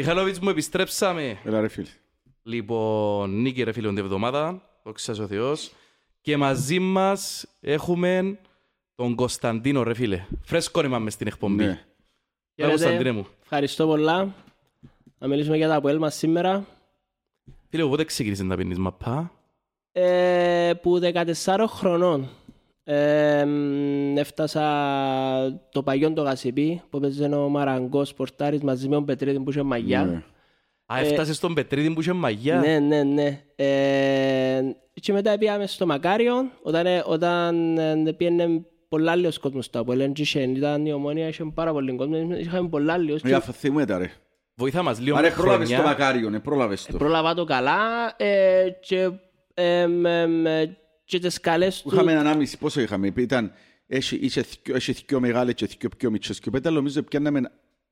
Μιχαλόβιτς μου επιστρέψαμε. Έλα ρε φίλε. Λοιπόν, νίκη ρε φίλε την εβδομάδα, δόξα ο Θεός. Και μαζί μας έχουμε τον Κωνσταντίνο ρε φίλε. Φρέσκο είμαι μες στην εκπομπή. Ναι. Έλα Χαίρετε. Κωνσταντίνε μου. Ευχαριστώ πολλά. Να μιλήσουμε για τα Αποέλ μας σήμερα. Φίλε, πότε ξεκίνησε να πίνεις μαπά. Ε, που 14 χρονών ε, μ, έφτασα το παγιόν το Γασιπί που έπαιζε ο Μαραγκός Πορτάρης μαζί με τον Πετρίδη που είχε μαγιά. Ναι. Α, έφτασες στον Πετρίδη που είχε μαγιά. Ναι, ναι, ναι. Ε, και μετά πήγαμε στο Μακάριον όταν, ε, όταν ε, πήγαινε πολλά άλλος κόσμος στο Αποέλ. εν είχε- Ήταν η ομόνια, είχε πάρα πολύ κόσμο. Είχαμε πολλά άλλος. Για θυμούμε τα ρε. Βοήθα μας λίγο Άρα με πρόλαβες το χρονιά. Μακάριον, ε, πρόλαβες το. Πρόλαβα το καλά ε, και, ε, με- με- και τις καλές του... Είχαμε έναν άμιση, πόσο είχαμε, ήταν, έχει, είχε, θκυο- έχει θκυο μεγάλες και θκυο πιο μικρές και ο πέταλο νομίζω πιάνναμε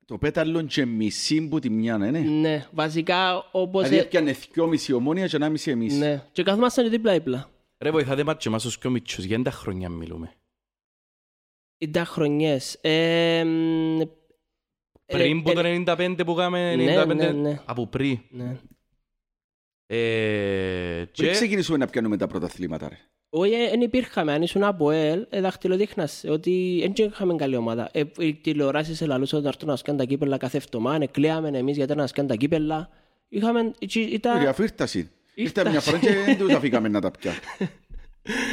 το πέταλο και μισή που τη μια, ναι. Ναι, βασικά όπως... Δηλαδή ε, πιάνε θκυο μισή ομόνια και ένα μισή εμείς. Ναι, και καθόμασταν και δίπλα-δίπλα. Ρε βοηθάτε μας και εμάς τους πιο μίτσους. Για τα χρόνια μιλούμε. Ήταν χρονιές. Ε, μ, Πριν ε, που ε, το 95 που κάναμε ναι, 95. ναι, ναι. Από πριν. Ναι. Ε, Πριν και ξεκινήσουμε να πιάνουμε τα πρωταθλήματα ρε. Όχι, δεν υπήρχαμε. Αν ήσουν από ΕΛ, ε, δαχτυλοδείχνας ότι δεν είχαμε καλή ομάδα. Ε, οι τηλεοράσεις ελαλούσαν να έρθουν να σκάνε τα κύπελα κάθε εβδομάδα. Εκλέαμε εμείς γιατί να σκάνε τα κύπελα. Είχαμε... έτσι, Ήταν... Ρε, αφού ήρθασαι. Ήρθα Ήρθα. μια φορά και δεν τους αφήκαμε να τα πια.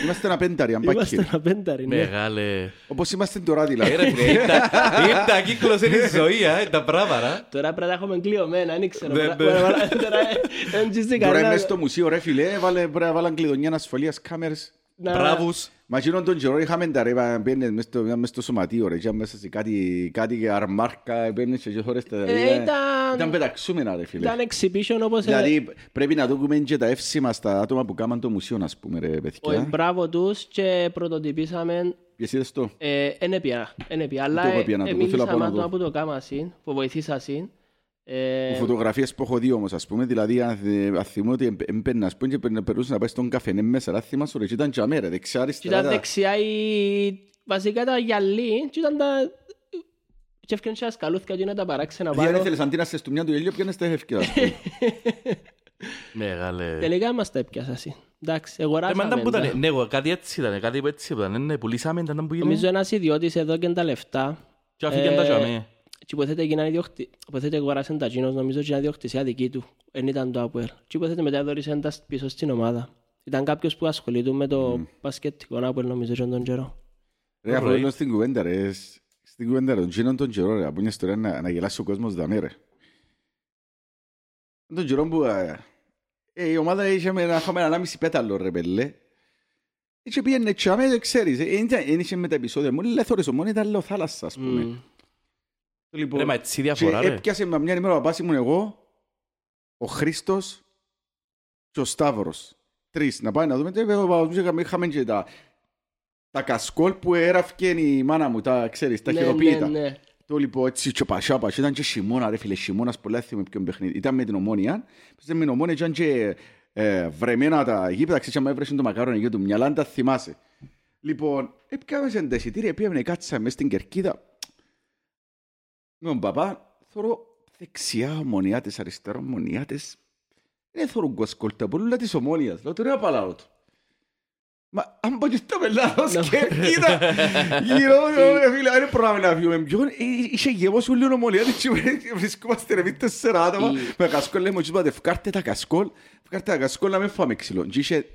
Είμαστε ένα πένταρι, αν πάει Είμαστε ένα πένταρι, ναι. μεγάλε... Όπως είμαστε τώρα Ε, δηλαδή. ρε φίλε, ήρθα- ήρθα κύκλος είναι η ζωή, α, τα πράγματα. Τώρα πρέπει να τα έχουμε κλειωμένα, δεν ξέρω. Ναι, Τώρα- ναι. τώρα- Τώρα ε, δεν ξέρεις Τώρα κανένα- είμαι στο μουσείο ρε φίλε, έβαλε, πρέπει να βάλαν κλειδονιά ασφαλείας κάμερες. να- Μπράβους. Μα εκείνον τον καιρό είχαμε τα ρε, μπαίνες μες στο, μες στο σωματείο ρε, και μέσα σε κάτι, κάτι αρμάρκα, μπαίνεις και χώρες τα Ε, δηλαδή, ήταν- Ήταν πεταξούμενα ρε φίλε. Ήταν exhibition όπως... ε, Δηλαδή πρέπει να δούμε και τα εύσημα στα άτομα που κάμαν το μουσείο, ας πούμε ρε ο παιδιά. μπράβο τους και πρωτοτυπήσαμε Ποιες είδες το. Ε, εν έπια, εν έπια, αλλά Το έχω πει να το ε, δω, θέλω μίλησα να πω να με δω. άτομα που το κάμασιν, που βοηθήσασιν. Ε, Οι φωτογραφίες που έχω δει όμως, ας πούμε, δηλαδή αν θυ- αν θυμώ ότι έμπαιρνα, ας πούμε, και περνά- περνούσε να πάει στον καφενέ μέσα, αλλά θυμάσαι ρε, και ήταν τζαμέ ρε, δεξιά και αριστερά. ήταν τα- δεξιά η... βασικά τα γυαλί και ήταν τα... και έφτιανε και τα σκαλούθια και είναι τα παράξενα Δηλαδή αν πάνω. ήθελες αντί να είσαι στο μια του ηλίου, πιάνες τα χεύκια, ας πούμε. Μεγάλε. Τελικά μας τα έπιασασιν. Εντάξει, Ε, μα εγωράσαμε. ήταν που τα. ήταν, ναι, εγώ, κάτι έτσι ήταν, κάτι που έτσι ήταν, ναι, πουλήσαμε, ήταν που Νομίζω έγινε. ένας ιδιώτης εδώ και τα λεφτά. Και αφήκαν τα ε, τζαμέ. Και υποθέτει έγιναν ιδιόχτη... Υποθέτει αγοράσαν τα τζίνος, νομίζω ότι ήταν ιδιοκτησία δική του. Εν ήταν το Αποέλ. Και υποθέτει μετά δώρισαν τα πίσω στην ομάδα. Ήταν κάποιος που ασχολείται με το μπασκετικό Αποέλ, νομίζω, και τον καιρό. Ρε, αφού Alright. λέω στην κουβέντα ρε, σ- στην κουβέντα ρε, τον γίνον τον καιρό ρε, από μια ιστορία να, να γελάσει ο κόσμος δαμέ ρε. Τον καιρό που ε, ε, η ομάδα είχε με ένα, είχαμε ένα μισή πέταλο ρε πέλε. Και πήγαινε τσάμε, δεν ξέρεις, ε, δεν δεν είχε με τα επεισόδια μου, λέει θωρείς, μόνο ήταν λέω θάλασσα ας πούμε. Μμ. Λοιπόν, Ρε, μα έτσι διαφορά, και ρε. έπιασε με μια ημέρα ο παπάς ήμουν εγώ, ο Χρήστος και ο Σταύρος. Τρεις, να πάμε να δούμε. Και ο παπάς μου είχαμε, είχαμε και τα, τα κασκόλ που έραφκε η μάνα μου, τα ξέρεις, τα Ναι, χειροποίητα. ναι, ναι. Το λοιπόν έτσι και πασιά πασιά, ήταν και χειμώνα ρε φίλε, χειμώνας πολλά θυμάμαι ποιον παιχνίδι. Ήταν με την ομόνια, με την ομόνια ήταν και ε, βρεμένα τα γήπεδα, ξέρεις άμα έβρεσαν το μακάρονο εκεί του μυαλά, αν τα θυμάσαι. Λοιπόν, έπιαμε σε εντεσιτήρια, πήγαμε κάτσα μέσα στην κερκίδα. Με τον παπά, θωρώ δεξιά ομονιάτες, αριστερά ομονιάτες. Δεν θωρώ γκοσκόλτα, πολλά της ομόνιας. Λέω, τώρα απαλάω του. Μα αν πω και στο πελάτος κερκίδα, γύρω, ρε φίλε, δεν πρόλαβε να φύγουμε ποιον. Ε, Είχε γεμώσει όλη η ομονία της και βρισκόμαστε ρε μη τέσσερα άτομα. Η- Με κασκόλ λέμε, «Τσι, πάτε, φκάρτε τα κασκόλ, φκάρτε τα κασκόλ να μην φάμε ξύλο. Και είχε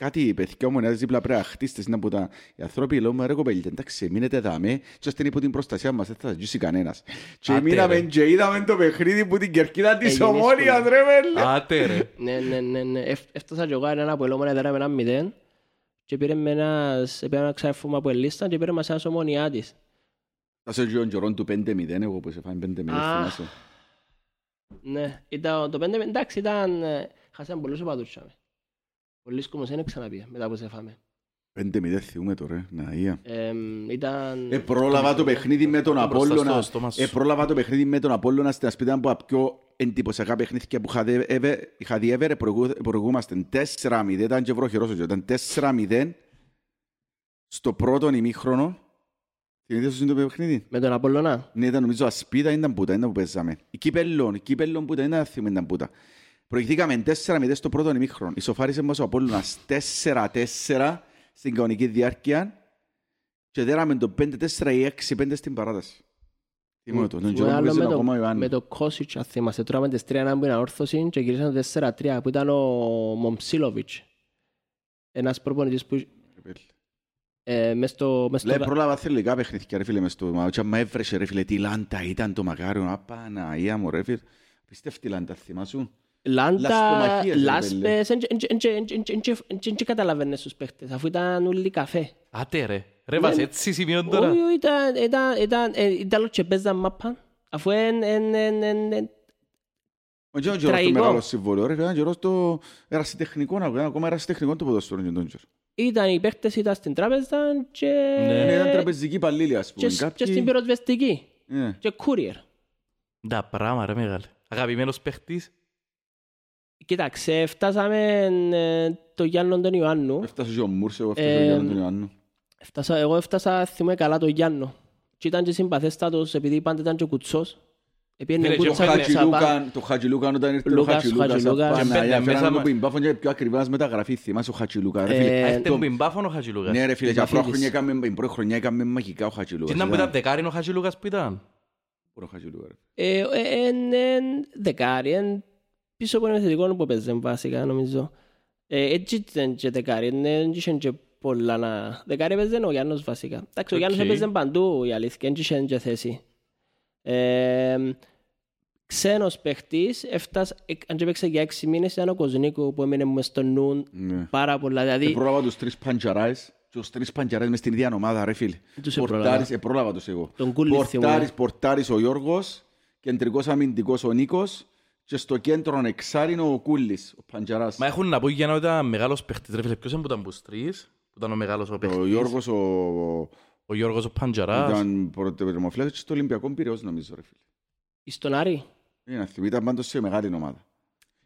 κάτι παιδιά ομονιάτες δίπλα πρέπει να χτίστες να που τα οι άνθρωποι λέω, «Μα ρε κοπέλια, εντάξει, μείνετε δαμέ και ώστε υπό την προστασία μας δεν θα ζήσει κανένας. Και Άτε, μείναμε ρε. και είδαμε το παιχνίδι που την κερκίδα της Έγινε ομόνιας σχολείο. ρε μέλε. Άτε, ρε. Ναι, ναι, ναι, ναι. Εφ- Έφτασα και εγώ έναν από ελόμονα εδώ με έναν μηδέν και πήρε με ένας, πήρε ένα ξαφούμα από ελίστα και πήρε μας ένας ομονιάτης. Θα σε γιον καιρόν του 5-0 εγώ που σε φάνε 5-0 Α. θυμάσαι. Ναι, ήταν, το πέντε, εντάξει, ήταν, ε, χάσαμε πολλούς οπαδούς τσάμε. Πολλοί κόσμος δεν ξαναπεί μετά που σε φάμε. 5-0 θυμούμε τώρα, να ία. Εμ, ήταν... Ε, πρόλαβα το παιχνίδι με τον Το μπροστά Απόλλωνα. στο στόμα σου. Ε, πρόλαβα το παιχνίδι με τον Απόλλωνα στην ασπίδα από τα πιο εντυπωσιακά παιχνίδια που είχα δει ever- είχα δει ever. Προηγού- Προηγούμαστε 4-0, ήταν και βροχερός ο καιρός, ήταν 4-0 στο πρώτο ημίχρονο. Θυμηθείτε στο το παιχνίδι. Με τον Απολλωνά. Ναι, ήταν νομίζω ασπίδα, ήταν πούτα, ήταν που παίζαμε. Η Κύπελλον, η Κύπελλον πούτα, ήταν θυμή, ήταν πούτα. Προηγηθήκαμε 4-0 στο πρώτο ημίχρονο. Ισοφάρισε μας ο Απόλλωνας 4-4 στην κανονική διάρκεια και δέραμε το 5-4 ή 6-5 στην παράταση. Θυμούμαι το, τον Και καιρό που άλλο παίζει με το- ακόμα ο Ιωάννη. Με το Κόσιτς, αν θυμάσαι, τρώμε τις 3-1 που είναι όρθωση και γυρίσαν το 4-3 που ήταν ο Μομψίλοβιτς. Ένας προπονητής που ε, μες στο... μες στο- Λέει πρόλαβα θελικά παιχνίδια ρε φίλε μες στο μάτσο. Μα έβρεσε ρε φίλε τι λάντα ήταν το μακάριο. Απαναία μου ρε φίλε. Πιστεύει λάντα θυμάσου. Λάντα, Λασπομαχίες, ρε λάσπες, δεν καταλαβαίνεις τους παίχτες, αφού ήταν όλοι καφέ. Άτε ρε. Ρε βας έτσι σημείων τώρα. Όχι, όχι, ήταν, ήταν, ήταν, ε, ήταν λόγω και παίζαν μάπα, αφού εν, εν, εν, εν, εν, Ο Τζον Τζορός το Τραγικό. μεγάλο συμβόλαιο ρε φίλε. Ήταν Τζορός το ερασιτεχνικό να βγάλει. Ακόμα ερασιτεχνικό το ποδοσφαίρο και τον Τζορ. ήταν οι παίχτες ήταν στην τράπεζα και, Ναι, ήταν τραπεζική παλίλη ας και, πούμε. σ- και Κάποιοι- στην πυροσβεστική Ναι. και courier. Τα πράγμα ρε μεγάλε. Αγαπημένος παίχτης. Κοίταξε, φτάσαμε ε, το Γιάννον τον Ιωάννου. Έφτασε και ο Μούρς, εγώ έφτασε Ε, ο Γιάννη τον Ιωάννου. Έφτασα, εγώ έφτασα, θυμούμαι καλά το Γιάννο. Και ήταν και συμπαθέστατος επειδή πάντα ήταν και κουτσός. Επίενε Φίλε, και κούτσα ο και Χατζη ξαπά. Χατζηλούκαν, το Χατζηλούκαν όταν ήρθε ο Λούκας, Χατζηλούκας, Χατζηλούκας. Απαναία, Και μπαίνε έφεραν μέσα το με- πιμπάφον και πιο ακριβά μεταγραφή, θυμάσαι ο Χατζηλούκα. ρε Ε, φίλε. Έρχεται το- που μπάφωνο ο Χατζηλούκας. Ναι ρε φίλε, και Μπαφίλης. πρώτη χρονιά έκαμε- την πρώτη χρονιά έκαμε μαγικά ο Χατζηλούκας. Και ήταν που Ήταν- ήταν δεκάριν ο Χατζηλούκας που ήταν. Πού είναι ο Χατζηλούκα, ρε. Ε, ε, εν- εν δεκάρι, εν πίσω από ένα θετικό που παίζε βασικά νομίζω. Ε, Έτσι ήταν και δεκάρι, εν- εν είχε και πολλά να... Δεκάρι παίζε ο Γιάννος βασικά. Εντάξει, ο Γιάννος Οκ. έπαιζε παντού η αλήθεια, εν είχε και θέση. Ε, ξένος παίχτης, έφτασε, ε, αν και παίξε για έξι μήνες, ήταν ο Κοζνίκου που έμεινε μες στο νου Ναι. πάρα πολλά. Δηλαδή, Ε, πρόλαβα τους τρεις παντζαράες και τους τρεις παντζαράες μες στην ίδια ομάδα ρε φίλε. Τους επρόλαβα. Πορτάρης, ε, πρόλαβα τους εγώ. Τον Κούλης Πορτάρης, θυμούμαι. πορτάρης ο Γιώργος, κεντρικός αμυντικός ο Νίκος και στο κέντρο εξάρινο ο Κούλης, ο Παντζαράς. Μα έχουν να πω για να ήταν μεγάλος παίχτης ρε φίλε. Ποιος είναι που ήταν που τρεις, που ήταν ο μεγάλος ο Ο παίχτης. Γιώργος ο... Ο Γιώργος ο Παντζαράς. ήταν πρωτοτερμοφυλάκης και στο Ολυμπιακό Πυραιός νομίζω ρε φίλε. στον Άρη; Είναι να θυμεί, ήταν πάντως σε μεγάλη ομάδα.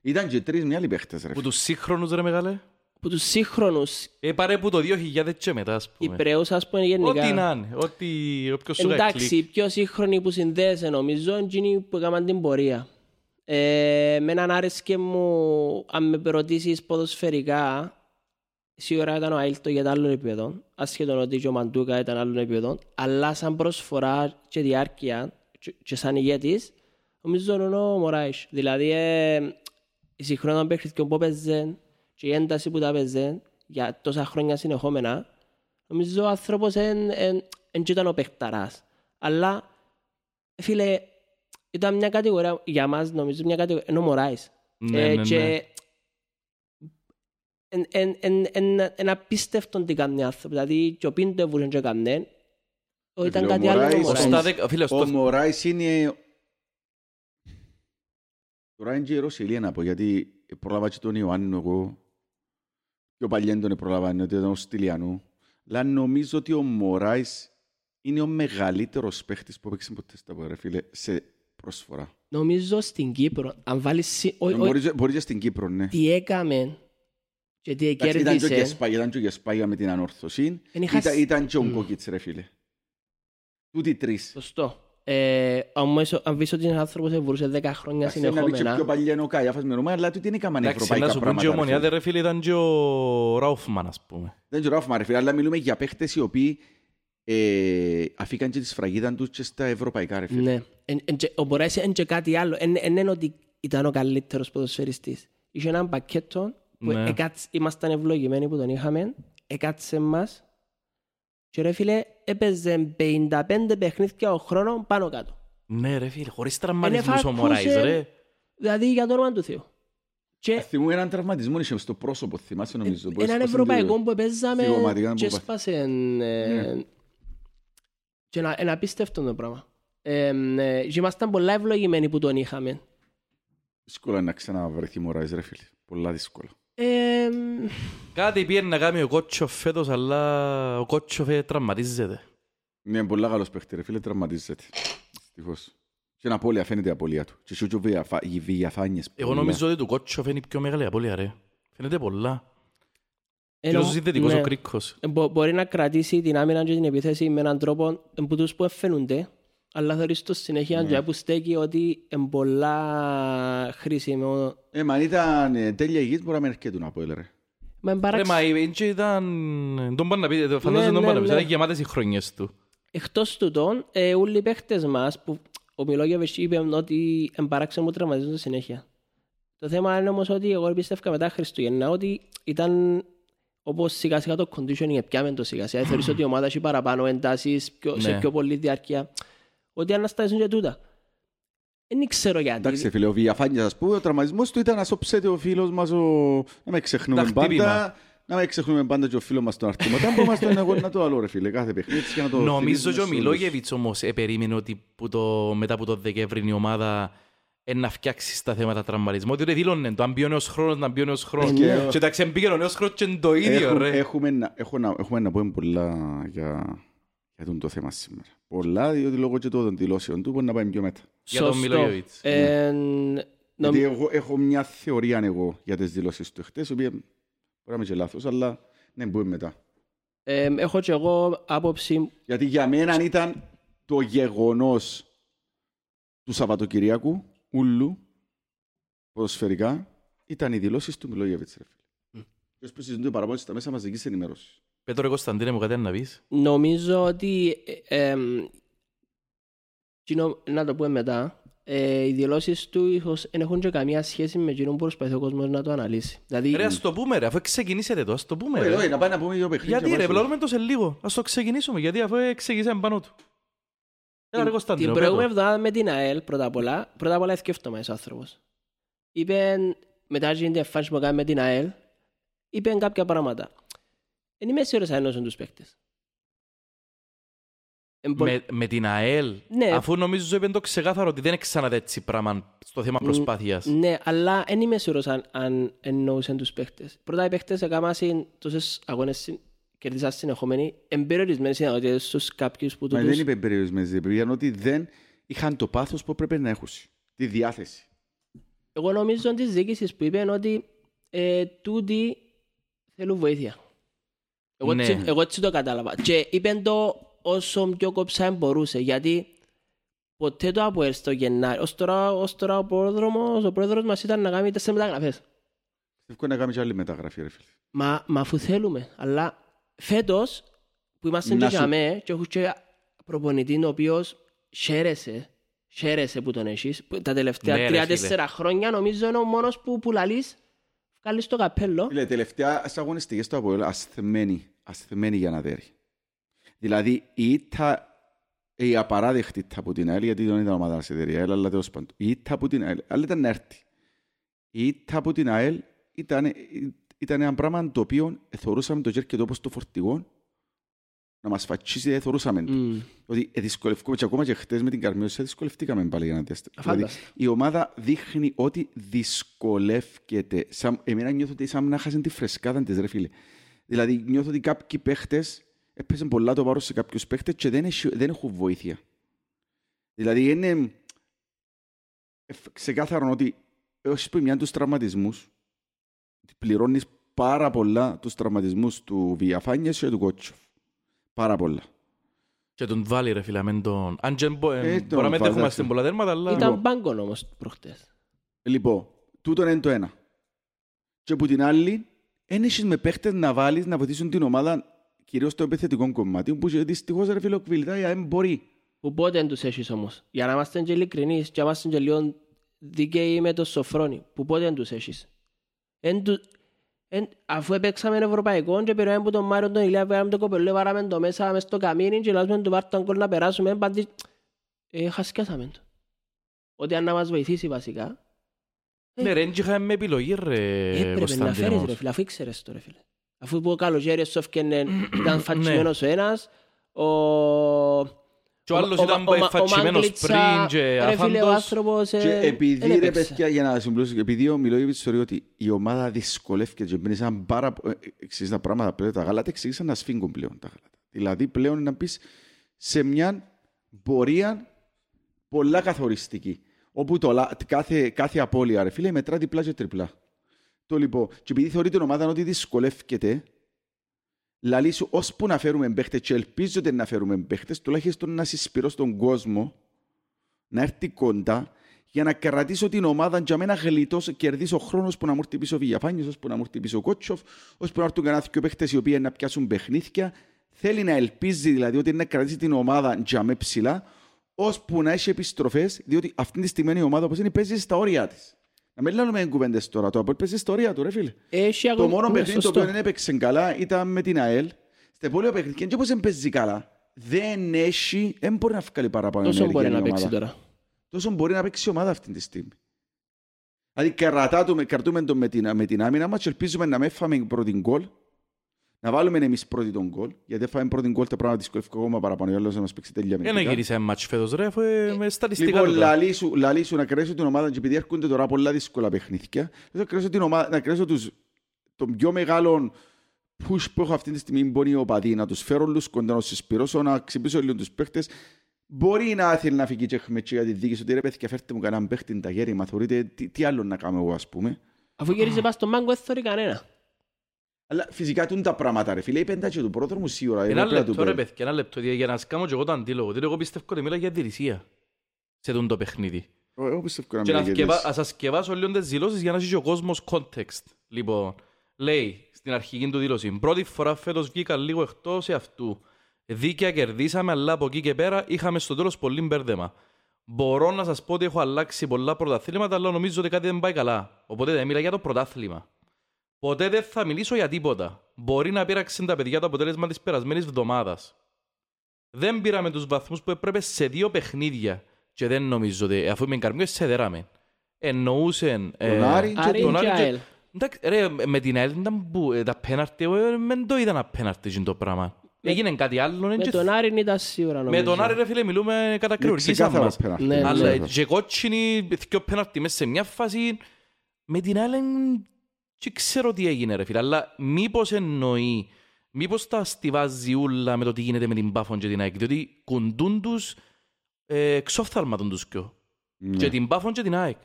Ήταν και τρεις μια άλλοι παίχτες ρε Που φίλε. τους σύγχρονους ρε μεγάλε. Από τους σύγχρονους Ε, πάρε που το 2000 και μετά ας πούμε. Κυπρέους, ας πούμε, γενικά. Ό,τι να είναι. Ό,τι... Όποιος σου κάνει Εντάξει, κλικ. οι πιο σύγχρονοι που συνδέεσαι νομίζω είναι εκείνοι που έκαναν την πορεία. Ε, με έναν άρεσκε μου, αν με ρωτήσεις ποδοσφαιρικά, σίγουρα ήταν ο Αίλτο για τα άλλων επίπεδο, ασχετόν ότι και ο Μαντούκα ήταν άλλων επίπεδο, αλλά σαν προσφορά και διάρκεια και, και σαν ηγέτης, νομίζω είναι ο Μωράης. Δηλαδή, ε, η συγχρόνια παιχνίδια που έπαιζε και η ένταση που τα έπαιζε για τόσα χρόνια συνεχόμενα, νομίζω ο άνθρωπος δεν ήταν ο παιχταράς. Αλλά, φίλε, ήταν μια κατηγορία, για μας νομίζω μια κατηγορία, είναι ο Μωράης. Ναι, Ε, ναι, ναι. και εν- εν- εν- εν- εν απίστευτο τι κάνει άνθρωπο. Δηλαδή, και ο Πίντο που και έκανε, ο ήταν Φίλε, ο κάτι άλλο ο Μωράης, Μωράης. Στα δεκα- Φίλε, Ο στο- Μωράης είναι... Τώρα είναι και η Ρωσιλία να πω, γιατί πρόλαβα και τον Ιωάννη εγώ. Πιο παλιέν τον πρόλαβα, είναι ότι ήταν ο Στυλιανού. Αλλά νομίζω ότι ο Μωράης είναι ο μεγαλύτερος παίχτης που έπαιξε ποτέ στα πόδια, ρε φίλε, σε προσφορά. Νομίζω στην Κύπρο, αν βάλεις... σι- ο- ο- Μπορεί, μπορεί και στην Κύπρο, ναι. Τι έκαμε και τι Εντάξει, Ήταν και ο κέρδισε. Γεσπάγια, ήταν και ο Γεσπάγια με την ανόρθωση. Εν είχα Ήταν, σ- ήταν και ο Μμ. Κόκκιτς, ρε φίλε. Τούτοι τρεις. Σωστό. Ε, όμως, αν πεις ότι ένας άνθρωπος εβουρούσε 10 χρόνια Εντάξει, να πει και πιο συνεχόμενα, παλιά είναι ο Καϊάφας με Ρωμαία, αλλά τούτοι δεν έκαναν Εντάξει, να ευρωπαϊκά σου πούν και πράγματα. ο ρε φίλε. Μονιάδε ρε φίλε ήταν και ο Ράουφμαν ας πούμε. Δεν ξέρω, άφημα, ρε φίλε, αλλά μιλούμε για παίχτες οι οποίοι ε, αφήκαν και τη σφραγίδα τους και στα ευρωπαϊκά, ρε φίλε. ναι. Εν- εν και- Ο Μωράης είναι και κάτι άλλο. Εν- εν είναι ότι ήταν ο καλύτερος ποδοσφαιριστής. Είχε έναν πακέτο που Ναι. εκάτσε- ήμασταν ευλογημένοι που τον είχαμε, εκάτσε μας και ρε φίλε έπαιζε 55 παιχνίδια ο χρόνος πάνω κάτω. Ναι ρε φίλε, χωρίς τραυματισμούς ο εφαρκούσε- Μωράης ρε. Δηλαδή για το όνομα του Θεού. Και Θυμούμαι έναν τραυματισμό είχε στο πρόσωπο, θυμάσαι νομίζω. που έναν έσπασε ευρωπαϊκό το- που παίζαμε θυγωματικά που και πάθη. Έσπασε ε, Ναι. και ένα, ένα απίστευτο το πράγμα. Ε, ε, και ήμασταν πολλά ευλογημένοι που τον είχαμε. Δύσκολα να ξαναβρεθεί Μωράης, ρε φίλε. Πολλά δύσκολα. Ε, Κάτι πήγαινε να κάνει ο Κότσο φέτος, αλλά ο Κότσο φέτος τραυματίζεται. Είναι πολλά καλός παίχτη, ρε φίλε, τραυματίζεται. Δυστυχώς. Και είναι απώλεια, φαίνεται η απώλεια του. Και σου και βιαφα- οι διαφάνειες. Εγώ πολλά. νομίζω ότι του Κότσο φαίνει πιο μεγάλη απώλεια ρε. Φαίνεται πολλά. Και όσο Ενώ- συνδετικός ναι. ο κρίκος. Ε, μπο- μπορεί να κρατήσει την άμυνα και την επίθεση με έναν τρόπο ε, που τους που εφαίνονται, αλλά θεωρείς το συνέχεια Ναι. και που στέκει ότι είναι πολλά χρήσιμο. Ε, μα αν ήταν ε, τέλεια υγιής μπορεί να μην έρχεται να πω, έλεγε. Μα είναι Ρε, παράξ- μα η- και ήταν... Τον πάνε να πει, φαντάζομαι Ναι, τον πάνε να ναι, πει, ναι. ήταν γεμάτες οι χρονιές του. Εκτός τούτων, ε, όλοι οι παίχτες μας που ο Μιλόγεβιτς είπε ότι εμπαράξαν μου τραυματίζονται συνέχεια. Το θέμα είναι όμως ότι εγώ πίστευκα μετά Χριστούγεννα ότι ήταν όπως σιγά σιγά το conditioning πιάμε το σιγά σιγά. Θεωρείς ότι η ομάδα έχει παραπάνω εντάσεις πιο, σε Ναι. πιο πολλή διάρκεια. Ότι αναστάσουν και τούτα. Δεν ξέρω γιατί. Εντάξει, φίλε, ο Βιαφάνιας, ας πούμε, ο τραυματισμός του ήταν να σώψετε ο φίλος μας, ο... να με ξεχνούμε Τα χτύπημα. πάντα. Να με ξεχνούμε πάντα και ο φίλος μας τον Αρτήμα. που είμαστε εγώ να το άλλο, ρε φίλε, κάθε παιχνίδι για να το Νομίζω θυμίζουμε και ο στους όλους. Μιλόγεβιτς όμως ε, περίμενε ότι που το, μετά από το Δεκέμβρη η ομάδα ε, να φτιάξεις στα θέματα τραυματισμού. Διότι δήλωνε το αν μπει ο νέος χρόνος, να μπει ο νέος χρόνος. Ε, ναι. Και εντάξει, μπήκε ο νέος χρόνος και είναι το ίδιο, Έχουμε- ρε. Έχουμε, να- έχω να- έχουμε να πούμε πολλά για, για τον το θέμα σήμερα. Πολλά, διότι λόγω και των δηλώσεων του μπορεί να πάει πιο μετά. Για τον Σωστό. Μιλόγεβιτς. Ε, νομ- Γιατί εγώ έχω μια θεωρία εγώ για τις δηλώσεις του χτες, η οποία μπορεί να είμαι και λάθος, αλλά ναι, πούμε μετά. ε, έχω και εγώ άποψη Γιατί για μένα ήταν το γεγονός του Σαββατοκυριακού, ούλου, ποδοσφαιρικά, ήταν οι δηλώσεις του Μιλόγεβιτς, ρε φίλε. Και ως που συζητούνται παραπάνω στα μέσα μαζικής ενημέρωσης. Πέτρο Κωνσταντίνε μου κάτι να πεις; Νομίζω ότι ε, εμ, κοινό- να το πούμε μετά ε, οι δηλώσεις του ίσως δεν έχουν και καμία σχέση με εκείνο που προσπαθεί ο κόσμος να το αναλύσει. Δηλαδή, Ρε, ας το πούμε ρε, αφού ξεκινήσετε το, ας το πούμε Όχι, όχι, ρε. να πάει να πούμε δύο παιχνίδια. Γιατί ρε, μάλιστα. πληρώνουμε το σε λίγο. Ας το ξεκινήσουμε, γιατί αφού ξεκινήσαμε πάνω του. Έλα ρε την, Κωνσταντίνο, την προηγούμενη πέτω. εβδομάδα με την ΑΕΛ πρώτα απ' όλα, πρώτα απ' όλα σκέφτομαι ο άνθρωπος. Είπε, μετά την εμφάνιση που κάνει με την ΑΕΛ, είπε κάποια πράγματα. Δεν είμαι σίγουρος αν ενώσουν τους παίκτες. Εν πο- Με, με την ΑΕΛ, Ναι. αφού νομίζω είπε το ξεκάθαρο ότι δεν είναι ξανά έτσι πράγμα στο θέμα προσπάθειας. Ναι, αλλά δεν είμαι σίγουρος αν, αν εννοούσαν τους παίχτες. Πρώτα οι παίχτες έκαναν τόσες αγώνες συν- κερδίσαν συνεχόμενοι, εμπεριορισμένες δυνατότητες στους κάποιους που Μα δεν τους... είπε περιορισμένες διεπηρεαν ότι δεν είχαν το πάθος που πρέπει να έχουν. Τη διάθεση. Εγώ νομίζω της διοίκησης που είπαν ότι ε, τούτοι θέλουν βοήθεια. Εγώ, Ναι. έτσι, εγώ έτσι το κατάλαβα. Και είπαν το όσο πιο κόψα μπορούσε, γιατί ποτέ το ΑΠΟΕΛ στο Γενάρη, ως τώρα, ως τώρα ο, πρόδρομος, ο πρόεδρος μας ήταν να κάνει τέσσερις μεταγραφές. Εύκολο να κάνουμε και άλλη μεταγραφή, ρε φίλε. Μα, μα αφού θέλουμε, αλλά φέτος που είμαστε Να και σου- για μέ και έχω και προπονητή ο οποίος χαίρεσε, χαίρεσε που τον έχεις. που Τα τελευταία Ναι, ρε, τρία-τέσσερα χρόνια νομίζω είναι ο μόνος που, που λαλείς, βγάλεις το καπέλο. Φίλε, τελευταία στις αγωνιστικές του Αποέλ ασθεμένη, ασθεμένη για να δέρει. Δηλαδή, η ήττα, η απαράδεκτη ήττα από την ΑΕΛ, γιατί δεν ήταν ομάδα σε εταιρεία, ΑΕΛ, αλλά τέλος πάντων. Η ήττα από την ΑΕΛ, αλλά ήταν να έρθει. Η ήττα από την ΑΕΛ ήταν, ήταν ένα πράγμα το οποίο θεωρούσαμε το κέρκετο όπως το φορτηγό να μας φατσίσει, δεν θεωρούσαμε το. Μμ. Ότι ε, δυσκολευκούμε και ακόμα και χτες με την Καρμιώση δυσκολευτήκαμε πάλι για να διαστήσουμε. Δηλαδή, Αφάνταστα. η ομάδα δείχνει ότι δυσκολεύκεται. Σαν, εμένα νιώθω ότι σαν να χάσουν τη φρεσκάδα της, ρε φίλε. Δηλαδή νιώθω ότι κάποιοι παίχτες έπαιζαν πολλά το βάρος σε κάποιους παίχτες και δεν, έχει, δεν έχουν βοήθεια. Δηλαδή είναι εφ- ξεκάθαρο ότι έως που μια τους τραυματισμούς πληρώνεις πάρα πολλά τους τραυματισμούς του Βιαφάνιας και του Κότσοφ. Πάρα πολλά. Και τον βάλει ρε φίλε, μεν τον... Αν και μπο- Ε, ε, τον μπορεί να μην βάζει, έχουμε στην πολλά τέρματα, αλλά... Ήταν μπάγκον όμως προχτές. Λοιπόν, τούτο είναι το ένα. Και από την άλλη, δεν έχεις με παίχτες να βάλεις να βοηθήσουν την ομάδα κυρίως στο επιθετικό κομμάτι, που και δυστυχώς ρε φίλε ο Κβιλτάι δεν μπορεί. Που πότε δεν τους έχεις όμως. Για να είμαστε και ειλικρινείς και να είμαστε και λίγο δίκαιοι με το Σοφρόνι. Που πότε δεν τους έχεις. Εν του... εν... Αφού έπαιξαμε ευρωπαϊκό και πήραμε από τον Μάριο τον Ηλία, πήραμε το κοπελό, βάραμε το μέσα μες στο καμίνι και λάζουμε του πάρει τον κόλ να περάσουμε. Πάντη... Ε, χασκιάσαμε το. Ότι αν να μας βοηθήσει βασικά, Ναι ρε, δεν είχαμε επιλογή ρε έπρεπε να Κωνσταντίνο. φέρεις ρε όμως. φίλε, αφού ήξερες το ρε φίλε. Αφού που ο καλοκαίρι σόφκαινε, ήταν φατσιμένος ο ένας, ο... Και ο άλλος ο- ήταν ο- ο- ο φατσιμένος Μάγκλητσα, πριν και Ρε φίλε, ο αφάντος. άνθρωπος ε, Και δεν επειδή ρε έπαιξε. παιδιά, για να συμπληρώσω, επειδή ο Μιλόγεβιτς θεωρεί ότι η ομάδα δυσκολεύεται και μπαίνει σαν πάρα πο- ε, εξής τα πράγματα πλέον, τα γάλατα εξήγησαν να σφίγγουν πλέον τα γάλατα. Δηλαδή πλέον να πεις σε μια πορεία πολλά καθοριστική. Όπου το, λα- κάθε, κάθε απώλεια, ρε φίλε, μετρά διπλά και τριπλά. Το λοιπόν, και επειδή θεωρεί την ομάδα ότι δυσκολεύεται, λαλείς σου ώσπου να φέρουμε παίχτες και ελπίζω ότι να φέρουμε παίχτες, τουλάχιστον να συσπηρώ στον κόσμο, να έρθει κοντά, για να κρατήσω την ομάδα για μένα γλιτώσω, κερδίσω χρόνος που να μου έρθει πίσω ο Βηγιαφάνιος, ώσπου να μου έρθει πίσω ο Κότσοφ, ώσπου να έρθουν κανένα δυο παίχτες οι οποίοι να πιάσουν παιχνίδια. Θέλει να ελπίζει δηλαδή ότι να κρατήσει την ομάδα για με ψηλά, ώσπου να έχει επιστροφές, διότι αυτή τη στιγμή η ομάδα όπως είναι παίζει στα όρια της. Να μην λέμε κουβέντες τώρα, το Απόελ παίζει στα όρια του ρε φίλε. Έχει Το ακόμα- μόνο ναι, παιχνίδι το σωστό. οποίο δεν έπαιξε καλά ήταν με την ΑΕΛ. Στα υπόλοιπα παιχνίδια, και όπως δεν παίζει καλά, δεν έχει, δεν μπορεί να βγάλει παραπάνω Τόσο ενέργεια μπορεί η να παίξει ομάδα. τώρα. Τόσο μπορεί να παίξει η ομάδα αυτή τη στιγμή. Δηλαδή κρατάτουμε, κρατούμε τον με την, με την άμυνα μας και ελπίζουμε να με φάμε πρώτη γκολ. Να βάλουμε εμείς πρώτη τον γκολ. Γιατί φάμε πρώτη γκολ τα πράγματα δυσκολεύει ακόμα παραπάνω. Για άλλος να μας παίξει τέλεια Δεν αμυντικά. γύρισε ένα μάτσο φέτος ρε, αφού ε, με στατιστικά Λοιπόν, του. λαλή σου, λαλή σου να κρέσω την ομάδα και επειδή έρχονται τώρα πολλά δύσκολα παιχνίδια, να κρέσω, την ομάδα, να κρέσω τους, τον πιο μεγάλο push που έχω αυτή τη στιγμή μπορεί οι οπαδοί, να τους φέρω όλους κοντά, να τους συσπηρώσω, να ξυπήσω λίγο τους παίχτες. Μπορεί να θέλει να φύγει και έχουμε και για τη δίκη σου, ότι ρε παιδιά φέρτε μου κανέναν παίχτη τα γέρημα, θεωρείτε τι, τι άλλο να κάνω εγώ ας πούμε. Αφού γύρισε πας στον μάγκο, δεν θωρεί κανένα. Αλλά φυσικά τούν τα πράγματα ρε φίλε, η πεντάκια του πρόδρομου σίγουρα. Ένα έπρεπε να του λεπτό ρε παίρνει. παιδιά, ένα λεπτό, για για να σκάμω και εγώ το αντίλογο. Διότι εγώ πιστεύω ότι μιλά για διαιτησία σε τούτο το παιχνίδι. Εγώ πιστεύω να Και να μιλάει για σκευα... τις- ας σας σκευάσω λίγο τις δηλώσεις για να έχει και ο κόσμος context. Λοιπόν, λέει στην αρχική του δήλωση, πρώτη φορά φέτος βγήκα λίγο εκτός αυτού. Δίκαια κερδίσαμε, αλλά από εκεί και πέρα είχαμε στο τέλος πολύ μπέρδεμα. Μπορώ να σας πω ότι έχω αλλάξει πολλά πρωταθλήματα, αλλά νομίζω ότι κάτι δεν πάει καλά. Οπότε δεν μιλά για το πρωτάθλημα. Ποτέ δεν θα μιλήσω για τίποτα. Μπορεί να πήραξαν τα παιδιά το αποτέλεσμα της περασμένης εβδομάδας. Δεν πήραμε τους βαθμούς που έπρεπε σε δύο παιχνίδια. Και δεν νομίζω ότι, αφού είμαι καρμιός, σε δεράμε. Εννοούσαν... ε, Τον Άρη και Άρη τον και Άρη και- ΑΕΛ. Εντάξει, ρε, με την ΑΕΛ ήταν που ε, τα πέναρτη, εγώ ε, δεν το είδα να πέναρτη εκείνο το πράγμα. Έγινε κάτι άλλο. Με και- τον Άρη ήταν σίγουρα με νομίζω. τον Άρη, ρε φίλε, μιλούμε κατά Είναι κρυουργήσα ξεκάθαρο μας. πέναλτι. Ναι, Αλλά ναι. και κότσινη, δυο πέναρτη μέσα σε μια φάση, με την άλλη δεν ξέρω τι έγινε ρε φίλε, αλλά μήπως εννοεί, μήπως τα στιβάζει ούλα με το τι γίνεται με την Πάφον και την ΑΕΚ, διότι κουντούν τους ε, εξόφθαλμα τον τους κοιό. Ναι. Και την Πάφον και την ΑΕΚ.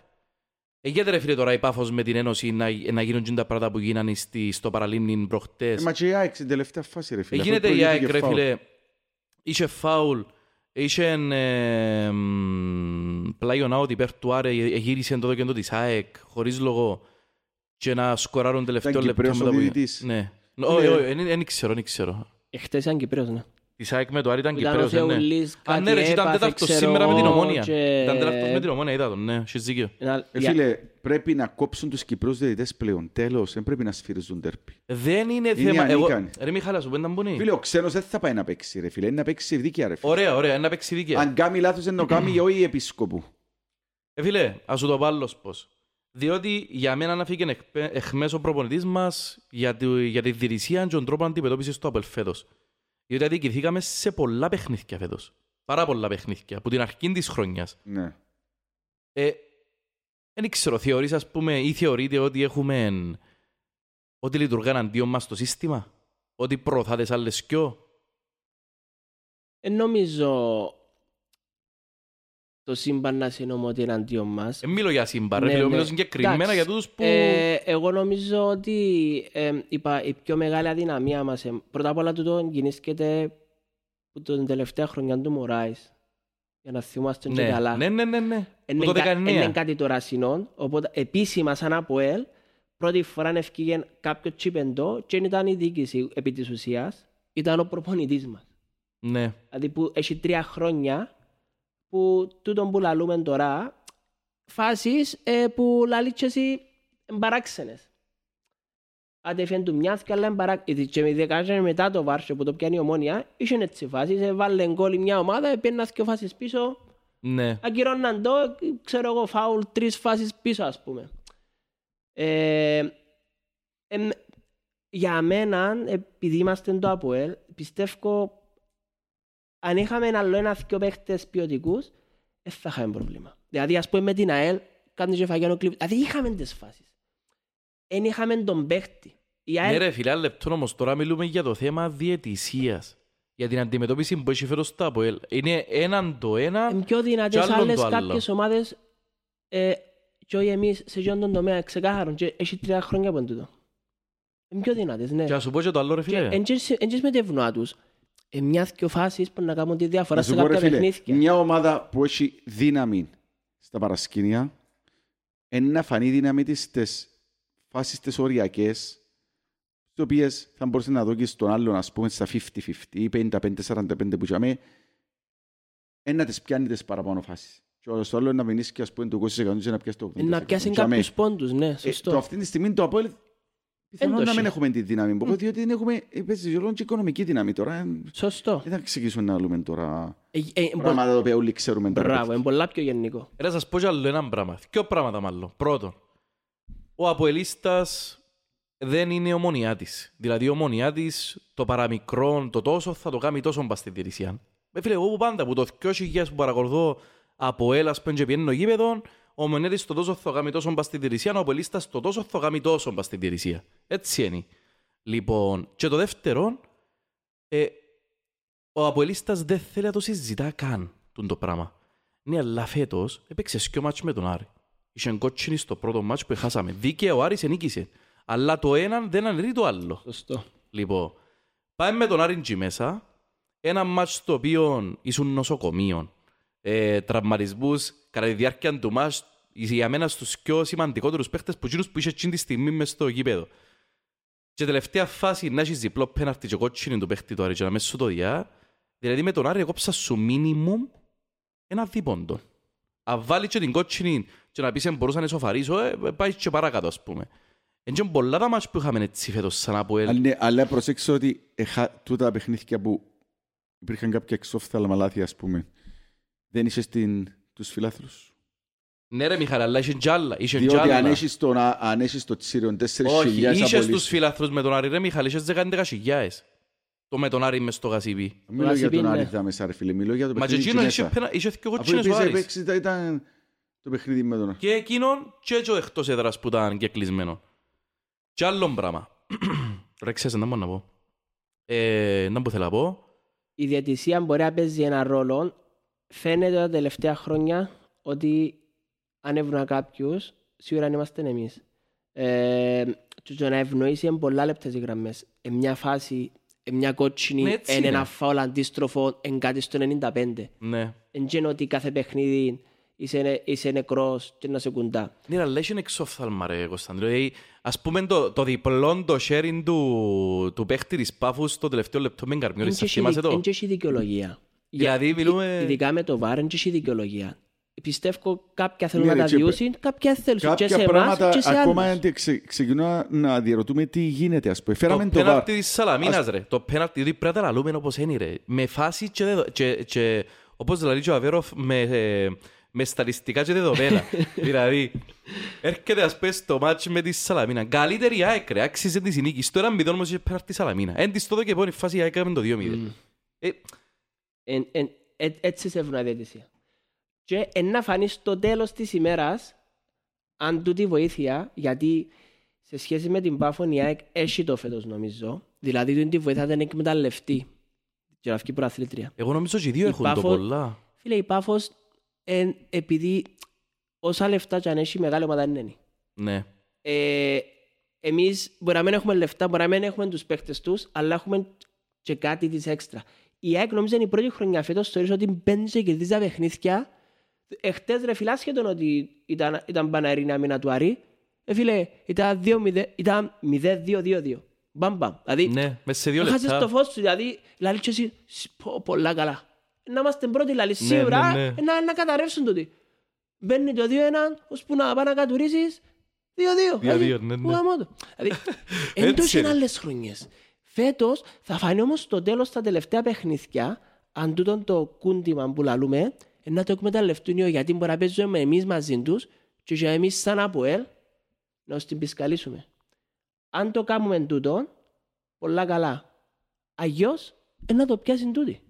Εγγέται ρε φίλε τώρα η Πάφος με την Ένωση να, να γίνουν και τα πράγματα που γίνανε στη, στο παραλίμνη Ε, προχτές. Μα και η ΑΕΚ στην τελευταία φάση ρε φίλε. αφού Γίνεται η ΑΕΚ προηγήθηκε ρε φάουλ. φίλε, είχε φάουλ, είχε ε, μ, πλάγιον out υπέρ του Άρε, ε, γύρισε το δοκέντο της ΑΕΚ χωρίς λόγο και να σκοράρουν τελευταίο Ήταν λεπτό. Κυπρέος ο μετά που- διαιτητής. Ναι. Όχι, όχι, δεν- δεν ξέρω, δεν ξέρω. Εχθές ήταν Κυπρέος, ναι. Της ΑΕΚ με το Άρη ήταν Ήταν ο Κυπρέος, ε, ναι. Θεουλής, Α, κάτι ναι ρε, και ήταν έπαθε, τέταρτος ξέρω σήμερα με την εγώ, Ομόνια. και- Ήταν τέταρτος με την Ομόνια, είδα τον, ναι, έχεις δίκιο. Ένα- Ε, για- φίλε, πρέπει να κόψουν τους Κυπρούς διαιτητές πλέον. Τέλος, δεν πρέπει να σφυρίζουν τέρπι. Δεν είναι Είναι θέμα. Εγώ... ανίκανοι. Ρε Μιχάλα, σου πέντε μπονεί. Φίλε, ο ξένος δεν θα πάει να παίξει ρε φίλε, είναι να παίξει δίκαια ρε φίλε. Ωραία, ωραία, να παίξει δίκαια. Αν κάνει λάθος, είναι να κάνει όχι επίσκοπου. Ε, φίλε, ας σου το πω άλλος πώς. Διότι για μένα να φύγει εχμές ο προπονητής μας για τη, για τη διρυσία και τον τρόπο αντιμετώπισης του Απελ φέτος. Διότι αδικηθήκαμε σε πολλά παιχνίδια φέτος. Πάρα πολλά παιχνίδια, από την αρχή της χρονιάς. Ναι. Ε, δεν ξέρω, θεωρείς ας πούμε ή θεωρείτε ότι έχουμε ότι λειτουργά αντίον μας το σύστημα, ότι προωθάτε σε άλλες κοιό. Ε, νομίζω το σύμπαν να συνομωτεί εναντίον μας. Δεν μιλώ για σύμπαν, ρε Ναι, φίλε, ναι. μιλώ συγκεκριμένα Εντάξει, για τούτους που... Ε, εγώ νομίζω ότι ε, είπα, η πιο μεγάλη αδυναμία μας ε, πρώτα απ' όλα τούτο γεννήσκεται που την τελευταία χρονιά του Μωράης για να θυμάστε και ναι, καλά. ναι, ναι, ναι, ναι. Είναι Που το κα- 19. είναι κάτι τώρα συνόν, οπότε επίσημα σαν ΑΠΟΕΛ πρώτη φορά ευκήγε κάποιο τσιπεντό και δεν ήταν η διοίκηση επί της ουσίας, ήταν ο προπονητής μας. Ναι. Δηλαδή που έχει τρία χρόνια που τούτον που λαλούμε τώρα φάσεις ε, που λαλείς και εσύ εμπαράξενες. Άντε φύγουν του μιας και άλλα εμπαράξενες. Και με δεκάζανε μετά το Βάρσο που το πιάνει η ομόνια, είχαν έτσι φάσεις, ε, βάλε γκολ μια ομάδα, πήγαιναν δύο φάσεις πίσω, Ναι. ακυρώναν το, ξέρω εγώ, φάουλ, τρεις φάσεις πίσω ας πούμε. Ε, εμ, για μένα, επειδή είμαστε το ΑΠΟΕΛ, πιστεύω αν είχαμε άλλο ένα δυο παίχτες ποιοτικούς, δεν θα είχαμε πρόβλημα. Δηλαδή, ας πούμε με την ΑΕΛ, κάνουν και φαγιάνο κλειπ. Δηλαδή, είχαμε τις φάσεις. Εν είχαμε τον παίχτη. Η Ναι ΑΕΛ, ρε φίλε, ένα λεπτό όμως τώρα μιλούμε για το θέμα διαιτησίας. Για την αντιμετώπιση που έχει φέρω στο ΑΠΟΕΛ. Είναι έναν το ένα είναι πιο και δυνατές άλλον άλλες το άλλο. κάποιες ομάδες ε, και όχι εμείς σε αυτόν τον τομέα ξεκάθαρον και έχει τρία χρόνια από τούτο. Είναι πιο δυνατές, ναι. Και να σου πω και το άλλο ρε Και φίλε. εν και- εν και συμμετεύουν τους. Ε, μια-δυο φάσεις που να κάνουν τη διαφορά Να σου σε πω, ρε κάποια φίλε, παιχνίδια. Μια ομάδα που έχει δύναμη στα παρασκήνια είναι να φανεί η δύναμη της στις φάσεις τις οριακές τις οποίες θα μπορούσε να δω και στον άλλον ας πούμε στα 50-50 ή 55-45 που είχαμε είναι να τις πιάνει τις παραπάνω φάσεις. Και στο άλλο να μείνεις και ας πούμε το 20% και να πιάσεις το 80%. Ε, Να πιάσει Και αμέ. κάποιους πόντους, ναι, Ε, σωστό. το αυτή τη στιγμή το Αποέλ πιθανόν το να μην έχει. έχουμε τη δύναμη που έχω, διότι δεν έχουμε ε, παίζει ρόλο και οικονομική δύναμη τώρα. Ε, Σωστό. Δεν θα ξεκινήσουμε να λέμε τώρα Ε, ε, ε, μπο- πράγματα τα οποία όλοι ξέρουμε τώρα. Μπράβο, είναι πολλά πιο γενικό. Ρε, να σας πω κι άλλο ένα πράγμα. Δυο πράγματα μάλλον. Πρώτον, ο Αποελίστας δεν είναι ομονιά της. Δηλαδή η ομονιά της, το παραμικρό, το τόσο θα το κάνει τόσο μπας στη διαιτησία. Με φίλε, εγώ που πάντα που το 2000 που παρακολουθώ από έλας που και πιένω γήπεδο, ο ομονιά της το τόσο θα το κάνει τόσο μπας στη διαιτησία, ο Αποελίστας το τόσο θα το κάνει τόσο μπας στη διαιτησία. Έτσι είναι. Λοιπόν, και το δεύτερο, ε, ο Αποελίστας δεν θέλει να το συζητά καν τούτο το πράγμα. Ναι, αλλά φέτος έπαιξε σκιο μάτς με τον Άρη. Είχε κότσινη στο πρώτο μάτς που χάσαμε. Δίκαια ο Άρης ενίκησε. Αλλά το έναν δεν αναιρεί το άλλο. Σωστό. Λοιπόν, πάμε με τον Άρη εκεί μέσα. Ένα μάτς στο οποίο ήσουν νοσοκομείο. Ε, τραυματισμούς κατά τη διάρκεια του μάτς για μένα στους πιο σημαντικότερους παίχτες που εκείνους που είχε εκείνη τη στιγμή μες στο γήπεδο. Και τελευταία φάση να έχεις διπλό πέναρτη και κότσινη του παίχτη του Άρη και να μέσα σου το διά. Δηλαδή με τον Άρη έκοψα σου μίνιμουμ ένα δίποντο. Αν βάλει και την κότσινη και να πεις «Ε, μπορούσα να εσωφαρίσω, ε, πάει και παρακάτω ας πούμε. Είναι και πολλά τα μάτς που είχαμε έτσι φέτος σαν Αποέλ. Αλλά, ναι, αλλά προσέξτε ότι εχα, τούτα τα παιχνίδια που υπήρχαν κάποια εξόφθαλμα λάθη, ας πούμε, δεν είσαι στην, τους φιλάθλους. Ναι ρε Μιχάλη, αλλά είχε κι άλλα. Είχε κι Διότι αν άλλα. έχεις, τον, αν έχεις το Τσίριον 4.000 Όχι, είχες τους απολύσεις. φιλάθρους με τον Άρη ρε Μιχάλη, είχες 10 χιλιάες. Το με τον Άρη μες στο γασίπι. Μιλώ για Γασιπί, τον ναι. Άρη θα μέσα ρε φίλε, μιλώ για το Μα και παιχνίδι εκείνο εκεί είχε μέσα. πένα- είχε και Αφού κότσινες ο επίσης Άρης. έπαιξε, ήταν- ήταν το παιχνίδι με τον Άρη. Και εκείνον και και ο εκτός έδρας που ήταν και κλεισμένο. Και άλλο πράγμα. Ρε ξέρεις, να μπορώ να πω. Ε, να που θέλω να πω. Η διατησία μπορεί να παίζει ένα ρόλο. Φαίνεται τα τελευταία χρόνια ότι αν έβρουνα κάποιους, σίγουρα αν είμαστε εμείς. Ε, και το να ευνοήσει είναι πολλά λεπτές οι γραμμές. En μια φάση, en μια Ναι, κότσινη, έτσι εν είναι. ένα φάουλ αντίστροφο, εν κάτι στο 95. Ναι. Εν και είναι ότι κάθε παιχνίδι είσαι, είσαι νεκρός και να σε κουντά. Ναι, αλλά έχει εξόφθαλμα ρε Κωνσταντίνο. Δηλαδή, ας πούμε το, το διπλό το sharing του, του παίχτη της Πάφους στο τελευταίο λεπτό με Γκαρμιώρης. Θα θυμάσαι το; Εν και έχει δικαιολογία. Δηλαδή, Για- μιλούμε- Ειδικά με το βάρ, εν και έχει δικαιολογία. Πιστεύω κάποια θέλουν Ναι, να ρε, τα και- διούσουν, κάποια θέλουν και Κάποια σε εμάς πράγματα και σε ακόμα άλλους. αντι- ξε, ξεκινώ να- να διαρωτούμε τι γίνεται, ας πούμε. Φέραμε Το το βάρ. πέναλτι της Σαλαμίνας ρε. Το πέναλτι, δηλαδή πρέπει να τα λαλούμε όπως είναι ρε. Με φάση και, δεδο- και, και όπως λέει και ο Αβέροφ με, ε, με στατιστικά και δεδομένα. δηλαδή, έρχεται ας πούμε στο μάτσι με τη Σαλαμίνα. Καλύτερη ΑΕΚ ρε, άξιζε τη συνήκη. Στο ένα μηδόν όμως είχε πέναλτι Σαλαμίνα. Εν της τότε και πόνη φάση η ΑΕΚ έκαμε το 2-0. Ε, Εν- εν- ε- Έτσι σε βρουν διαιτησία. Και εν να φανείς στο τέλος της ημέρας αν τούτη βοήθεια, γιατί σε σχέση με την Πάφων η ΑΕΚ έχει το φέτος νομίζω. Δηλαδή τούτη τη βοήθεια δεν εκμεταλλευτεί. Και να βγει προαθλήτρια. εγώ νομίζω και οι δύο Η έχουν το Πάφο- πολλά. Φίλε, η Πάφος εν, επειδή όσα λεφτά και αν έχει μεγάλη ομάδα δεν είναι. Ναι. ε, εμείς μπορεί να μην έχουμε λεφτά, μπορεί να μην έχουμε τους παίχτες τους, αλλά έχουμε και κάτι της έξτρα. Η ΑΕΚ νομίζω είναι η πρώτη χρονιά φέτος, θεωρείς ότι μπαίνεις και κερδίζεις τα παιχνίδια. Εχθές ρε φίλε, άσχετον ότι ήταν, ήταν παναρίνη άμυνα του Άρη, ε, φίλε, ήταν 2-0, ήταν 0-2-2-2. Μπαμ μπαμ. Δηλαδή, Ναι, μέσα σε δύο έχασες λεπτά. το φως σου, δηλαδή, λαλείς και εσύ, «Σ, πω, πολλά καλά. Να είμαστε πρώτοι, λαλείς, Ναι, σίγουρα, ναι, ναι. ε, να, να καταρρεύσουν τούτοι. Μπαίνει το 2-1, ώσπου να πάει να κατουρίσεις, 2-2. 2-2, ναι, ναι. Γαμώ το. Δηλαδή, εν Έτσι τόσο είναι είναι. άλλες χρονιές. Φέτος θα φανεί όμως στο τέλος στα τελευταία παιχνίδια, αν τούτον το κούντιμα που λαλούμε, ε, να το εκμεταλλευτούν γιατί μπορεί να παίζουμε εμείς μαζί τους και για εμείς σαν ΑΠΟΕΛ να τους την πισκαλίσουμε. Αν το κάνουμε τούτο, πολλά καλά. Αγιώς, ε, να το πιάσουν τούτοι.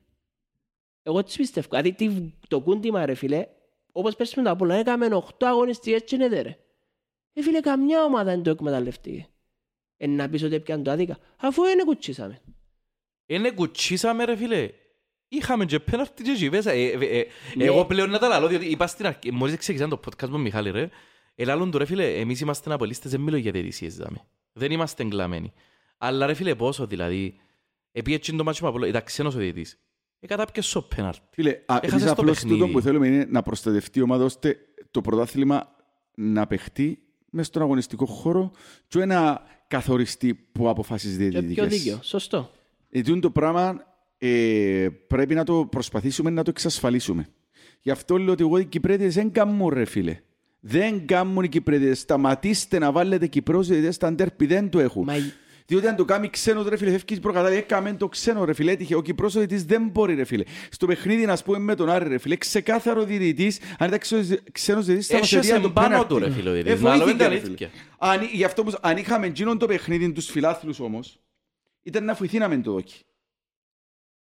Εγώ τις πιστεύω. Δηλαδή τι- το κούντιμα ρε φίλε, όπως πέρσι με τα πολλά, έκαμε 8 αγωνιστικές και είναι δε, ρε. Ε φίλε, καμιά ομάδα δεν το εκμεταλλευτεί. Ε, να πεις ότι έπιαν το άδικα. Αφού είναι κουτσίσαμε. Είναι κουτσίσαμε ρε φίλε. Είχαμε και πέναρτι και εκεί μέσα. Ε, ε, ε, Ναι. Εγώ πλέον να τα λαλώ, διότι είπα στην αρχή, μόλις ξεκινήσαν το podcast με τον Μιχάλη ρε, ελάλλον του ρε φίλε, εμείς είμαστε απολύστες, δεν μιλώ για διαιτησίες δάμε. Δεν είμαστε εγκλαμμένοι. Αλλά ρε φίλε πόσο δηλαδή, επειδή έτσι το μάτσο με Απόλλωνα, ήταν ξένος ο διαιτητής. Ε, κατάπιες στο πέναλτι. Φίλε, α, Έχασες εμείς το απλώς παιχνίδι. τούτο που θέλουμε είναι να προστατευτεί η ομάδα ώστε το πρωτάθλημα να παιχτεί μέσα στον αγωνιστικό χώρο και όχι να καθοριστεί που αποφάσεις Και πιο διαιτητικές. δίκαιο. Σωστό. Γιατί το πράγμα ε, πρέπει να το προσπαθήσουμε να το εξασφαλίσουμε. Γι' αυτό λέω ότι εγώ οι Κυπρέτες δεν κάνουν ρε φίλε. Δεν κάνουν οι Κυπρέτες. Σταματήστε να βάλετε Κυπρός διαιτητές στα ντέρπι. Δεν το έχουν. Μα Διότι αν το κάνει ξένος ρε φίλε, φεύγεις προκατάλληλα, έκαμε το ξένο ρε φίλε, έτυχε. Ο Κυπρός ο διαιτητής δεν μπορεί ρε φίλε. Στο παιχνίδι να πούμε με τον Άρη ρε φίλε, ξεκάθαρο διαιτητής, αν ήταν ξένος- ξένος διαιτητής θα μας Έχασε έδιαν το πάνω πέναλτι. του, ρε φίλε, ο Ε, διαιτητής. Να λέμε βοήθηκε, τα ρε, φίλε. αλήθεια. Αν, γι' αυτό που, αν είχαμε εκείνον το παιχνίδι τους φιλάθλους όμως, ήταν να βοηθήναμε το δόκι.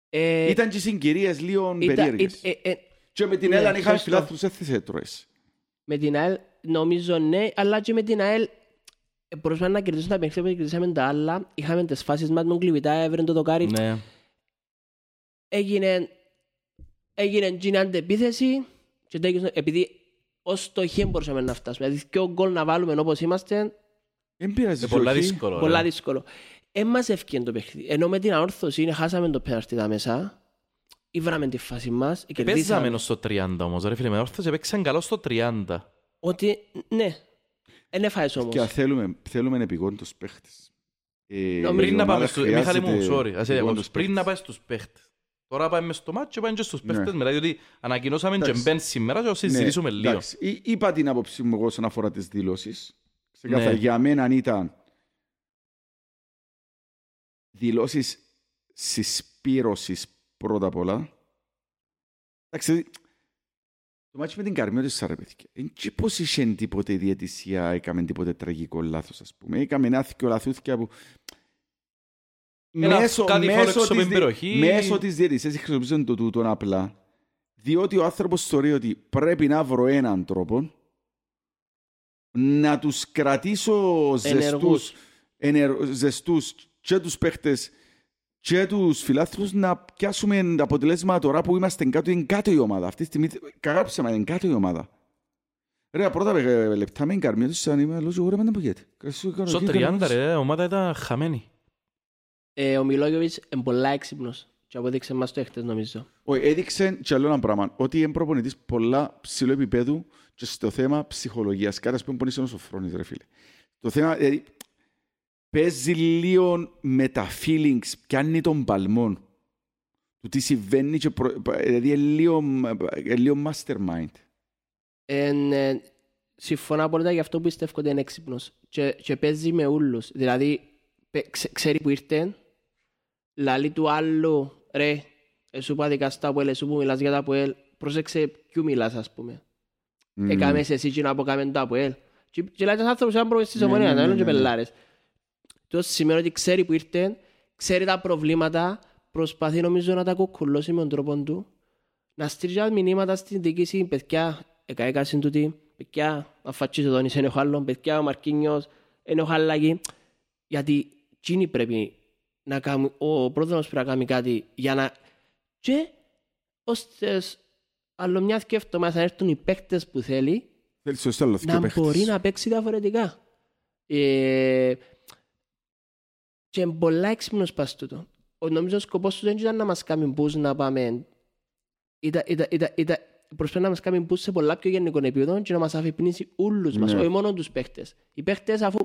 ε, Ήταν και οι συγκυρίες λίγο ήταν- περίεργες. ε, ε, ε, Και με την ναι, ΕΛ αν είχαμε σωστό. φιλάθλους δεν θα έτρωες. Με την ΑΕΛ νομίζω ναι, αλλά και με την ΑΕΛ ε, μπορούσαμε να κερδίσουμε τα παιχνίδια που κερδίσαμε τα άλλα. Είχαμε τις φάσεις μας με τον Κλειβιτά, έβρε το δοκάρι. Ναι. Έγινε, έγινε γίνει αντεπίθεση και τέλειωσε, επειδή ως το χ μπορούσαμε να φτάσουμε. Δηλαδή και ο γκολ να βάλουμε όπως είμαστε, Δεν πειράζει. Είναι πολλά όχι. δύσκολο. πολλά ρε. δύσκολο. Ε, μας ευκαιρία το παιχνίδι. Ενώ με την αόρθωση είναι χάσαμε το πέναρτι τα μέσα, ήβραμε τη φάση μας, Ε, Παίζαμε κερδίσαμε. ενώ στο 30 όμως, ρε φίλε, με όρθος έπαιξαν καλό στο 30. Ότι, ναι, δεν έφαγες όμως. Και θέλουμε, θέλουμε επιγόντως παίχτες. Ε, Νομίζω- Πριν η να ομάδα πάμε στους... Μιχάλη μου, χρειάζεται sorry, ας σε επιγόντως διακόψω. Πριν να παίχτες. πάει στους παίχτες. Τώρα πάμε στο μάτσο και πάμε και στους Ναι. παίχτες μετά, διότι ανακοινώσαμε και Εντάξει. μπεν σήμερα και θα συζητήσουμε Ναι, λίγο. εντάξει. Εί- Είπα την άποψή μου εγώ όσον αφορά τις δηλώσεις. Ξεκάθαρα, Ναι. για μένα ήταν δηλώσεις συσπήρωσης πρώτα απ' όλα. Εντάξει, το μάτσι με την Καρμιώτισσα ρε παιδιά. Εν και πώς είχε τίποτε η διαιτησία, έκαμε τίποτε τραγικό λάθος ας πούμε. Έκαμε ένα δκυο λαθούθκια που... Ένα Μέσω, κάτι φάουλ μέσω, έξω από της, την δι- περιοχή. μέσω της διαιτησίας χρησιμοποιήσαν το τούτο απλά. Διότι ο άνθρωπος θεωρεί ότι πρέπει να βρω έναν τρόπο να τους κρατήσω ζεστούς, Ενεργούς. ενερ, ζεστούς και τους παίχτες και τους φιλάθλους να πιάσουμε αποτελέσματα τώρα που είμαστε κάτω, είναι κάτω η ομάδα. Αυτή τη στιγμή, κακά ψέμα, είναι κάτω η ομάδα. Ρε, πρώτα ε, λεπτά με την καρμία τους, αν είμαι, λέω, εγώ ρε, δεν μπορείτε. Στο 30 ρε, η ομάδα ήταν χαμένη. Ε, ο Μιλόγιοβιτς είναι πολλά έξυπνος και αποδείξε μας το έχτες νομίζω. Όχι, έδειξε και άλλο ένα πράγμα. Ότι είναι προπονητής πολλά ψηλό επίπεδου και στο θέμα ψυχολογίας. Κάτι ας πούμε που είναι ο Σοφρόνης, ρε φίλε. Το θέμα, δηλαδή, παίζει λίγο με τα feelings, πιάνει τον παλμό του τι συμβαίνει και προ... δηλαδή είναι λίγο, είναι λίγο mastermind. Εν, ε, συμφωνώ απόλυτα για αυτό που πιστεύω ότι είναι έξυπνος και, και παίζει με όλους. Δηλαδή, πε- ξε- ξέρει που ήρθε, λαλεί του άλλου, ρε, εσύ που αδικαστά από ελ, εσύ που μιλάς για τα από ελ, πρόσεξε ποιου μιλάς ας πούμε. Mm. Έκαμες σε εσύ και να αποκάμε το από ελ. Και, και λέει ένας άνθρωπος σαν πρόβλημα της Ναι, ομονίας, ναι, να ναι, είναι και ναι, ναι. πελάρες. Τόσο σημαίνει ότι ξέρει που ήρθε, ξέρει τα προβλήματα, προσπαθεί νομίζω να τα κουκκουλώσει με τον τρόπο του, να στείλει άλλα μηνύματα στην διοίκηση, παιδιά, έκαε κάτι τούτη, παιδιά, αφατσίσω τον είσαι έχω άλλον, παιδιά, ο Μαρκίνιος, είναι ο Χαλάκη, γιατί εκείνοι πρέπει να κάνουν, ο πρόεδρος πρέπει να κάνει κάτι για να... Και ώστε άλλο μια και εβδομάδα να έρθουν οι παίκτες που θέλει, Θέλει σωστό άλλο να μπορεί να παίξει διαφορετικά. Ε, και είναι πολλά έξυπνος πας τούτο. Ο νομίζω ο σκοπός τους δεν ήταν να μας κάνει boost να πάμε. Ήταν, ήταν, ήταν, ήταν, προσπαθεί να μας κάνει boost σε πολλά πιο γενικό επίπεδο και να μας αφυπνίσει όλους μας, Ναι. όχι μόνο τους παίχτες. Οι παίχτες αφού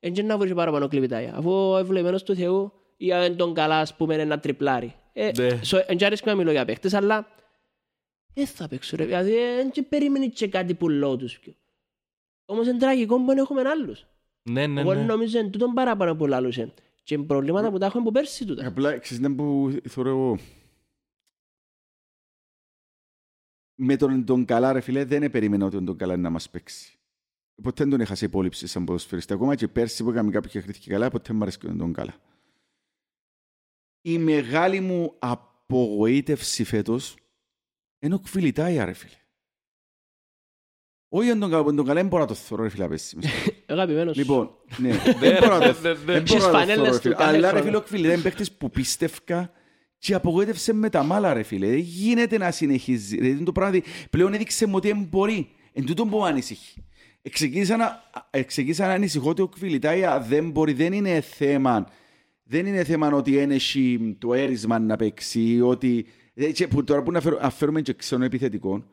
δεν να βρεις παραπάνω κλειβιτάγια, αφού ο ευλογημένος του Θεού ή αν τον καλά ας πούμε ένα τριπλάρι. Ε, Ναι. so, εν και αρέσκει να μιλώ για παίχτες, αλλά δεν θα παίξω ρε, δηλαδή δεν και περίμενε και κάτι που λέω τους πιο. Όμως είναι τραγικό που δεν έχουμε άλλους. Ναι, ναι, Εγώ ναι. νομίζω είναι τούτον παραπάνω που λαλούσε. Και προβλήματα που τα έχουμε από πέρσι τούτα. Απλά, ξέρεις, ήταν που θεωρώ εγώ. Με τον, τον καλά, ρε φίλε, δεν περίμενα ότι τον καλά να μας παίξει. Ποτέ δεν τον έχασε υπόλοιψη σαν ποδοσφαιριστή. Ακόμα και πέρσι που έκαμε κάποιο και χρήθηκε καλά, ποτέ μου αρέσει τον καλά. Η μεγάλη μου απογοήτευση φέτος είναι ο Κβιλιτάια, ρε φίλε. Όχι αν τον καλά, τον καλά δεν μπορώ να το θεωρώ, ρε φίλε, απέσει. Αγαπημένος. Λοιπόν, ναι, δεν μπορώ να το Ναι, ναι, ναι. δεν Τις μπορώ να το φανέλες θεωρώ, ρε του φίλε. κάθε Αλλά ρε χρόνο. φίλε, ο Κβιλιτάια είναι παίχτης που πίστευκα και απογοήτευσε με τα μάλα, ρε φίλε. Δεν γίνεται να συνεχίζει. Δηλαδή, το πράγμα πλέον έδειξε μου ότι δεν μπορεί. Εν τούτο που με ανησυχεί. Εξεκίνησα να, εξεκίνησα να ανησυχώ ότι ο Κβιλιτάια δεν μπορεί, δεν είναι θέμα δεν είναι θέμα ότι ένεχει το έρισμα να παίξει, ότι... ε, και που τώρα που να φέρω- αφαίρουμε και ξένο επιθετικό,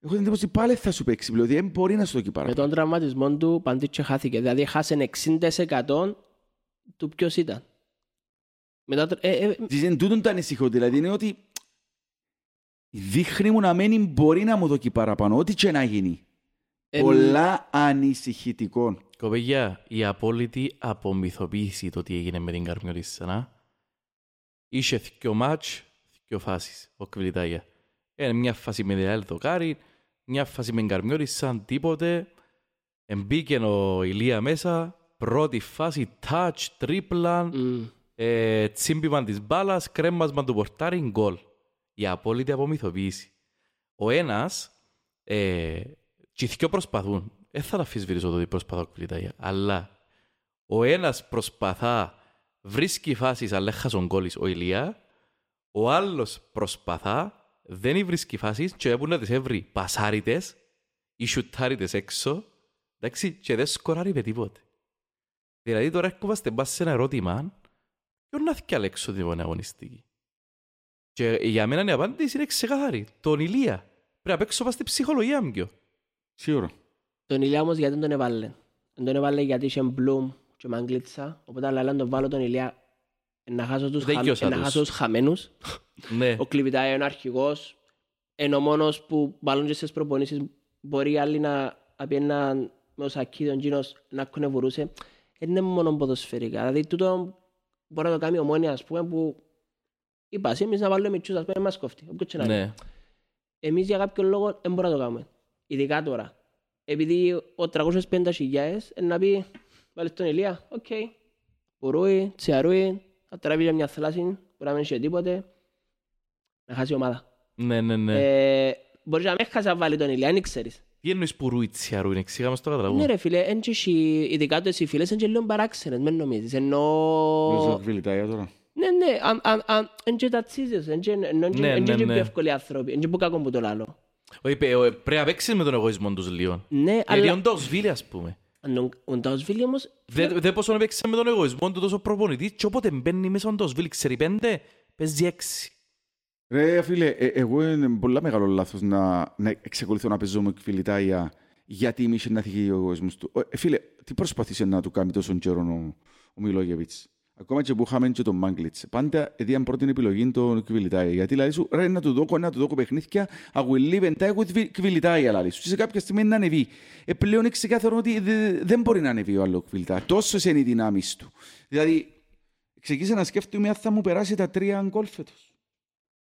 έχω την εντύπωση πάλι θα σου παίξει, δηλαδή δεν μπορεί να σου το εκεί Με παραπάνω. τον τραυματισμό του παντήτσο χάθηκε. Δηλαδή χάσε 60% του ποιος ήταν. Μετά, το- ε, ε, Τι είναι τούτον το ανησυχώ, δηλαδή είναι ότι δείχνει μου να μένει μπορεί να μου δω εκεί παραπάνω, ό,τι και να γίνει. ε, Πολλά ανησυχητικό. Κοπεγιά, η απόλυτη απομυθοποίηση το τι έγινε με την Καρμιωρίσα, να. Είχε δυο μάτς, δυο φάσεις, ο Κβιλιτάγια. Είναι μια φάση με Δεάλ Δοκάρι, μια φάση με Καρμιόρισα, τίποτε. Εμπήκε ο Ηλία μέσα, πρώτη φάση, touch, τρίπλα, μ, ε, τσίμπημα της μπάλας, κρέμασμα του πορτάρι, γκολ. Η απόλυτη απομυθοποίηση. Ο ένας, ε, και οι δυο προσπαθούν, δεν θα τα αφισβητήσω το ότι προσπαθώ κουλιτάγια, αλλά ο ένας προσπαθά, βρίσκει φάσεις, αλλά έχασε ο γκόλης ο Ηλία, ο άλλος προσπαθά, δεν βρίσκει φάσεις και έπουν να τις έβρει πασάριτες ή σιουτάριτες έξω, εντάξει, και δεν σκοράρει με τίποτε. Δηλαδή τώρα έρχομαστε μπας σε ένα ερώτημα ποιον να θυκιαλέξω την επόμενη αγωνιστική; Και για μένα η απάντηση είναι ξεκάθαρη. Τον Ηλία. Πρέπει να παίξω πας στη ψυχολογία μου πιο. Σίγουρα. Τον Ηλιά όμως γιατί δεν τον έβαλε; Δεν τον έβαλε γιατί είχε Μπλουμ και Μαγκλίτσα. Οπότε αλλά αν τον βάλω τον Ηλιά ε, να χάσω τους, Δεν χα... γιώσα ε, να τους. χάσω τους χαμένους. Ναι. Ο Κλειβιτάι είναι ο αρχηγός. Είναι ο μόνος που βάλουν και στις προπονήσεις μπορεί οι άλλοι να απιέναν με ο Σακί τον Κίνος να κονεβουρούσε. Δεν είναι μόνο ποδοσφαιρικά. Δηλαδή τούτο μπορεί να το κάνει ομόνια ας πούμε που είπα εσύ εμείς να βάλουμε μητσούς ας πούμε μας κόφτει. Όποιος και να είναι. ναι. Εμείς για κάποιο λόγο δεν μπορούμε να το κάνουμε. Ειδικά τώρα. Επειδή ο 350 χιλιάες να πει βάλεις τον Ηλία, οκ. Μπορούει, τσιαρούει, θα τραβεί για μια θλάση, μπορεί να μην έχει τίποτε. Να χάσει η ομάδα. Ναι, ναι, ναι. Ε, μπορείς να μην χάσει να βάλει τον Ηλία, αν ξέρεις. Τι εννοείς που ρούιτσια ρούιν, εξήγαμε στο Ναι καταλαβούν. ρε φίλε, εν και εσύ- ειδικά το εσύ φίλες, είναι και λίγο παράξενες, μην νομίζεις. Ενώ... Νομίζω ότι Βιλιτάγια τώρα. Ναι, ναι, αν- αν- αν- εν και τα τσίζες, εν και- εν- εν και- Ναι, εν και ναι, πιο ναι. εύκολοι άνθρωποι, εν και που κακό που το λάλλω. Όχι, παι- ο- πρέπει να παίξεις με τον εγωισμό τους λίγο. Ναι, Γιατί αλλά... ο Ντόσβιλ, ας πούμε. Αν ο Ντάουσβιλ όμως Δεν δεν πόσο να παίξεις με τον εγωισμό του τόσο προπονητή και όποτε μπαίνει μέσα ο Ντόσβιλ, ξέρει πέντε, παίζει έξι. Ρε φίλε, ε, εγώ είναι πολλά μεγάλο λάθος να, να εξακολουθώ να παίζω με Βιλιτάγια γιατί είμαι είχε να θυγεί ο εγωισμός του. Ε, φίλε, τι προσπαθήσε να του κάνει τόσο καιρό ο, ο Μιλόγεβιτς; Ακόμα και που είχαμε και τον Μάγκλιτς. Πάντα έδιαν πρώτη επιλογή τον Κβιλιτάγια. Γιατί λέει σου, ρε να του δώκω, να του δώκω παιχνίδια, I will live and die with Κβιλιτάγια, λέει σου. Και σε κάποια στιγμή να ανεβεί. Ε, πλέον είναι ξεκάθαρο ότι δε- δεν μπορεί να ανεβεί ο άλλος Κβιλιτάγια. Τόσο είναι οι δυνάμεις του. Δηλαδή, ξεκίνησα να σκέφτομαι αν θα μου περάσει τα τρία γκολ φέτος.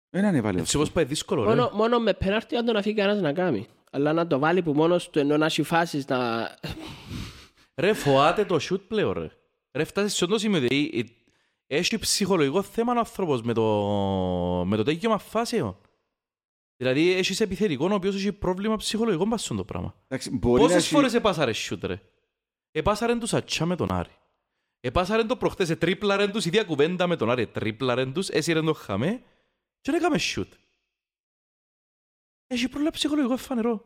Δεν ανέβαλε. Έτσι όπως πάει δύσκολο, ρε. Μόνο, μόνο με πέναρτι αν τον αφήσει κανένας να κάνει. Αλλά να το βάλει που μόνος του ενώ να έχει φάσεις να... Ρε, φοάται το σιούτ πλέον, ρε. Ρε, φτάσεις σε αυτό το σημείο, δηλαδή, ε, έχει ψυχολογικό θέμα ο άνθρωπος με το, με το τέγιωμα φάσεων. Δηλαδή, έχεις επιθετικό ο οποίος έχει πρόβλημα ψυχολογικό πάνω στο πράγμα. Εντάξει, μπορεί να Πόσες έχει- φορές επάσαρε σιούτ, ρε; Επάσαρεν τους ατσιά με τον Άρη. Επάσαρεν το προχτές, ετρίπλαρεν τους, η ίδια κουβέντα με τον Άρη, ετρίπλαρεν τους, έσυρεν το χαμέ και δεν έκαμε σιούτ. Έχει πρόβλημα ψυχολογικό φανερό.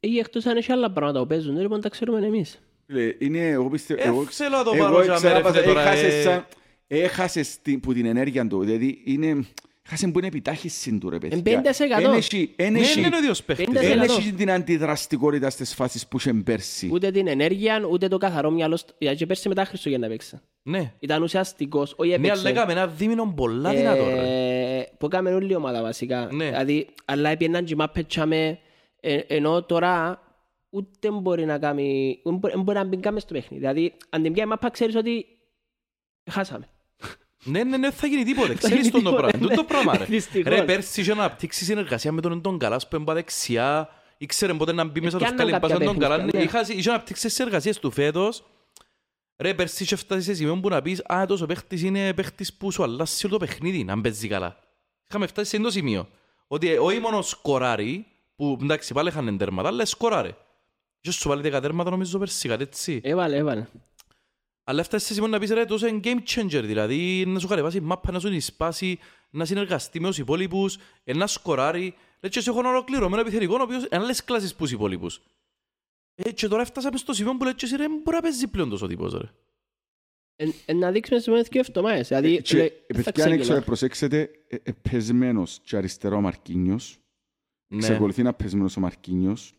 Ή εκτός αν έχει άλλα πράγματα που παίζουν, λοιπόν τα ξέρουμε εμείς. Φίλε, Είναι, εγώ πιστεύω... Ε, εγώ- θέλω να το εγώ πάρω για ξέρω, μέρα, πας- φίλε, τώρα, έχασες ε. σαν- Έχασες την- που την ενέργεια του. Δηλαδή, είναι... Έχασες που είναι επιτάχυση του, ρε παιδιά. Εν 50%. Εν έχει- εν Ναι, έχει- είναι ο ίδιος παίχτης. πέντε ρε. εν 50%. έχει την αντιδραστικότητα στις φάσεις που είχε πέρσι. Ούτε την ενέργεια, ούτε το καθαρό μυαλό. στο- Γιατί και πέρσι μετά Χριστούγεννα παίξα. Ναι. Ήταν ουσιαστικός, όχι Ναι, αλλά έπαιξε. έκαμε ένα δίμηνο πολλά δυνατό, ρε. Ε, που έκαμε όλη η ομάδα βασικά. Ναι. Δηλαδή, αλλά έπαιρναν και μάπες τσάμε, ε, ενώ τώρα ούτε μπορεί να κάνει, δεν μπορεί- δεν μπορεί να μπει καν μες στο παιχνίδι. Δηλαδή, αν την πιάει μάπα ξέρεις ότι χάσαμε. Ναι, ναι, ναι, θα γίνει τίποτε. Θα Ξέρεις γίνει τον το τίποτε, πράγμα. ναι. Τούτο πράγμα, ρε. Δυστυχώς. Ρε, πέρσι είχε να αναπτύξει συνεργασία με τον τον Καλάς που έμπα δεξιά. Ήξερε πότε να μπει μέσα το Πιάνναν σκάλι κάποια πάσαν τον Καλά. παιχνίδια, Ναι, ναι. είχα- Είχε αναπτύξει συνεργασίες του φέτος. Ρε, πέρσι είχε φτάσει σε σημείο που να πεις «Α, τόσο παίχτης είναι παίχτης που σου αλλάσει όλο το παιχνίδι, να παίζει καλά». Είχαμε φτάσει σε αυτό το σημείο. Ότι ε, όχι μόνο σκοράρει, που εντάξει πάλι είχαν τέρματα, αλλά σκοράρε. Και σου βάλει δέκα τέρματα νομίζω πέρσι, κάτι έτσι. Έβαλε, έβαλε. Αλλά έφτασε σε σημείο να πεις ρε τόσο είναι game changer, δηλαδή να σου κατεβάσει μάπα, να σου την σπάσει, να συνεργαστεί με τους υπόλοιπους, ε, να σκοράρει. Λέει και σε έχω ένα ολοκληρωμένο επιθετικό, ο οποίος είναι άλλες κλάσεις που τους υπόλοιπους. Ε, και τώρα έφτασαμε στο σημείο που λέει και εσύ ρε, μπορεί να παίζει πλέον τόσο τύπος ρε. Εν- εν να δείξουμε σε μόνες και εβδομάδες. Δηλαδή, Ε, Και, λέει, ε, θα παιδιά, αν ξεκινά. έξω, προσέξετε, ε, ε, πεσμένος και αριστερό ο Μαρκίνιος. Ναι. Ξεκολουθεί να πεσμένος ο Μαρκίνιος.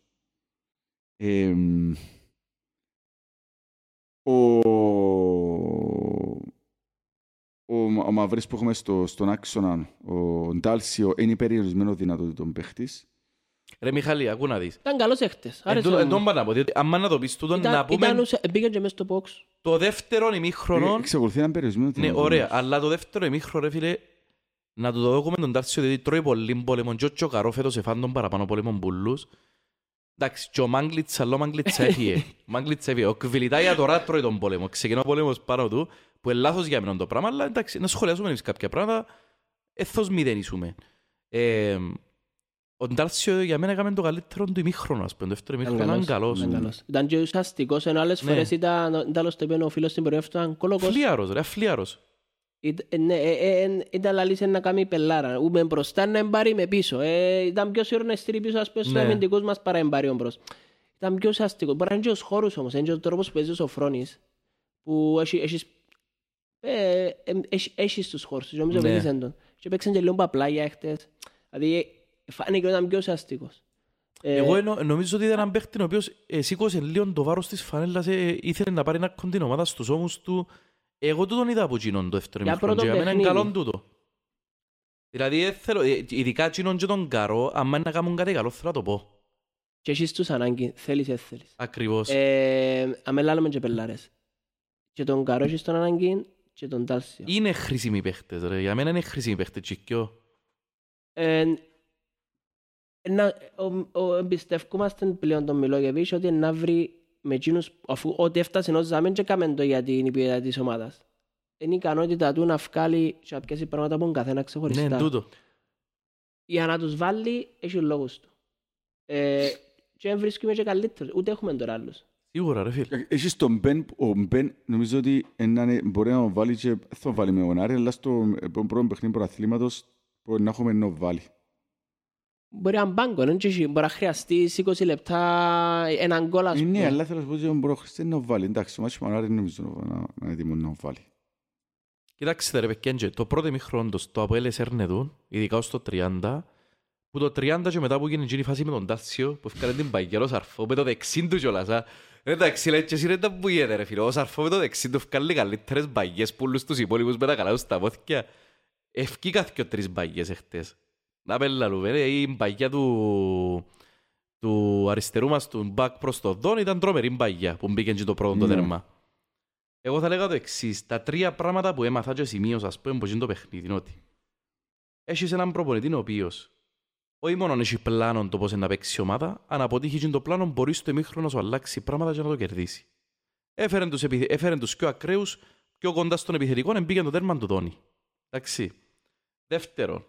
Ε, μ, ο, ο, ο Μαυρής που έχουμε στο, στον άξονα, ο Ντάλσιο, είναι περιορισμένο δυνατότητων παίχτης. Ρε Μιχάλη, ακού να δεις. Ήταν καλός έχτες. Εν Άρεσε τούτο- εν μου. τόν πάω να πω, διότι άμα να το πεις τούτο, Ήταν- να πούμε ήταν ουσα- Μπήκε και μες στο box. το δεύτερο ημίχρονο, Ε, Εξακολουθεί να είναι περιορισμένο ναι δυνατότητων. ωραία, αλλά το δεύτερο ημίχρονο ρε φίλε, να του το δώσουμε τον Τάρσιο, διότι τρώει πολύ πόλεμο και ο Τσοκαρό φέτος εφάν τον παραπάνω πόλεμο μπουλούς. Εντάξει, και ο Μάγκλιτς, αλλά ο Μάγκλιτς έφυγε. Ο Μάγκλιτς έφυγε. Ο Κβιλιτάγια τώρα τρώει τον πόλεμο. Ξεκινά ο πόλεμος πάνω του, που είναι λάθος για μένα το πράγμα, αλλά εντάξει, να σχολιάσουμε εμείς κάποια πράγματα, εθώς μηδενίσουμε. Ε, ο Ντάρσιο για μένα έκαμε το καλύτερο του ημίχρονο, ας πούμε. Το δεύτερο Ήταν ημίχρονο ήταν καλός. Ήταν καλός. Ήταν και ουσιαστικός, ενώ άλλες Ναι. φορές ήταν ήταν άλλος το είπε ο φίλος στην πορεία του, ήταν κολοκός. Φλίαρος, ρε, αφλίαρος. Ήταν λαλής να κάνει πελάρα. Ούμε μπροστά να εμπάρει με πίσω. Ε, Ήταν πιο σίγουρο να στείλει πίσω ας πούμε, στους Ναι. αμυντικούς μας παρά εμπάρει ο μπρος. Ήταν πιο ουσιαστικό. Μπορεί να είναι και ο χώρους όμως. Είναι και ο τρόπος που παίζει ο Σοφρόνης. Που έχει, έχεις, ε, ε, έχεις, έχεις τους χώρους. τους. Νομίζω Ναι. παίζεις τον. Και παίξαν και λίγο παπλάγια έχτες. Δηλαδή ε, φάνηκε ότι ήταν πιο ουσιαστικός. Ε, Εγώ εννο- νομίζω ότι ήταν έναν παίχτη ο οποίος ε, σήκωσε λίγο το βάρος της φανέλας, ε, ήθελε να πάρει ένα κοντή ομάδα στους ώμους του. Εγώ του τον είδα από εκείνον το δεύτερο Για ημίχρονο και πρώτο για μένα είναι παιχνίδι. καλό τούτο. Δηλαδή, ε, θέλω, ε, ειδικά εκείνον και τον καρό, αν είναι να κάνουν κάτι καλό, θέλω να το πω. Και έχεις τους ανάγκη. Θέλεις, δεν θέλεις. Ακριβώς. Ε, αμελάλουμε και πελάρες. Και τον Καρό έχεις τον ανάγκη και τον Τάλσιο. Είναι χρήσιμοι παίχτες, ρε. Για μένα είναι χρήσιμοι παίχτες, τσικιό. Ε, να, ο, ο, εμπιστευκούμαστε πλέον τον Μιλόγεβιτς ότι να βρει με εκείνους, αφού ό,τι έφτασε ενώ ζάμε και κάμε το για την υπηρετία της ομάδας. Είναι η ικανότητα του να βγάλει και να πιάσει πράγματα από τον καθένα ξεχωριστά. Ναι, τούτο. Για να τους βάλει, έχει λόγους του. Ε, και δεν βρίσκουμε και καλύτερους, ούτε έχουμε τώρα άλλους. Σίγουρα, ρε φίλε. Ε, Έχεις τον Μπεν, ο Μπεν νομίζω ότι είναι- μπορεί να τον βάλει και δεν θα τον βάλει με τον Άρη, αλλά στο ε, πρώτο παιχνίδι προαθλήματος μπορεί να έχουμε να βάλει. Μπορεί να είναι μπάγκο, δεν έχει- μπορεί να χρειαστεί 20 λεπτά έναν γκολ, ας Ε, πούμε. Ναι, αλλά θέλω να πω ότι μπορεί ο Χριστέ να τον βάλει. Εντάξει, ο μάτσο με τον Άρη νομίζω να- να είναι έτοιμο να τον βάλει. Κοιτάξτε ρε παιδιά, το πρώτο ημίχρονο το στο Αποέλ Εσέρνεδουν, ειδικά ως το 30, που το 30 και μετά που γίνει εκείνη η φάση με τον Τάσιο, που έφκανε την παγιέρο Σαρφό, με το δεξί του κιόλας, α. Εντάξει, λέει και εσύ ρε τα που γίνεται ρε φίλε, ο Σαρφό με το δεξί του έφκανε καλύτερες μπαγιές που όλους τους υπόλοιπους με τα καλά τους στα πόθηκια. Ευκήκα και τρεις μπαγιές εχθές. Να πελαλούμε, ρε, η μπαγιά του, του αριστερού μας, του μπακ προς το δόν, ήταν τρομερή μπαγιά που μπήκε και το πρώτο το Ναι. τέρμα. Εγώ θα λέγα το εξής. Τα τρία πράγματα που έμαθα και σημείωσα, ας πούμε, από εκείνο το παιχνίδι, είναι ότι έχεις έναν προπονητή ο οποίος όχι μόνο έχει πλάνο το πώς είναι να παίξει η ομάδα, αν αποτύχει εκείνο το πλάνο μπορείς στο ημίχρονο να σου αλλάξει πράγματα και να το κερδίσεις. Έφερε τους, επιθε... Έφερε τους πιο ακραίους, πιο κοντά στον επιθετικό, εμπήκε το τέρμα του Δόνι. Εντάξει. Δεύτερον,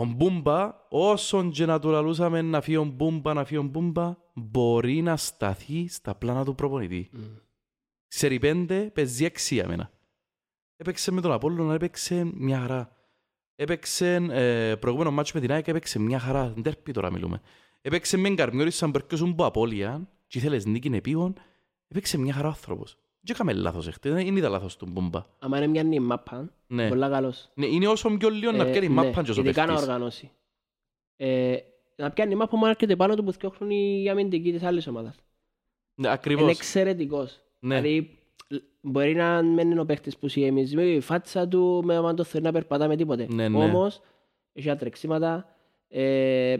ο Μπούμπα, όσον και να του λαλούσαμε να φύγει ο Μπούμπα, να φύγει ο Μπούμπα, μπορεί να σταθεί στα πλάνα του προπονητή. Μμ. Ξέρει πέντε, παίζει έξι για μένα. Έπαιξε με τον Απόλλωνα, έπαιξε μια χαρά. Έπαιξε ε, προηγούμενο μάτσο με την ΑΕΚ, έπαιξε μια χαρά. Ντέρπι τώρα μιλούμε. Έπαιξε με Γκαρμιόρι σαν περκιώσουν από απώλεια και ήθελες νίκη επίγον. Έπαιξε μια χαρά ο άνθρωπος. Δεν έκαμε λάθος εχθές, δεν είδα λάθος του Μπούμπα. Άμα είναι μια νη μάπα, Ναι. πολλά καλός. ναι. Είναι όσο πιο λίγο να Ε, πιάνει ναι, μάπαν και όσο Ειδικά να παίχτης. οργανώσει. Ε, να πιάνει μάπα μόνο έρχεται πάνω του που θυκόχνουν οι αμυντικοί της άλλης ομάδας. Ναι, Είναι ακριβώς. εξαιρετικός. Ναι. Δηλαδή, μπορεί να μένει ο παίχτης που σιεμίζει με η φάτσα του, με άμα το θέλει να περπατά με τίποτε. Ναι, ναι. Όμως, έχει ατρεξίματα. Ε,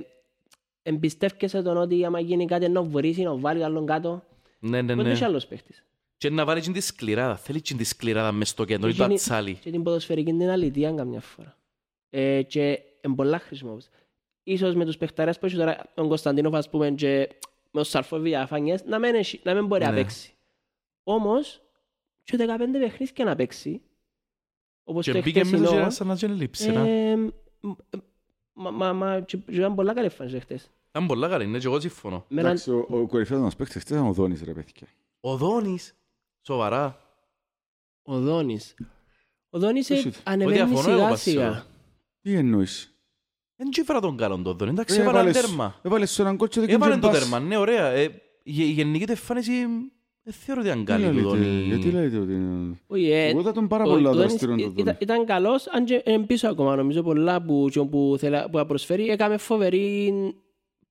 εμπιστεύκεσαι τον ότι άμα γίνει κάτι να βορήσει, να βάλει άλλον κάτω. Ναι, ναι, Πώς ναι. έχει άλλος παίχτης. Και να βάλει και τη σκληράδα. Θέλει και τη σκληράδα μες στο κέντρο, ή το Εκείνη- ατσάλι. Και την ποδοσφαιρική την αλήθεια καμιά φορά. Ε, και είναι πολλά χρησιμοποιούς. Ίσως με τους παιχταρές που έχει τώρα τον Κωνσταντίνο ας πούμε και με τον Σαρφό διαφάνειες να μην, έχει- να μην μπορεί να Ναι. παίξει. Όμως και 15 παιχνίδια να παίξει όπως Και το μπήκε μέσα και χτεσινό ένα σαν να γίνει λείψη. να. ε, μ- μα- μα- μα- και και ήταν πολλά καλή εμφάνιση χτες. Ήταν πολλά καλή, ναι, και εγώ συμφωνώ. Με έναν- Εντάξει, ο, ο κορυφαίος μας παίκτης χτες ήταν ο Δόνης ρε παιδιά. Ο Δόνης, σοβαρά. Ο Δόνης. Ο Δόνης Πώς ε, ήρθε; ανεβαίνει Ότι αφωνώ εγώ σιγά πασίγα. σιγά. Τι εννοείς; Δεν τσίφερα τον καλόν τον Δόνη, εντάξει, Ε, έβαλε ένα έβαλες- τέρμα. Έβαλες σε έναν κόλτσο και Έβαλε δεν το πας. τέρμα, ναι, ωραία. Ε, η η γενική του εμφάνιση Δεν θεωρώ ότι ήταν Τι καλή του λέτε, Δόνη. Γιατί λέτε ότι είναι... Όχι, ε, Εγώ θα τον πάρα ο πολλά Ντόνις δραστηριό τον ήταν, Δόνη. ήταν καλός, αν και είναι πίσω ακόμα νομίζω πολλά που, και που, θέλα, που προσφέρει. Έκαμε φοβερή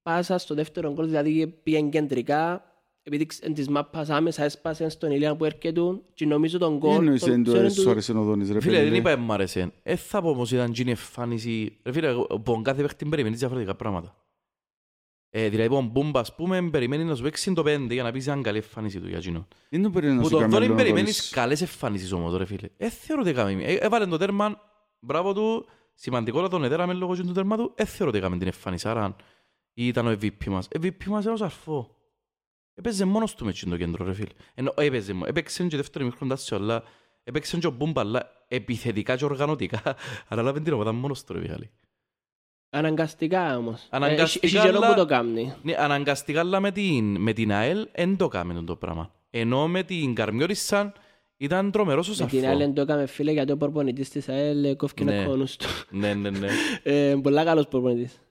πάσα στο δεύτερο γκολ, δηλαδή πήγαινε κεντρικά, επειδή ξ- εν της μάπας άμεσα έσπασε στον Ηλία που έρχεται και νομίζω τον Τι γκολ... εννοείς τον- δεν του ξέρουν σου άρεσε ο Δόνης ρε Φίλε, δεν παιδί. είπα εμ' άρεσε. Ε, θα πω όμως ήταν γίνει εμφάνιση... Ρε φίλε, εγώ- από κάθε παίχτη περιμένεις διαφορετικά πράγματα. Ε, δηλαδή, ο Μπούμπα, ας πούμε, περιμένει να σου παίξει το 5 για να πεις αν καλή εμφάνιση του για εκείνο. Δεν τον περίμενα να Που σου τον κάνει Δόνη άλλο ο περιμένεις Δόνης. καλές εμφάνισεις όμως, ρε φίλε. Ε, θεωρώ ότι έκαμε. Ε, έβαλε το τέρμα, μπράβο του, σημαντικότατο τον εδέραμε λόγω του τέρμα του. Ε, θεωρώ ότι έκαμε την εμφάνιση, άρα ήταν ο MVP μας. MVP μας είναι ο Σαρφό. Έπαιζε μόνος του με εκείνο το κέντρο, ρε φίλε. Ενώ έπαιζε, μόνος. έπαιξε και δεύτερο μικρό τάσιο, αλλά έπαιξε και ο Μπούμπα, αλλά επιθετικά και οργανωτικά. Αναλάβει την ομάδα μόνος του, ρε Μιχάλη. Αναγκαστικά όμως. Αναγκαστικά, Ε, Έχει καιρό αλλά- που το κάνει. Ναι, αναγκαστικά, αλλά με την, με την ΑΕΛ δεν το κάμε το πράγμα. Ενώ με την Καρμιώρισαν ήταν τρομερός ο Με Σαρφό. την άλλη δεν το έκαμε φίλε γιατί ο προπονητής της ΑΕΛ ε, κόφηκε Ναι. ένας κόνους του. Ναι, ναι, ναι. Ε, πολλά καλός προπονητής.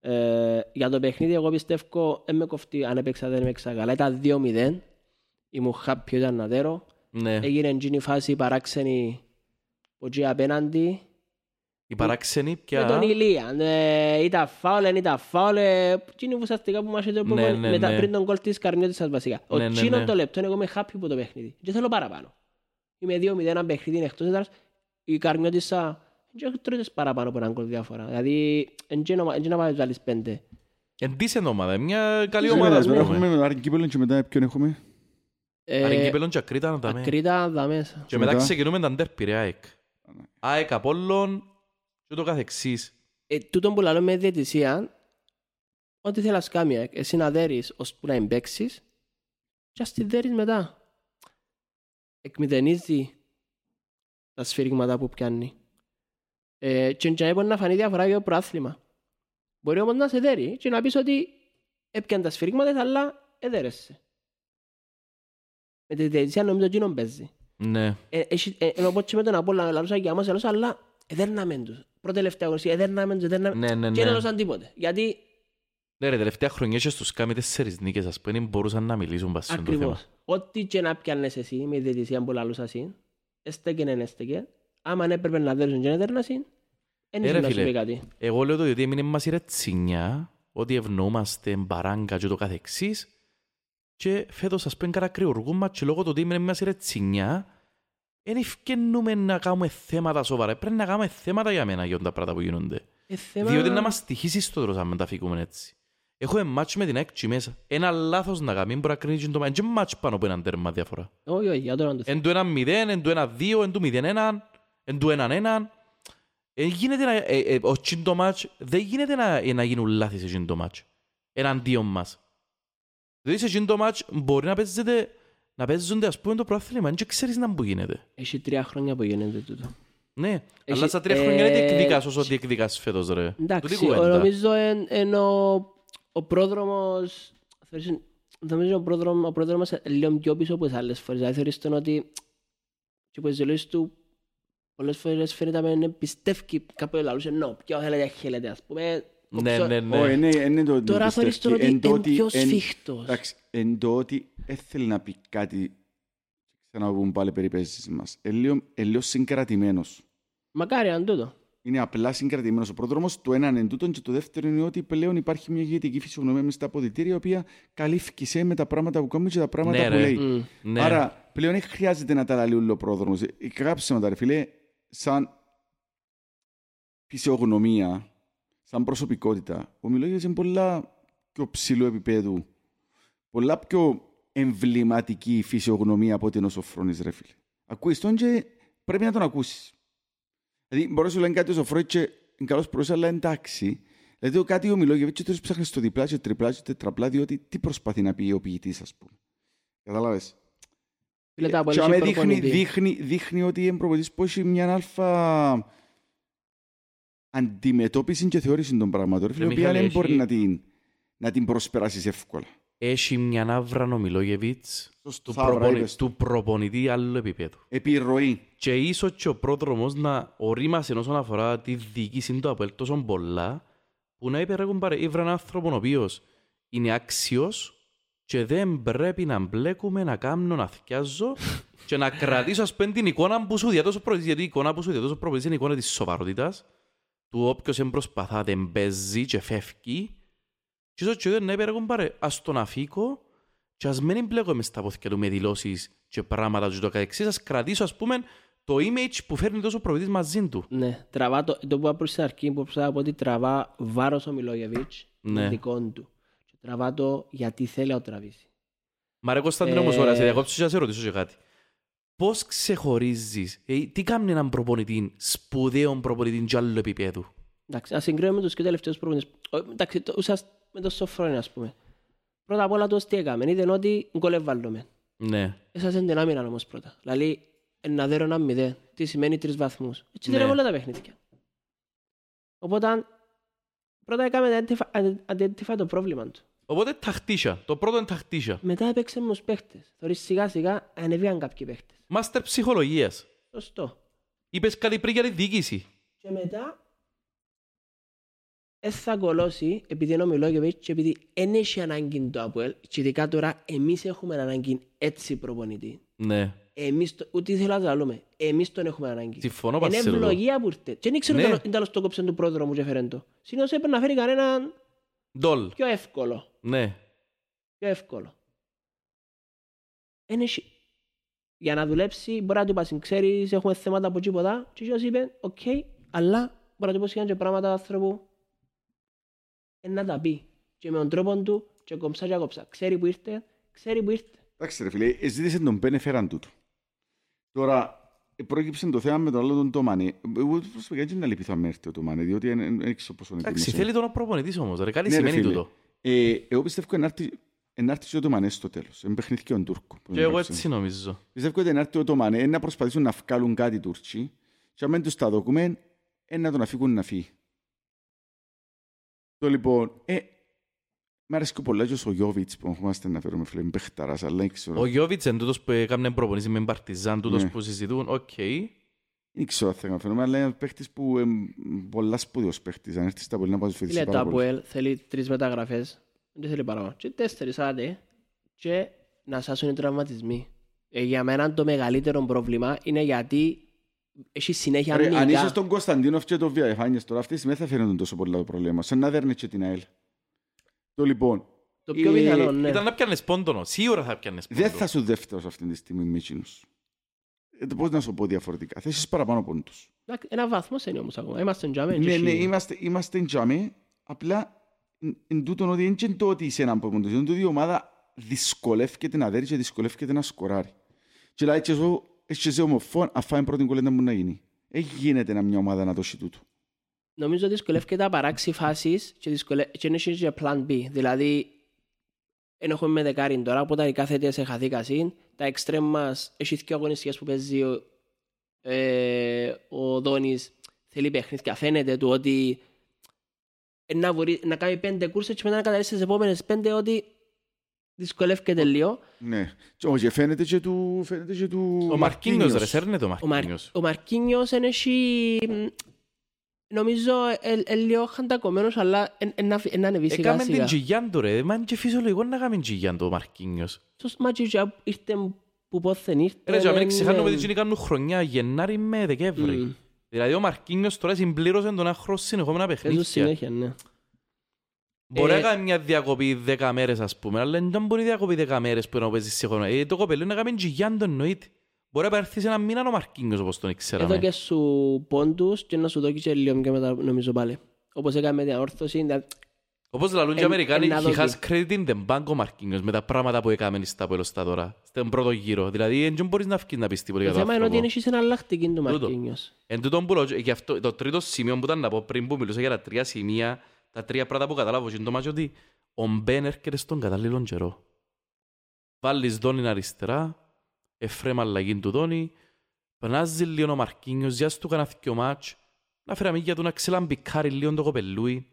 Ε, για το παιχνίδι εγώ πιστεύω δεν με κοφτεί αν έπαιξα δεν έπαιξα καλά. Ήταν 2-0. Ήμουν happy ήταν να δέρω. ναι. Έγινε εκείνη η φάση παράξενη που εκεί απέναντι. Η παράξενη Με πια... τον Ηλία. Ε, ήταν φάουλ, δεν ήταν φάουλ. ε, εκείνη που ουσιαστικά που μας είχε το Ναι, προπονητή- ναι, μετά ναι. πριν τον κόλ της Καρμιώτισσας βασικά. Ο Ναι, ναι, Τσίνο ναι. το λεπτό εγώ είμαι happy που το παιχνίδι. Και θέλω παραπάνω. Είμαι 2-0 ένα παιχνίδι είναι εκτός έδρας. Η Καρμιώτισσα δεν τρώτες παραπάνω από έναν κόλ διάφορα. Δηλαδή, δεν να πάει βάλεις πέντε. Εν decent ομάδα, μια καλή Τι ομάδα. ομάδα, ας τώρα πούμε. έχουμε Άρη Κύπελλον και μετά ποιον έχουμε; Άρη Ε, Κύπελλον και Ακρίτα να τα με. Ακρίτα δα μέσα. Και μετά μετά. ξεκινούμε τα ντέρπι ρε ΑΕΚ. ΑΕΚ Απόλλων και το καθεξής. Ε, τούτον που λέω με διαιτησία, ό,τι θέλεις κάνει, ε, εσύ να δέρεις ώσπου να εμπέξεις και ας τη δέρεις μετά. Εκμηδενίζει τα σφυρίγματα που πιάνει. Ε, και να μπορεί να φανεί διαφορά για το προάθλημα. Μπορεί όμως να σε δέρει και να πεις ότι έπιαν τα σφυρίγματα αλλά εδέρεσαι. Με τη διαιτησία νομίζω εκείνον παίζει. Ναι. Ε, έχει- ε, ενώ πω και με τον Απόλλωνα λαλούσα για μας λαλούσα, αλλά εδέρναμε τους. Πρώτη-τελευταία αγωνιστική, εδέρναμε τους, εδέρναμε... Ναι, ναι, Και δεν ναι. έδωσαν τίποτε. Γιατί Ναι ρε, τελευταία χρονιά και στους κάμει τέσσερις νίκες, ας πούμε, δεν μπορούσαν να μιλήσουν πας στο θέμα. ακριβώς, ό,τι και να πιάνες εσύ με τη διαιτησία που λαλούσα εσύ, έστεκε δεν έστεκε, άμα αν έπρεπε να δέρουν και να δέρνασαι, δεν Ε, ρε ήθελε να σου φίλε. πει κάτι. Εγώ λέω το ότι έμεινε μας η ρετσινιά, ότι ευνοούμαστε μπαράγκα και το καθεξής και φέτος ας πούμε καρακριουργούμε και λόγω του ότι έμεινε μας η ρετσινιά δεν ευκαινούμε να κάνουμε θέματα σοβαρά. Πρέπει να κάνουμε θέματα για μένα για τα πράγματα που γίνονται. Ε, θέμα... Διότι να μας τυχήσει στο τέλος αν δεν τα φύγουμε έτσι. Έχουμε μάτς με την έκτσι μέσα. Ένα λάθος να κάνουμε, μπορεί να κρίνει και το μάτς. Είναι μάτς πάνω από έναν τέρμα διαφορά. Όχι, όχι, για τώρα να το Εν του ένα μηδέν, εν του ένα δύο, εν του μηδέν έναν, εν του έναν έναν. Ε, γίνεται να, ε, ε, ο τσιν το μάτς, δεν γίνεται να, ε, να γίνουν λάθη σε τσιν το μάτς. Εναντίον μας. Δηλαδή σε τσιν το μάτς μπορεί να παίζεται, να παίζονται ας πούμε το πρόθλημα, δεν ξέρεις να που γίνεται. Έχει τρία χρόνια που γίνεται τούτο. Ναι, Έχει- αλλά στα τρία ε, χρόνια δεν διεκδικάς όσο διεκδικάς φέτος ρε. Εντάξει, Τούτη ο- κουβέντα. νομίζω εν, εν ο, ο πρόδρομος, θεωρείς- νομίζω ο πρόδρομος, ο πρόδρομος είναι λίγο πιο πίσω από τις άλλες φορές. Δηλαδή θεωρείς τον ότι και από τις δηλώσεις του πολλές φορές φαίνεται να μην πιστεύει κάποιο λαλούσε «νο, ποιο θέλετε χέλετε» ας πούμε. Ναι, κόψω- ναι, ναι. Όχι, είναι- είναι το- Τώρα το θεωρείς τον πιστεύει. ότι Εν είναι το πιο ότι- εν- σφίχτος. Εντάξει, εν το ότι έθελε να πει κάτι ξαναπούμε πάλι περιπέσεις μας. Ε, λίγο- ε, λίγο συγκρατημένος. Μακάρι αν τούτο. Είναι απλά συγκρατημένος ο πρόδρομος. Το ένα είναι τούτο και το δεύτερο είναι ότι πλέον υπάρχει μια ηγετική φυσιογνωμία μες στα αποδητήρια, η οποία καλύφθηκε με τα πράγματα που κάνει και τα πράγματα Ναι, που ρε. λέει. Μμ. Ναι. Άρα πλέον δεν χρειάζεται να τα λαλεί όλο ο πρόδρομος. Κάψε με τα ρε φίλε, σαν φυσιογνωμία, σαν προσωπικότητα. Ο Μιλόγιος είναι πολλά πιο ψηλού επίπεδου, πολλά πιο εμβληματική φυσιογνωμία από ότι είναι ο Σοφρόνης ρε φίλε. Ακούεις τον και πρέπει να τον ακούσεις. Δηλαδή μπορείς να σου λένε κάτι ο Σοφρόνης και είναι καλός προς, αλλά εντάξει. Δηλαδή κάτι ο Μιλόγιος και τώρα ψάχνεις στο διπλά και τριπλά και τετραπλά, διότι τι προσπαθεί να πει ο ποιητής, ας πούμε. Κατάλαβες; Φίλε, τα Και απολύσει αμέ δείχνει, προπονητή. δείχνει, δείχνει ότι είναι προπονητής που έχει μια αλφα αντιμετώπιση και θεώρηση των πραγμάτων. Ρε Η οποία Μιχάλη, δεν μπορεί έχει- να την, να την προσπεράσεις εύκολα. Έχει μια άβρα ο Μιλόγεβιτς Σωστό, του, θα βρω, προπονη... είπες το. του προπονητή άλλου επίπεδου. Επιρροή. Και ίσως και ο πρόδρομος να ορίμασε όσον αφορά τη διοίκηση του ΑΠΟΕΛ τόσο πολλά που να είπε ρε κουμπάρε, ήβρα έναν άνθρωπο ο οποίος είναι άξιος και δεν πρέπει να μπλέκουμε, να κάνω, να θυκιάζω και να κρατήσω ας πούμε την εικόνα που σου διαδώσω προπονητής, γιατί η εικόνα που σου διαδώσω προπονητής είναι η εικόνα της σοβαρότητας, του όποιος δεν προσπαθά, δεν παίζει και φεύγει και ίσως και δεν ναι, πέρα πάρε, ας τον αφήκω και ας μην μπλέκομαι στα πόθηκια του με δηλώσεις και πράγματα και το καθεξής, ας κρατήσω ας πούμε το image που φέρνει τόσο προπονητής μαζί του. Ναι, τραβά το, το που είπα προς την αρχή που είπα ότι τραβά βάρος ο Μιλόγεβιτς Ναι. ναι. δικών του. Και τραβά το γιατί θέλει να το τραβήσει. Μα ρε Κωνσταντίνο όμως Ε, ώρα, σε διακόψω και να σε ρωτήσω και κάτι. Πώς ξεχωρίζεις, ε, τι κάνει έναν προπονητή, σπουδαίο προπονητή και άλλου επίπεδου. Εντάξει, να συγκρίνουμε τους και τελευταίους προπονητές. Ο, Εντάξει, το, ουσιαστ, με το Σοφρόνι ας πούμε. Πρώτα απ' όλα το τι έκαμε, είδαν ότι γκολ εβάλλουμε. Ναι. Εσάς είναι την άμυνα όμως πρώτα. Δηλαδή, ένα δέρο ένα μηδέ. Τι σημαίνει τρεις βαθμούς. Έτσι Ναι. δεν όλα τα παιχνίδια. Οπότε, πρώτα έκαμε identify, identify το πρόβλημα του. Οπότε ταχτίσια. Το πρώτο είναι ταχτίσια. Μετά έπαιξε με τους παίχτες. Θωρείς σιγά σιγά ανεβήκαν κάποιοι παίχτες. Μάστερ ψυχολογίας. Σωστό. Είπες κάτι πριν για τη διοίκηση. Και μετά δεν θα κολώσει επειδή είναι ο Μιλόγεβιτς και επειδή δεν έχει ανάγκη το Αποέλ και ειδικά τώρα εμείς έχουμε ανάγκη έτσι προπονητή. Ναι. Εμείς, το- ούτε ήθελα να το λέμε, εμείς τον έχουμε ανάγκη. Συμφωνώ Είναι Πασίλο. ευλογία που ήρθε. Και δεν ξέρω Ναι. αν τέλος το κόψαν του πρόδρομου και φέρεν το. Συνήθως έπρεπε να φέρει κανέναν Ντολ. πιο εύκολο. Ναι. Πιο εύκολο. Εν έχει- Για να δουλέψει μπορεί να του πάσει, ξέρεις, έχουμε θέματα από τίποτα. Και εκείνος είπε, οκ, αλλά μπορεί να του πάσει και πράγματα άνθρωπου. Ε, να τα πει. Και με τον τρόπο του, και κομψά και κόψα. Ξέρει που ήρθε, ξέρει που ήρθε. Εντάξει ρε φίλε, ε, ζήτησε τον Μπεν, έφεραν τούτο. Τώρα, ε, πρόκειψε το θέμα με τον άλλο τον Τόμανε. Εγώ προσωπικά δεν είναι λυπηθώ αν έρθει ο Τόμανε, διότι δεν δεν ξέρω πόσο είναι Εντάξει, τίμος. θέλει τον προπονητής όμως. Ρε, κάτι Ναι, ρε, σημαίνει φίλε. τούτο. Ε, Εγώ πιστεύω να έρθει να έρθει και ο Τόμανε στο τέλος. Είναι παιχνίδι και ο Τούρκος. που Και είναι εγώ γράψε. έτσι νομίζω. Πιστεύω ότι να έρθει ο Τόμανε, να προσπαθήσουν να βγάλουν κάτι οι Τούρκοι και αν δεν τους τα δώκουμε, να τον αφήκουν να φύγει. Το λοιπόν, ε, μ' αρέσει και πολλά και ο Γιώβιτς που έχουμε να φέρουμε φίλε, είναι παιχταράς, αλλά δεν ξέρω. Ο Γιώβιτς είναι τούτος που έκανε προπονητή με Παρτιζάν, τούτος Ναι. που συζητούν. Οκ. Δεν ξέρω αν θα καταφέρουμε, αλλά είναι ένας παίχτης που είναι πολλά σπουδαίος παίχτης. Αν έρθει στα πολύ να πάει στους Φίλε, το πάρα πολύ. Αποέλ θέλει τρεις μεταγραφές. Δεν θέλει παραπάνω. Και τέσσερις άντε. Και να σάσουν οι τραυματισμοί. Ε, για μένα το μεγαλύτερο πρόβλημα είναι γιατί έχει συνέχεια Ρε, αν είσαι αμυντικά. στον Κωνσταντίνοφ και τον Βιαφάνιες τώρα, αυτές δεν θα φαίνονταν τόσο πολύ το πρόβλημα. Σαν να δέρνε και την ΑΕΛ. Το λοιπόν, Το πιο Ε, πιθανό, ναι. Ήταν να πιάνεις πόντονο. Σίγουρα θα πιάνεις πόντο. δεν θα σου δεύτερος αυτή τη στιγμή Μίτσινος. Ε, το πώς να σου πω διαφορετικά. Θα έχεις παραπάνω πόντους. Εντάξει, Ένα βαθμός είναι όμως ακόμα. Είμαστε τζάμε. Ναι, ναι, είμαστε, είμαστε τζάμε, απλά εν- εν τούτον ότι δεν είναι το ότι είσαι έναν πόντος, είναι το ότι η ομάδα δυσκολεύεται να δέρει και δυσκολεύεται να σκοράρει. Και λέει και εγώ, έχεις και εσύ ομοφόν, αφού είναι πρώτη κολλέντα μου να γίνει. Δεν γίνεται να μια ομάδα να δώσει τούτο. Νομίζω δυσκολεύεται να παράξει φάσεις και, δυσκολε... και είναι και plan B. Δηλαδή, εν έχουμε με δεκάριν τώρα, οπότε οι κάθε τέτοιες εχαθήκασιν, τα εξτρέμ μας, έχει δύο αγωνιστικές που παίζει ο, ε, ο Δόνης, θέλει παιχνίδια, φαίνεται του ότι ε, να, μπορεί, να κάνει πέντε κούρσες και μετά να καταλήξει στις επόμενες πέντε ότι δυσκολεύεται λίγο. Ναι. Και όχι, φαίνεται και του... Φαίνεται και του Ο Μαρκίνιος ρε, σέρνεται ο Ο, Μαρ... Μαρκίνιος. ο Μαρκίνιος είναι έχει... Νομίζω ε, ε, λίγο χαντακωμένος, αλλά εν- εν να φυ- εν να ανεβεί σιγά Έκαμε την σιγά. τζοιλιάν του ρε, μα είναι και φυσιολογικό να κάνουμε τζοιλιάν του ο Μαρκίνιος. Σως μάτσι ήρθε που πόθεν ήρθε. Ρε, και ε, μην ξεχάνουμε ε, ότι εκείνοι κάνουν χρονιά Γενάρη με Δεκέμβρη. Μμμ. Δηλαδή ο Μαρκίνιος τώρα συμπλήρωσε τον ένα χρόνο συνεχόμενα Παίζουν παιχνίδια. συνέχεια, ναι. Μπορεί να Ε, κάνει μια διακοπή 10 μέρες ας πούμε, αλλά δεν μπορεί διακοπή 10 μέρες που να παίζεις σε χρόνο. Ε, το κοπελί να κάνει τζοιλιάν το εννοείται. Μπορεί να έρθει σε ένα μήνα ο Μαρκίνιος όπως τον Εδώ ξέραμε. και σου πόντους και να σου δώσει και λίγο και μετά νομίζω πάλι. Όπως έκαμε με την αόρθωση. δηλαδή, Όπως λαλούν και οι εν- Αμερικάνοι, εν να he δοκεί. has credit in the bank ο Μαρκίνιος με τα πράγματα που έκαμε στα πέλος τώρα, στον πρώτο γύρο. Δηλαδή δεν μπορείς να βγεις να πεις τίποτα για Το το θέμα είναι ότι άνθρωπο. είναι εναλλακτική του Τούτο. Μαρκίνιος. Εν τούτον που λέω, και αυτό, το τρίτο σημείο που ήταν να πω πριν που μιλούσα για τα τρία σημεία, τα τρία πράγματα που καταλάβω είναι το μάτσο ότι ο Μπεν έρχεται στον κατάλληλο καιρό. Βάλεις Δόνιν αριστερά, Εφρέμ αλλαγή του Δόνι, πνάζει λίγο ο Μαρκίνιος, ζιάς του κανένα δυο μάτς, να φέραμε για του να ξελαμπικάρει λίγο το κοπελούι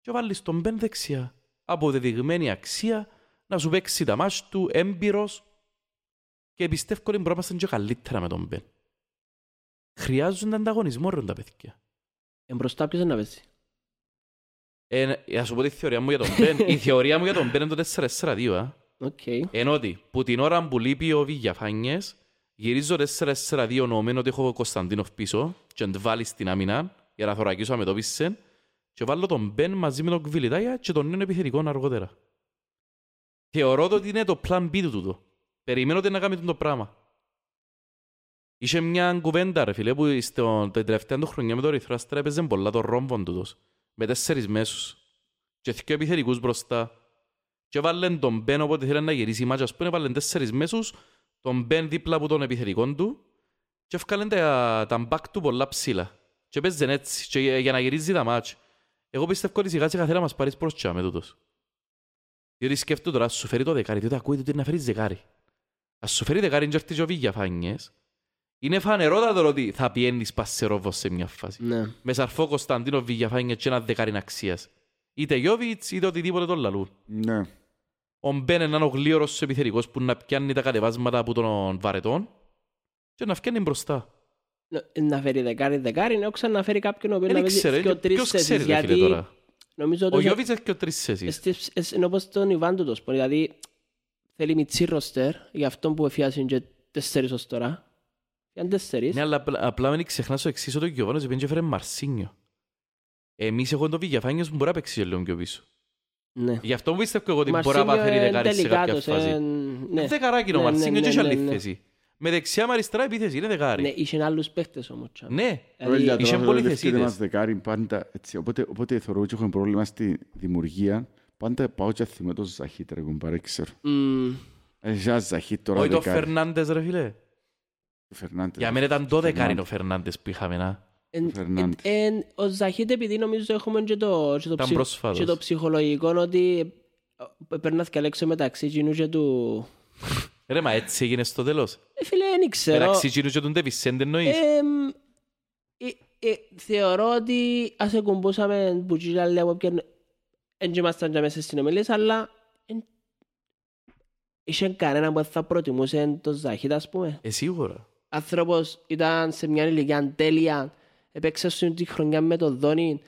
και βάλεις τον Μπεν δεξιά. Αποδεδειγμένη αξία, να σου παίξει τα μάτς του, έμπειρος και πιστεύω ότι μπορούμε να είμαστε και καλύτερα με τον Μπεν. Χρειάζονται ανταγωνισμό ρε τα παιδιά. Εν μπροστά ποιος είναι να παίζει. Ε, να σου πω τη θεωρία μου για τον Μπεν. Η θεωρία μου για τον Μπεν είναι το 4-4-2. α. Οκ. Ενώ ότι που την ώρα που λείπει ο Βιγιαφάνιες, γυρίζω 4-4-2 νομμένο ότι έχω ο Κωνσταντίνοφ πίσω και να βάλει στην άμυνα για να θωρακίσω με το Βίσσεν και βάλω τον Μπεν μαζί με τον Κβιλιτάγια και τον νέο επιθετικό αργότερα. Θεωρώ το ότι είναι το plan B του τούτο. Περιμένω ότι να κάνει το πράγμα. Είχε μια κουβέντα ρε φίλε που στο, την τελευταία του χρονιά με το Ρηθρό Αστέρα έπαιζε πολλά το ρόμβον τούτος. Με τέσσερις μέσους. Και δύο επιθετικούς μπροστά. Και βάλεν τον Μπεν όποτε θέλει να γυρίσει η μάτια. Ας πούμε βάλεν τέσσερις μέσους, τον Μπεν δίπλα από τον επιθετικό του και έφκαλεν τα, τα μπακ του πολλά ψηλά. Και παίζεν έτσι και για, για να γυρίζει τα μάτια. Εγώ πιστεύω ότι σιγά σιγά θέλει να μας πάρεις προς τσάμε τούτος. Διότι σκέφτομαι τώρα, ας σου φέρει το δεκάρι, διότι ακούει ότι να φέρεις δεκάρι. Ας σου φέρει δεκάρι και έρθει και ο Βίγιαφάνιες. Είναι φανερότατο ότι θα πιένεις πασερόβος σε μια φάση. Ναι. Με σαρφό Κωνσταντίνο Βίγιαφάνιες και ένα δεκάρι αξίας. Είτε Γιώβιτς είτε οτιδήποτε τον λαλούν. Ναι. Ο Μπεν είναι ο γλίωρος επιθετικός που να πιάνει τα κατεβάσματα από τον βαρετόν και να φτιάνει μπροστά. Ν- Να φέρει δεκάρι δεκάρι, είναι όξα να φέρει κάποιον ο οποίος Δεν να παίζει ξέρω, και τρεις ποιος θέσεις, ξέρει ρε φίλε γιατί τώρα. νομίζω Ο ότι Γιώβιτς έχει και τρεις θέσεις. Εστί- εσ- είναι όπως τον Ιβάν του το σπορ, δηλαδή θέλει μητσί ροστερ, για αυτόν που εφιάσουν και τέσσερις ως τώρα. Είναι τέσσερις. Ναι, αλλά απλά- απλά μην ξεχνάς το εξής ότι ο Γιωβάνος επειδή έφερε Μαρσίνιο. Εμείς έχω τον Βίγιαφάνιες που μπορεί να παίξει και λίγο πιο πίσω. Ναι. Γι' αυτό πιστεύω εγώ ότι μπορεί να Μαρσίνιο πάθει είναι δεκάρι σε κάποια τελικάτος, φάση. ε, ναι. Δεκαράκι είναι ο Ναι, Μαρσίνιο ναι, και έχει ναι, άλλη ναι. θέση. Με δεξιά με αριστερά επίθεση είναι Ναι, δεκάρι. είχε άλλους παίχτες όμως. τσάμε. Ναι. Δηλαδή, Ωραία, είχε τώρα πολλοί το δεύτερο θεσίτες. μας δεκάρι πάντα έτσι. Οπότε, οπότε θεωρώ ότι έχουμε πρόβλημα στη δημιουργία. Πάντα πάω και θυμώ το Ζαχίτ, ρε κουμπάρε, ξέρω. μ, Έχει ένα Ζαχίτ τώρα Όχι το δεκάρι. Φερνάντες ρε φίλε. Το Φερνάντες. Για μένα ήταν το δεκάρι Φερνάντες. ο Φερνάντες που είχαμε να. Εν- Φερνάντες. εν- εν- Ο Ζαχίτ επειδή νομίζω έχουμε και το, και το, Ήταν ψυχ- πρόσφατος. και το ψυχολογικό ότι ε, περνά και λέξω μεταξύ εκείνου και του... Ρε μα έτσι έγινε στο τέλος. Ε, φίλε, δεν ξέρω. Μεταξύ εκείνου και τον Ντεβισέντε εννοείς; Εμ, ε, ε, θεωρώ ότι ας εκουμπούσαμε που κύρια λέω όποιον δεν ήμασταν και μέσα στις συνομιλίες αλλά εν- είχε κανένα που θα προτιμούσε το Ζαχίτ ας πούμε. Ε, σίγουρα. Άνθρωπος ήταν σε μια ηλικία τέλεια, έπαιξε στην τη χρονιά με τον Δόνι,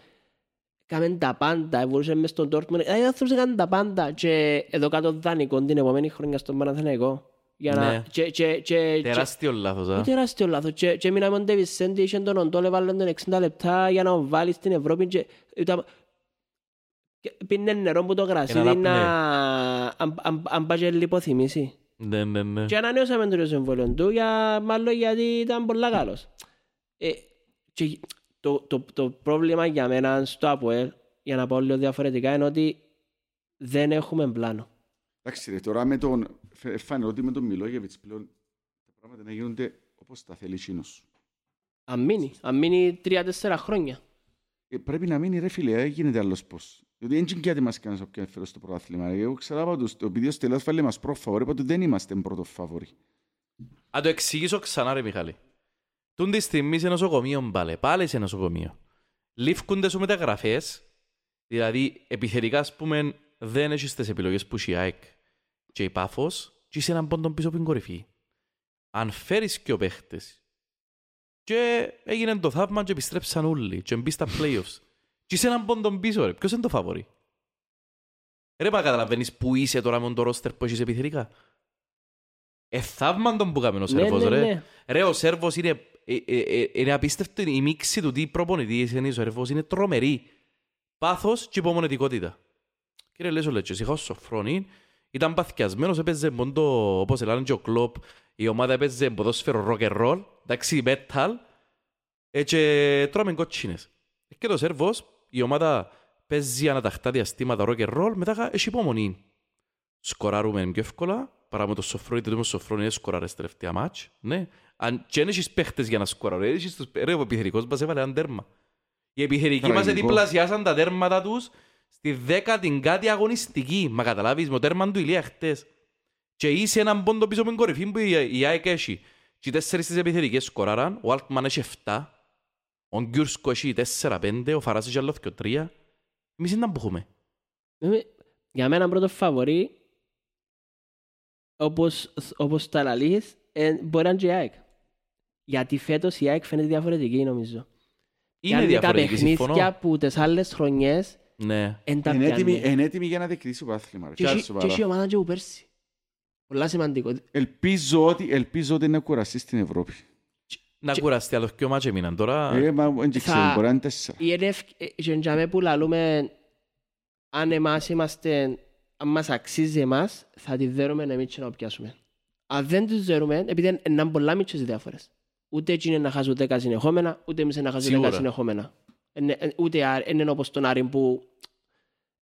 Κάμεν τα πάντα, μπορούσε μες στον Dortmund. Δηλαδή, ο άνθρωπος έκανε τα πάντα και εδώ κάτω δανεικό την επόμενη χρονιά στον Παναθηναϊκό. Για να... Ναι. Και, και, και, Τεράστιο λάθος. α. είναι τεράστιο λάθος. Και, και έμεινα με τον Ντέβις Σέντι, είχε τον Οντόλ, έβαλε τον 60 λεπτά για να τον βάλει στην Ευρώπη και ήταν... και Πίνε νερό που το γρασίδι Ένα να... ραπνέ. αν- αν- αν πάει και λιποθυμήσει. Ναι, ναι, ναι. Και ανανέωσαμε το συμβόλαιο του, για, μάλλον γιατί ήταν πολλά καλός. Ε, και το, το, το πρόβλημα για μένα στο ΑΠΟΕΛ, για να πω λίγο διαφορετικά, είναι ότι δεν έχουμε πλάνο. Εντάξει ρε, τώρα με τον... φε- Φάνηκε ότι με τον Μιλόγεβιτς πλέον τα πράγματα να γίνονται όπως τα θέλει εκείνος. Αν μείνει, αν μείνει τρία-τέσσερα χρόνια. Ε, πρέπει να μείνει ρε φίλε, δεν γίνεται άλλος πώς. Διότι δεν είναι κάτι μας κάνεις όποιον φέρω στο πρωτάθλημα. Εγώ ξέρω από τους, επειδή ο Στελάς βάλε μας προφαβόρη, οπότε δεν είμαστε πρώτο φαβόρη. Αν το εξηγήσω ξανά ρε Μιχάλη. Τούν τη στιγμή σε νοσοκομείο πάλι, πάλι σε νοσοκομείο. Λήφκονται σου μεταγραφές, δηλαδή επιθετικά ας πούμε δεν έχεις τις επιλογές που έχει η ΑΕΚ και η Πάφος και είσαι έναν πόντον πίσω από την κορυφή. Αν φέρεις και ο παίχτες και έγινε το θαύμα και επιστρέψαν όλοι και μπει στα playoffs και είσαι έναν πόντον πίσω ρε, ποιος είναι το φαβορή; Ρε μα καταλαβαίνεις που είσαι τώρα με τον ρόστερ που έχεις επιθετικά; Ε, θαύμαντον που κάμε ο Σέρβος ρε. ναι. Ρε, ο Σέρβος είναι, ε, ε, ε, είναι απίστευτο. Η μίξη του τι προπονητής είναι ο Σέρβος είναι τρομερή. Πάθος και υπομονετικότητα. Κύριε Λέσο Λέτσος, είχα ο Σοφρόνη, ήταν παθιασμένος, έπαιζε μόντο, όπως λένε και ο Κλόπ, η ομάδα έπαιζε ποδόσφαιρο rock and roll, εντάξει, metal, ε, και τρώμε κότσινες. Και το Σέρβος, η ομάδα παίζει αναταχτά διαστήματα rock and roll, μετά έχει υπομονή. Σκοράρουμε πιο εύκολα, παρά με το Σοφρόνη, το Σοφρόνη είναι σκοράρες τελευταία μάτς, ναι. Αν και δεν έχεις παίχτες για να σκοράρουν, ρε, έχεις τους- ρε, ο επιθερικός μας έβαλε ένα τέρμα. Οι επιθερικοί μας Τραγικό. διπλασιάσαν τα τέρματα τους στη δέκατη κάτι αγωνιστική. Μα καταλάβεις, με το τέρμα του Ηλία χτες. Και είσαι έναν πόντο πίσω από την κορυφή που η η ΑΕΚ έχει. Και οι τέσσερις τις επιθερικές σκοράραν, ο Altman έχει 7, ο Γκιούρσκο έχει 4-5, ο Φαράς έχει άλλο 2-3. Εμείς είναι να μπούμε. Είμαι- Για μένα πρώτο φαβορή, όπως, όπως τα λαλείς, ε, μπορεί να είναι και η ΑΕΚ. Γιατί φέτος η ΑΕΚ φαίνεται διαφορετική νομίζω. Είναι Κάνει διαφορετική, τα συμφωνώ. παιχνίδια που τις άλλες χρονιές Ναι. Εν τα Είναι έτοιμη, πιάνει. είναι έτοιμη για να διεκδικήσει το άθλημα. ρε. Και Κι άλλο έχει- σοβαρά. και έχει ομάδα και που πέρσι. Πολλά σημαντικό. Ελπίζω ότι, ελπίζω ότι είναι κουραστεί στην Ευρώπη. Να κουραστεί άλλο και ο μάτσε μήναν τώρα. Ε, μα δεν Θα- ξέρω, μπορεί να είναι τέσσερα. Η ΕΝΕΦ, και για που λαλούμε, αν εμάς είμαστε, αν μας αξίζει εμάς, θα τη δέρουμε εμείς και να πιάσουμε. Αν δεν τη δέρουμε, επειδή είναι- είναι πολλά μικρές διαφορές. Ούτε έτσι είναι να χάσουν 10 συνεχόμενα, ούτε εμείς είναι να χάσουν 10 Σίγουρα. συνεχόμενα. Είναι- ε, Ούτε α- είναι όπως τον Άρη που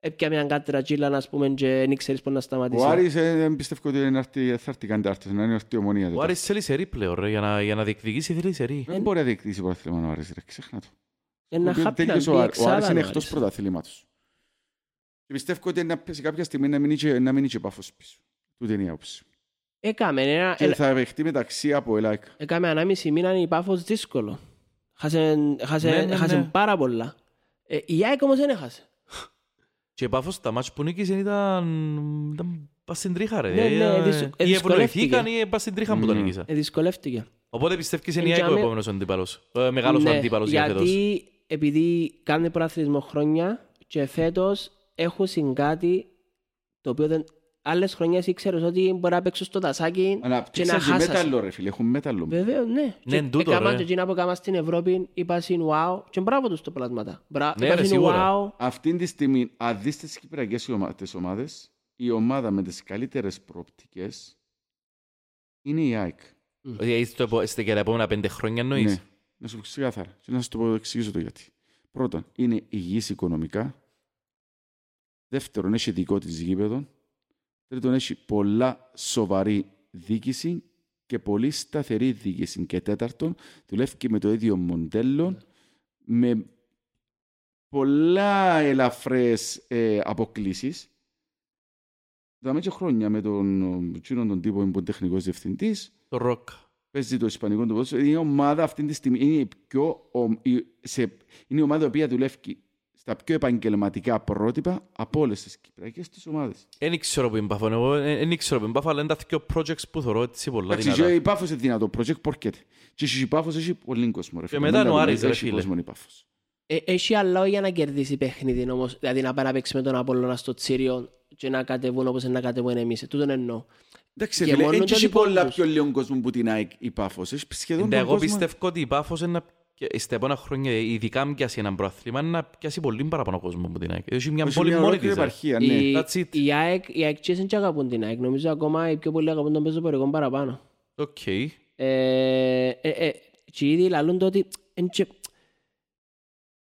έπια μια κάτρα τσίλα, ας πούμε, και δεν ξέρεις πώς να Ο σταματήσει. Άρης ε, δεν πιστεύω ότι είναι έρθει- θα έρθει καν τάρτες, να είναι έρθει η ομονία. Ο τέτοια. Άρης θέλει σερί πλέον, ρε, για να, για να διεκδικήσει θέλει σερί. Δεν μπορεί να διεκδικήσει πρωτάθλημα ο Άρης, ρε, ξέχνα το. Είναι να Επειδή χάπει να τέλειωσε μπει ο Άρης. Ο Άρης εξάδα είναι ο εκτός Άρης. πρωταθλήματος. Και πιστεύω ότι να πέσει κάποια στιγμή να μην είχε- να μην είχε πάφος πίσω. Τούτη είναι η άποψη. Έκαμε ένα- Και θα παιχτεί μεταξύ από ΕΛΑΚ. Έκαμε ανάμιση μήνα η Πάφος δύσκολο. Χάσε, χάσε, Ναι, ναι, χάσε ναι. πάρα πολλά. Ε, η ΑΕΚ όμως δεν έχασε. Και η Πάφος τα μάτς που νίκησε ήταν... ήταν πας στην τρίχα ρε. Ναι, ναι, Ε, δυσ- ε, Ή ευνοηθήκαν δυσκολεύτηκε. ή πας στην τρίχα που το Μμμ. νίκησαν. Ε, δυσκολεύτηκε. Οπότε πιστεύεις είναι η Ε, ΑΕΚ ο τζάμε- επόμενος αντίπαλος. Ο μεγάλος Ναι, αντίπαλος για φέτος. Γιατί επειδή κάνει προαθλητισμό χρόνια και φέτος έχουν κάτι το οποίο δεν... Άλλες χρονιές ήξερες ότι μπορεί να παίξω στο τασάκι Αλλά και να ψάξαν και χάσασαι. μέταλλο ρε φίλε, έχουν μέταλλο. Βέβαια, ναι. Ναι, Και τούτο, έκαναν ρε. και εκείνα που έκαναν στην Ευρώπη, είπα συν wow, και μπράβο τους το πλάσματα. Μπρα... Ναι, είπα ρε, συν σίγουρα. wow, Αυτή τη στιγμή, αν δεις τις κυπριακές ομα- τις ομάδες, η ομάδα με τις καλύτερες προοπτικές είναι η ΑΕΚ. Ε, στο επο- Είστε και τα επόμενα πέντε χρόνια εννοείς; Ναι, να σου πω ξεκάθαρα. Και να σου το πω, εξηγήσω το γιατί. Πρώτον, είναι υγιής οικονομικά. Δεύτερον, έχει δικό της γήπεδο. Τρίτον, έχει πολλά σοβαρή διοίκηση και πολύ σταθερή διοίκηση. Και τέταρτον, δουλεύει και με το ίδιο μοντέλο, με πολλά ελαφρές ε, αποκλήσεις. Δάμε και χρόνια με τον, εκείνον τον τύπο που είναι τεχνικός διευθυντής, Το ροκ. παίζει το ισπανικό του ποδόσφαιρο. Είναι η ομάδα αυτή τη στιγμή. Είναι η, πιο, ο- η- σε, είναι η ομάδα η οποία δουλεύει στα πιο επαγγελματικά πρότυπα από όλες τις κυπριακές τις ομάδες. Δεν ξέρω που είναι πάφο. Εγώ δεν ξέρω που είναι πάφο, αλλά είναι τα δύο projects που θεωρώ έτσι πολλά Εντάξει, και δυνατά. η Πάφος είναι δυνατό. Project Πορκέτ. Και η Πάφος έχει πολύ κόσμο. Ρε, Και φίλε. μετά Μην τα είναι ο δούμε, Άρης, ρε, έχει φίλε. κόσμο η Πάφος. Ε, έχει άλλο για να κερδίσει παιχνίδι όμως, δηλαδή να πάει να παίξει με τον Απόλλωνα στο Τσίριο και να κατεβούν όπως είναι να κατεβούν εμείς. Ε, Τούτον εννοώ. Εντάξει, Και φίλε, μόνο δεν το έχει δικό πολλά τους. πιο λίγο κόσμο που την ΑΕΚ η Πάφος. Έχει σχεδόν Ναι, τον Εγώ κόσμο. πιστεύω ότι η Πάφος είναι να πια- στα επόμενα χρόνια, ειδικά αν πιάσει έναν πρόθλημα, είναι να πιάσει πολύ παραπάνω κόσμο από την ΑΕΚ. Έχει μια Έχει πόλη μια μόνη ολόκληρη της. ρε. επαρχία, ναι. Η, That's it. η ΑΕΚ, οι ΑΕΚ δεν και αγαπούν την ΑΕΚ. Νομίζω ακόμα οι πιο πολλοί αγαπούν τον πεζοπορικό παραπάνω. Οκ. Ε, ε, ε, και ήδη λαλούν το ότι εν και-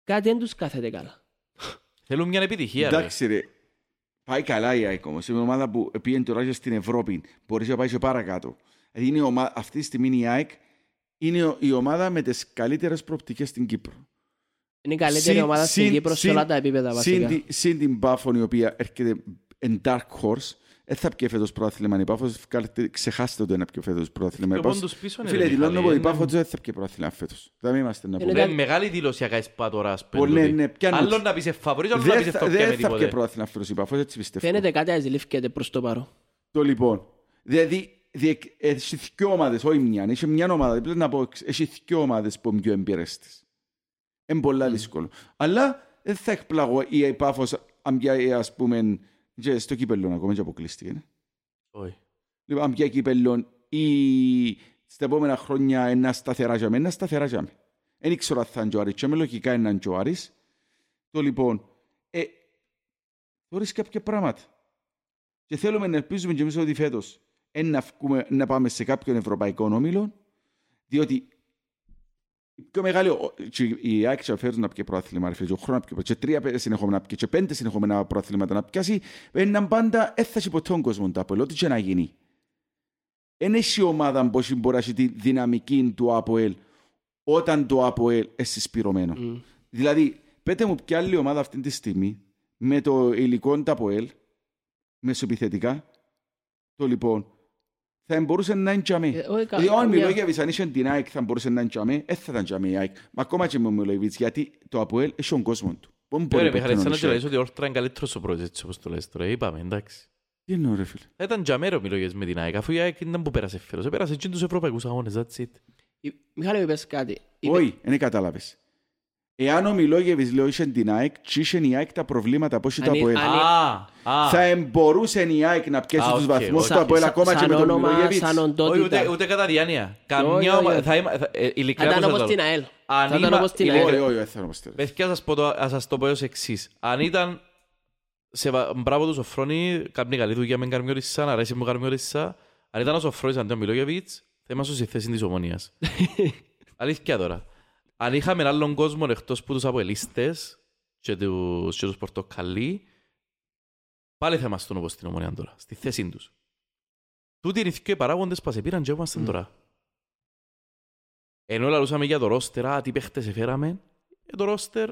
κάτι δεν τους κάθεται καλά. Θέλουν μια επιτυχία. ρε. Εντάξει, ρε. Πάει καλά η ΑΕΚ όμως. Είναι μια ομάδα που πήγαινε τώρα και στην Ευρώπη. Μπορείς να πάει και παρακάτω. Δηλαδή είναι η ομάδα, αυτή τη στιγμή η ΑΕΚ είναι η ομάδα με τις καλύτερες προοπτικές στην Κύπρο. Είναι η καλύτερη Συν- ομάδα στην συν- Κύπρο σε συν- όλα τα επίπεδα Συν, βασικά. τη- συν την Πάφον η οποία έρχεται εν dark horse. Δεν θα πιέ φέτος πρόθλημα η Πάφος. Βγάλετε- Ξεχάστε το ένα πιο φέτος πρόθλημα η Πιο Πάφος. πόντους πίσω είναι, Φίλε, ρε, δηλώνω Μιχάλη. ότι η Είναι- Πάφος δεν θα πιέ πρόθλημα φέτος. Δεν είμαστε να Είναι πούμε. Είναι κάτι- μεγάλη δήλωση για ΚΑΕΣΠΑ τώρα. ας πούμε, Πολύ, τούτη. ναι, πιάνω Άλλος ότι- να πεις εφαβορείς, άλλος να Δεν πεις θα- εφτωκιά με δεν θα πιέ τίποτε. πρόθλημα φέτος η Πάφος, έτσι πιστεύω. Φαίνεται κάτι αζηλήφκεται προς το παρόν. Το λοιπόν. Δηλαδή, διεκ- έχει δύο ομάδες, όχι μια. Έχει μια ομάδα, πρέπει να πω, έχει δύο ομάδες που είναι πιο εμπειρές της. Είναι πολλά δύσκολο. Αλλά δεν θα εκπλαγώ ή η Πάφος, αν πιάει, ας πούμε, και στο κύπελλο ακόμα και αποκλείστηκε. ναι. Όχι. Λοιπόν, αν πιάει κύπελλο ή στα επόμενα χρόνια ένα σταθερά για μένα, ένα σταθερά για μένα. Δεν ήξερα αν θα είναι και ο Άρης, και με λογικά είναι και ο Άρης. Το λοιπόν, ε, θωρείς κάποια πράγματα. Και θέλουμε να ελπίζουμε και εμείς ότι φέτος εν να, βγούμε, να πάμε σε κάποιον ευρωπαϊκό όμιλο, διότι η πιο μεγάλη, ο- και η ΑΕΚ και φέρουν να πιει πρόθλημα, ρε φίλε, και ο χρόνος να πιει, και τρία πέ- συνεχόμενα να πιει, και πέντε συνεχόμενα πρόθληματα να πιάσει, έναν πάντα έθασε ποτέ τον κόσμο το Αποέλ, ό,τι και να γίνει. Εν έχει ομάδα που έχει μπορεί να έχει τη δυναμική του ΑΠΟΕΛ όταν το ΑΠΟΕΛ είναι συσπηρωμένο. Μμ. Δηλαδή, πέτε μου ποια άλλη ομάδα αυτή τη στιγμή με το υλικό του ΑΠΟΕΛ, μεσοπιθετικά, το λοιπόν, θα μπορούσε να είναι τζαμί. Ε, όχι, κα- Δηλαδή, ο καμιά- Μιλόγεβιτς αν είχε την ΑΕΚ θα μπορούσε να είναι τζαμί, δεν θα ήταν τζαμί η ΑΕΚ. Μα ακόμα και με ο Μιλόγεβιτς, γιατί το ΑΠΟΕΛ έχει τον κόσμο του. Πού μπορεί Ωραία, ποτέ Μιχάλη, να σαν να έχει η ΑΕΚ. γελάεις ότι ο Όρτρα είναι καλύτερος ο πρόεδρος, έτσι όπως το λες τώρα. Είπαμε, εντάξει. Τι εννοώ ρε φίλε. Θα Ήταν τζαμέρο μιλόγες με την ΑΕΚ, αφού η ΑΕΚ ήταν που πέρασε φέρος. Πέρασε και τους ευρωπαϊκούς αγώνες, that's it. Η- Μιχάλη, μου πες κάτι. Η- Όχι, δεν κατάλαβες. Εάν ο Μιλόγεβιτς λέω είχε την ΑΕΚ και είχε η ΑΕΚ τα προβλήματα πώς ήταν Αν- από αν- Α, α. θα εμπορούσε η ΑΕΚ να πιέσει Α, τους οκ, βαθμούς οκ. του από Σαν- ακόμα και σαν με τον όνομα, Μιλόγεβιτς. σαν Όχι, ούτε, οντότητα. ούτε κατά διάνοια. Όχι, Καμιά όχι, ομα- όχι. θα είμαι... θα- ε, Θα Ειλικρινά ήταν πως όπως θα την το- ΑΕΛ. Αν Θα ήταν είμα- όπως την ειλικρινά- ΑΕΛ. Όχι, όχι, όχι, θέλω να πω στέλνω. Παιδιά, σας πω το- ας σας το πω ως εξής. Αν ήταν σε βα- μπράβο τους Σοφρόνη, κάνει καλή δουλειά με Καρμιώρισσα, να αρέσει μου Καρμιώρισσα. Αν ήταν ο Σοφρόνης αντί ο Μιλόγεβιτς, θα είμαστε στη θέση της ομονίας. Αλήθεια τώρα. Αν είχαμε άλλον κόσμο εκτός που τους αποελίστες και τους, και τους πορτοκαλί, πάλι θα ήμασταν όπως στην ομονία τώρα, στη θέση τους. Τούτοι είναι οι δύο παράγοντες που σε πήραν και είμαστε Μμ. τώρα. Ενώ λαλούσαμε για το ρόστερ, α, τι παίχτες εφέραμε, ε, το ρόστερ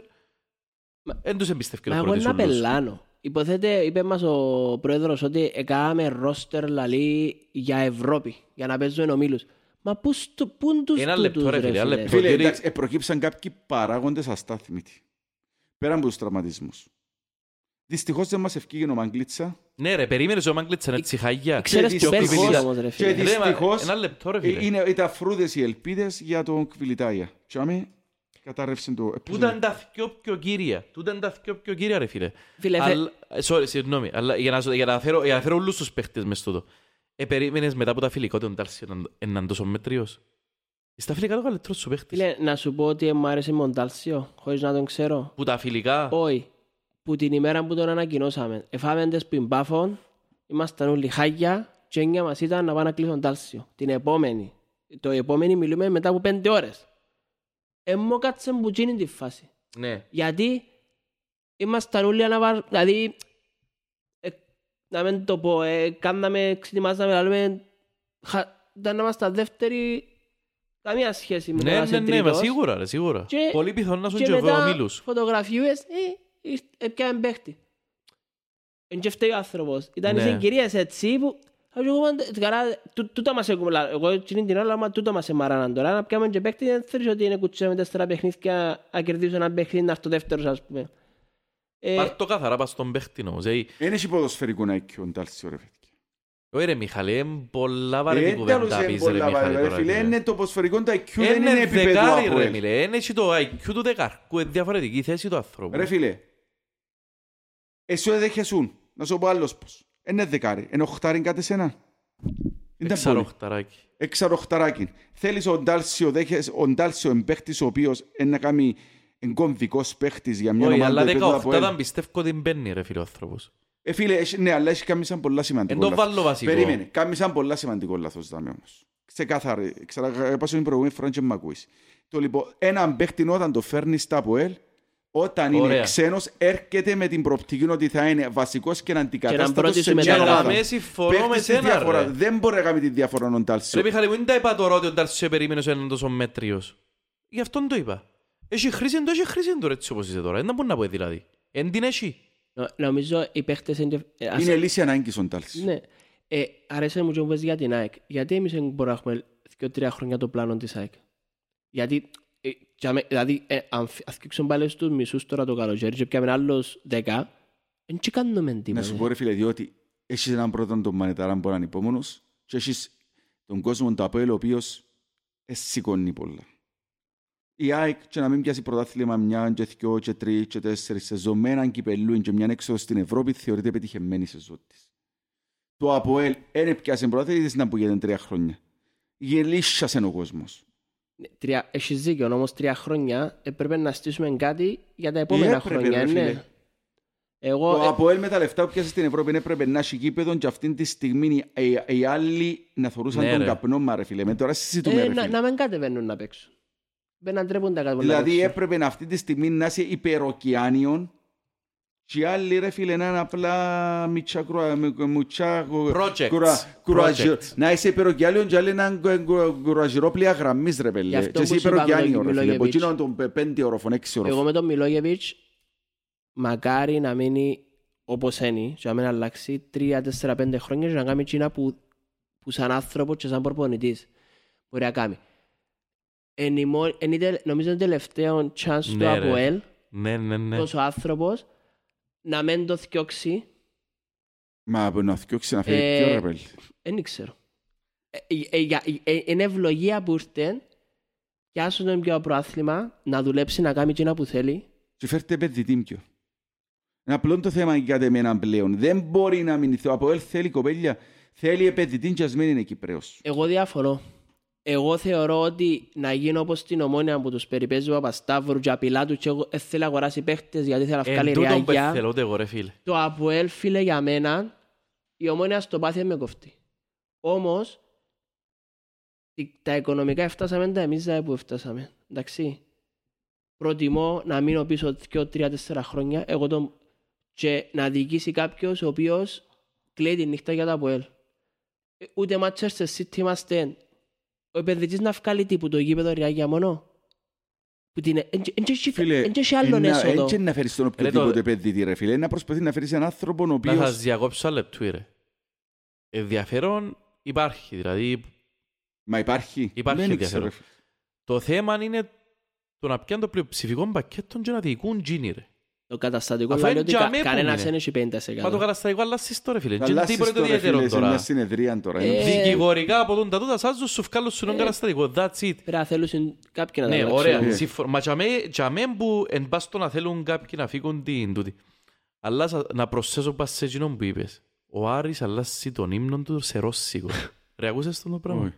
Μα- δεν τους εμπιστεύει Μα το εγώ πρώτης να ούλους. πελάνω. Υποθέτε, είπε μας ο πρόεδρος ότι έκαμε ρόστερ λαλή για Ευρώπη, για να παίζουν ομίλους. Μα πού στο- πού είναι τους Ένα τούτους, λεπτό, ρε ρε φίλε, ένα φίλε. λεπτό. Φίλε, Προτείνει- εντάξει, ε, προκύψαν κάποιοι παράγοντες αστάθμητοι. Πέρα από τους τραυματισμούς. Δυστυχώς δεν μας ευκήγε ο Μαγκλίτσα. Ναι ρε, περίμενες ο Μάγκλητς να έτσι χαγιά. Ξέρεις Και που πέρσι δυστυχώς- όμως, ρε και φίλε. δυ- Ρε, μα, δυστυχώς, Ένα λεπτό ρε Ε, φίλε. Είναι, ήταν φρούδες οι ελπίδες για τον Κβιλιτάια. Και άμε κατάρρευσε το... Πού ήταν τα δυο πιο κύρια. Τού ήταν τα δυο πιο κύρια ρε φίλε. Φίλε, φε- Αλλά- ε, Sorry, συγγνώμη. Αλλά για να, για να φέρω, για να φέρω όλους τους παίχτες μες τούτο. Ε, περίμενες μετά από τα φιλικά ότι ο Ντάλσι ήταν- ήταν τόσο μέτριος. Στα φιλικά το καλύτερο σου παίχτης. Φίλε, να σου πω ότι μου άρεσε ο Ντάλσιο, χωρίς να τον ξέρω. Που τα φιλικά... Όχι. Που την ημέρα που τον ανακοινώσαμε, εφάμε τις που μπάφων, ήμασταν όλοι χάγια και έννοια μας ήταν να πάμε να κλείσουν Ντάλσιο. Την επόμενη. Το επόμενη μιλούμε μετά από πέντε ώρες. Εμώ κάτσε που γίνει τη φάση. Ναι. Γιατί ήμασταν όλοι αναβαρ... Δηλαδή, ε, να μην το πω, ε, κάναμε, εξετοιμάζαμε, λέμε, χα... ήταν να είμαστε δεύτεροι, καμία σχέση με Ναι, το να ναι, είσαι ναι, μα τρίτος. σίγουρα, ρε, σίγουρα. Και- Πολύ πιθανό να σου Και και ο μετά Μίλους. φωτογραφιούες, ε, ήρθε- έπιαμε παίχτη. Εν και φταίει ο άνθρωπος. Ήταν οι Ναι. συγκυρίες έτσι που... θα σου πούμε, Καλά, τού- τούτα μας έχουμε, λα- εγώ εκείνη την ώρα, αλλά τούτα μας εμαράναν τώρα. Να πιάμε και παίχτη, δεν θέλεις ότι είναι κουτσέ με τέσσερα παιχνίδια, να κερδίσω ένα παιχνίδι, να έρθω δεύτερος, ας πούμε. Ε, Πάρ' το καθαρά πας στον παίχτη όμως. ε. Δεν έχει ποδοσφαιρικό να έχει ο Ντάλσιο ρε παιδιά. Όχι ρε Μιχαλή, είναι πολλά Ε, βαρετή δεν κουβέντα τέλος, πεις ε, ρε πολλά Μιχαλή βαρετά, ρε τώρα. φίλε. φίλε. Είναι το ποδοσφαιρικό το IQ δεν Είναι είναι επίπεδο δεκάρι από ρε ελ. μιλέ, είναι έτσι το IQ του δεκαρκού, είναι διαφορετική θέση του ανθρώπου. Ρε φίλε, εσύ ο δέχεσουν, να σου πω άλλος πώς. Είναι δεκάρι, είναι οχτάρι κάτι σένα. Είναι πολύ. Εξαροχταράκι. Εξαροχταράκι. Θέλεις ο Ντάλσιο, δέχεσαι, ο Ντάλσιο εμπαίχτης ο οποίος είναι να κάνει εγκομβικός παίχτης για μια Όχι, ομάδα αλλά του επίπεδου 18 από ελ. δεν πιστεύω ότι μπαίνει ρε φίλε ο άνθρωπος. Ε, φίλε, έχει- ναι, αλλά έχει κάνει σαν πολλά Εν σημαντικό το λάθος. βάλω βασικό. Περίμενε, κάνει σαν πολλά σημαντικό λάθος δάμε όμως. Ξεκάθαρη, ξέρω, πάσω την προηγούμενη φορά και μ' ακούεις. Το λοιπόν, έναν παίχτη όταν το φέρνει στα από ελ, όταν είναι Ωραία. ξένος, έρχεται με την προοπτική ότι θα είναι βασικός και πρώτη αντικατάστατος σου σε μια μεταγραφή. ομάδα. Με συμφωνώ Παίχτης με της σένα διαφοράς. ρε. Δεν μπορεί να κάνει τη διαφορά ο Ρε Ντάλσιο. Μιχαλή, μου δεν τα είπα τώρα ότι ο Ντάλσιο περίμενε έναν τόσο μέτριος. Γι' αυτόν το είπα. Έχει χρήση του, έχει χρήση του έτσι όπως είσαι τώρα. Δεν μπορεί να πω δηλαδή. Εν την έχει. νο- Νομίζω οι παίχτες είναι... ε, ας- Είναι λύση ανάγκης ο Ντάλσιο. Ναι. Ε, αρέσει μου και μου πες για την ΑΕΚ. Γιατί εμείς δεν μπορούμε να έχουμε δύο-τρία χρόνια το πλάνο της ΑΕΚ; Γιατί, ε, για με- δηλαδή, ε, αν φ- αν φτιάξουν πάλι στους μισούς τώρα το καλοκαίρι και πιάμε άλλους δέκα, δεν και κάνουμε Να τίποτα. σου πω ρε φίλε, διότι έχεις έναν πρώτον τον Μανεταρά που είναι ανυπόμονος και έχεις τον κόσμο του ΑΠΟΕΛ ο οποίος ε, σηκώνει πολλά. Η ΑΕΚ και να μην πιάσει πρωτάθλημα μια και δυο και τρεις και τέσσερις σεζόν με έναν κυπελούιν και μια έξοδος στην Ευρώπη θεωρείται πετυχημένη σεζόν της. Το ΑΠΟΕΛ δεν πιάσε πρωτάθλημα να που για τρία χρόνια. Γελίσσασε ο κόσμος. Ναι, Τρία, έχεις δίκιο, όμως τρία χρόνια έπρεπε να στήσουμε κάτι για τα επόμενα Έπρεπε, χρόνια. ρε ναι. φίλε. Εγώ, Το ε, ΑΠΟΕΛ με τα λεφτά που πιάσε στην Ευρώπη έπρεπε να έχει γήπεδο και αυτή τη στιγμή οι, οι άλλοι να θωρούσαν Ναι, τον ρε. καπνό μα ρε φίλε. Με τώρα συζητούμε ε, ρε να, φίλε. να μην κατεβαίνουν να παίξουν. Δεν να ντρέπουν τα κάτω να Δηλαδή παίξουν. έπρεπε αυτή τη στιγμή να είσαι υπεροκειάνιον και οι άλλοι ρε φίλε να είναι απλά μητσά κρουα- μου- μουτσά κου- Projects. κουρα- κουραζι- Projects. Να είσαι υπεροκειάνιον και άλλοι να είναι κου- κουραζιρόπλια γραμμής ρε Γι' πέλε. αυτό Και εσύ που σου είπαμε υπεροκειάνιο τον ρε φίλε. Από Μιλόγεβιτς. εκείνον τον πε- πέντε όροφων, έξι Εγώ όροφων. με τον Μιλόγεβιτς μακάρι να μείνει όπως είναι και να μην αλλάξει τρία, τέσσερα, πέντε χρόνια και να κάνει εκείνα που, που σαν άνθρωπο και σαν προπονητής μπορεί να κάνει. Εν η μόνη- εν η τελε- νομίζω είναι τελευταίο chance του Ναι, ρε. ΑΠΟΕΛ Ναι, ναι, ναι. τόσο άνθρωπος να μην το θιώξει Μα από να θυκιώξει να Ε, φέρει ποιο ρε πέλε. δεν ξέρω. Ε, ε, ε, για- ε, ε, Είναι ευλογία που ήρθε πιάσουν τον πιο προάθλημα, να δουλέψει να κάνει εκείνα που θέλει. Και φέρτε επενδυτή πιο. Είναι απλό το θέμα για εμένα πλέον. Δεν μπορεί να μείνει. Ο Αποέλ θέλει κοπέλια, θέλει επενδυτή και ας μην είναι Κυπρέος. Εγώ διαφωνώ. Εγώ θεωρώ ότι να γίνει όπως στην ομόνια που τους περιπέζει ο Παπασταύρου και απειλά τους και εγώ ε, θέλει να αγοράσει παίχτες γιατί θέλει να Εν βγάλει τούτον που ριάγια. θέλω ούτε εγώ ρε φίλε. Το Αποέλ φίλε για μένα η ομόνια στο πάθη με κοφτεί. Όμως τι- τα οικονομικά φτάσαμε τα εμείς δεν που φτάσαμε. Εντάξει. Προτιμώ να μείνω πίσω 2-3-4 χρόνια εγώ το... και να διοικήσει κάποιος ο οποίος κλαίει τη νύχτα για το Αποέλ. Ε, Ούτε Manchester City είμαστε ο επενδυτής να βγάλει τύπου το γήπεδο ριάγια μόνο; Που την... Εν Φίλε, και άλλο είναι- έσοδο. έτσι να φέρεις τον Ρε, οποιοδήποτε το- επενδυτή ρε φίλε. Είναι να προσπαθεί να φέρεις έναν άνθρωπο ο Να οποίος... σας διακόψω ένα λεπτού ρε. Ενδιαφέρον υπάρχει, δηλαδή Μα υπάρχει. Υπάρχει Δεν ενδιαφέρον. ξέρω, ρε φίλε. το θέμα είναι το να πιάνουν το πλειοψηφικό πακέτο και να διοικούν τζίνι ρε. Το καταστατικό Αφού λέει είναι ότι τζαμέ κα- που κανένας είναι. δεν έχει 50%. Μα το καταστατικό αλλάσεις τώρα φίλε. Και Αλλάσεις τίποτε το τώρα, φίλε, ιδιαίτερο σε μια τώρα. συνεδρία τώρα. Ε, είναι. Δικηγορικά από τον τατούτα σας σου βγάλουν σου τον καταστατικό. That's it. Πρέπει να θέλουν κάποιοι να τα Ναι, αλλάξουν. ωραία. Ναι. συμφω- Μα για μέ- για μέ που εν πας το να θέλουν κάποιοι να φύγουν την τούτη. Αλλά σα- να προσθέσω πας σε εκείνον που είπες. Ο Άρης αλλάσει τον ύμνο του σε ρώσικο. Ρε, ακούσες τον το πράγμα;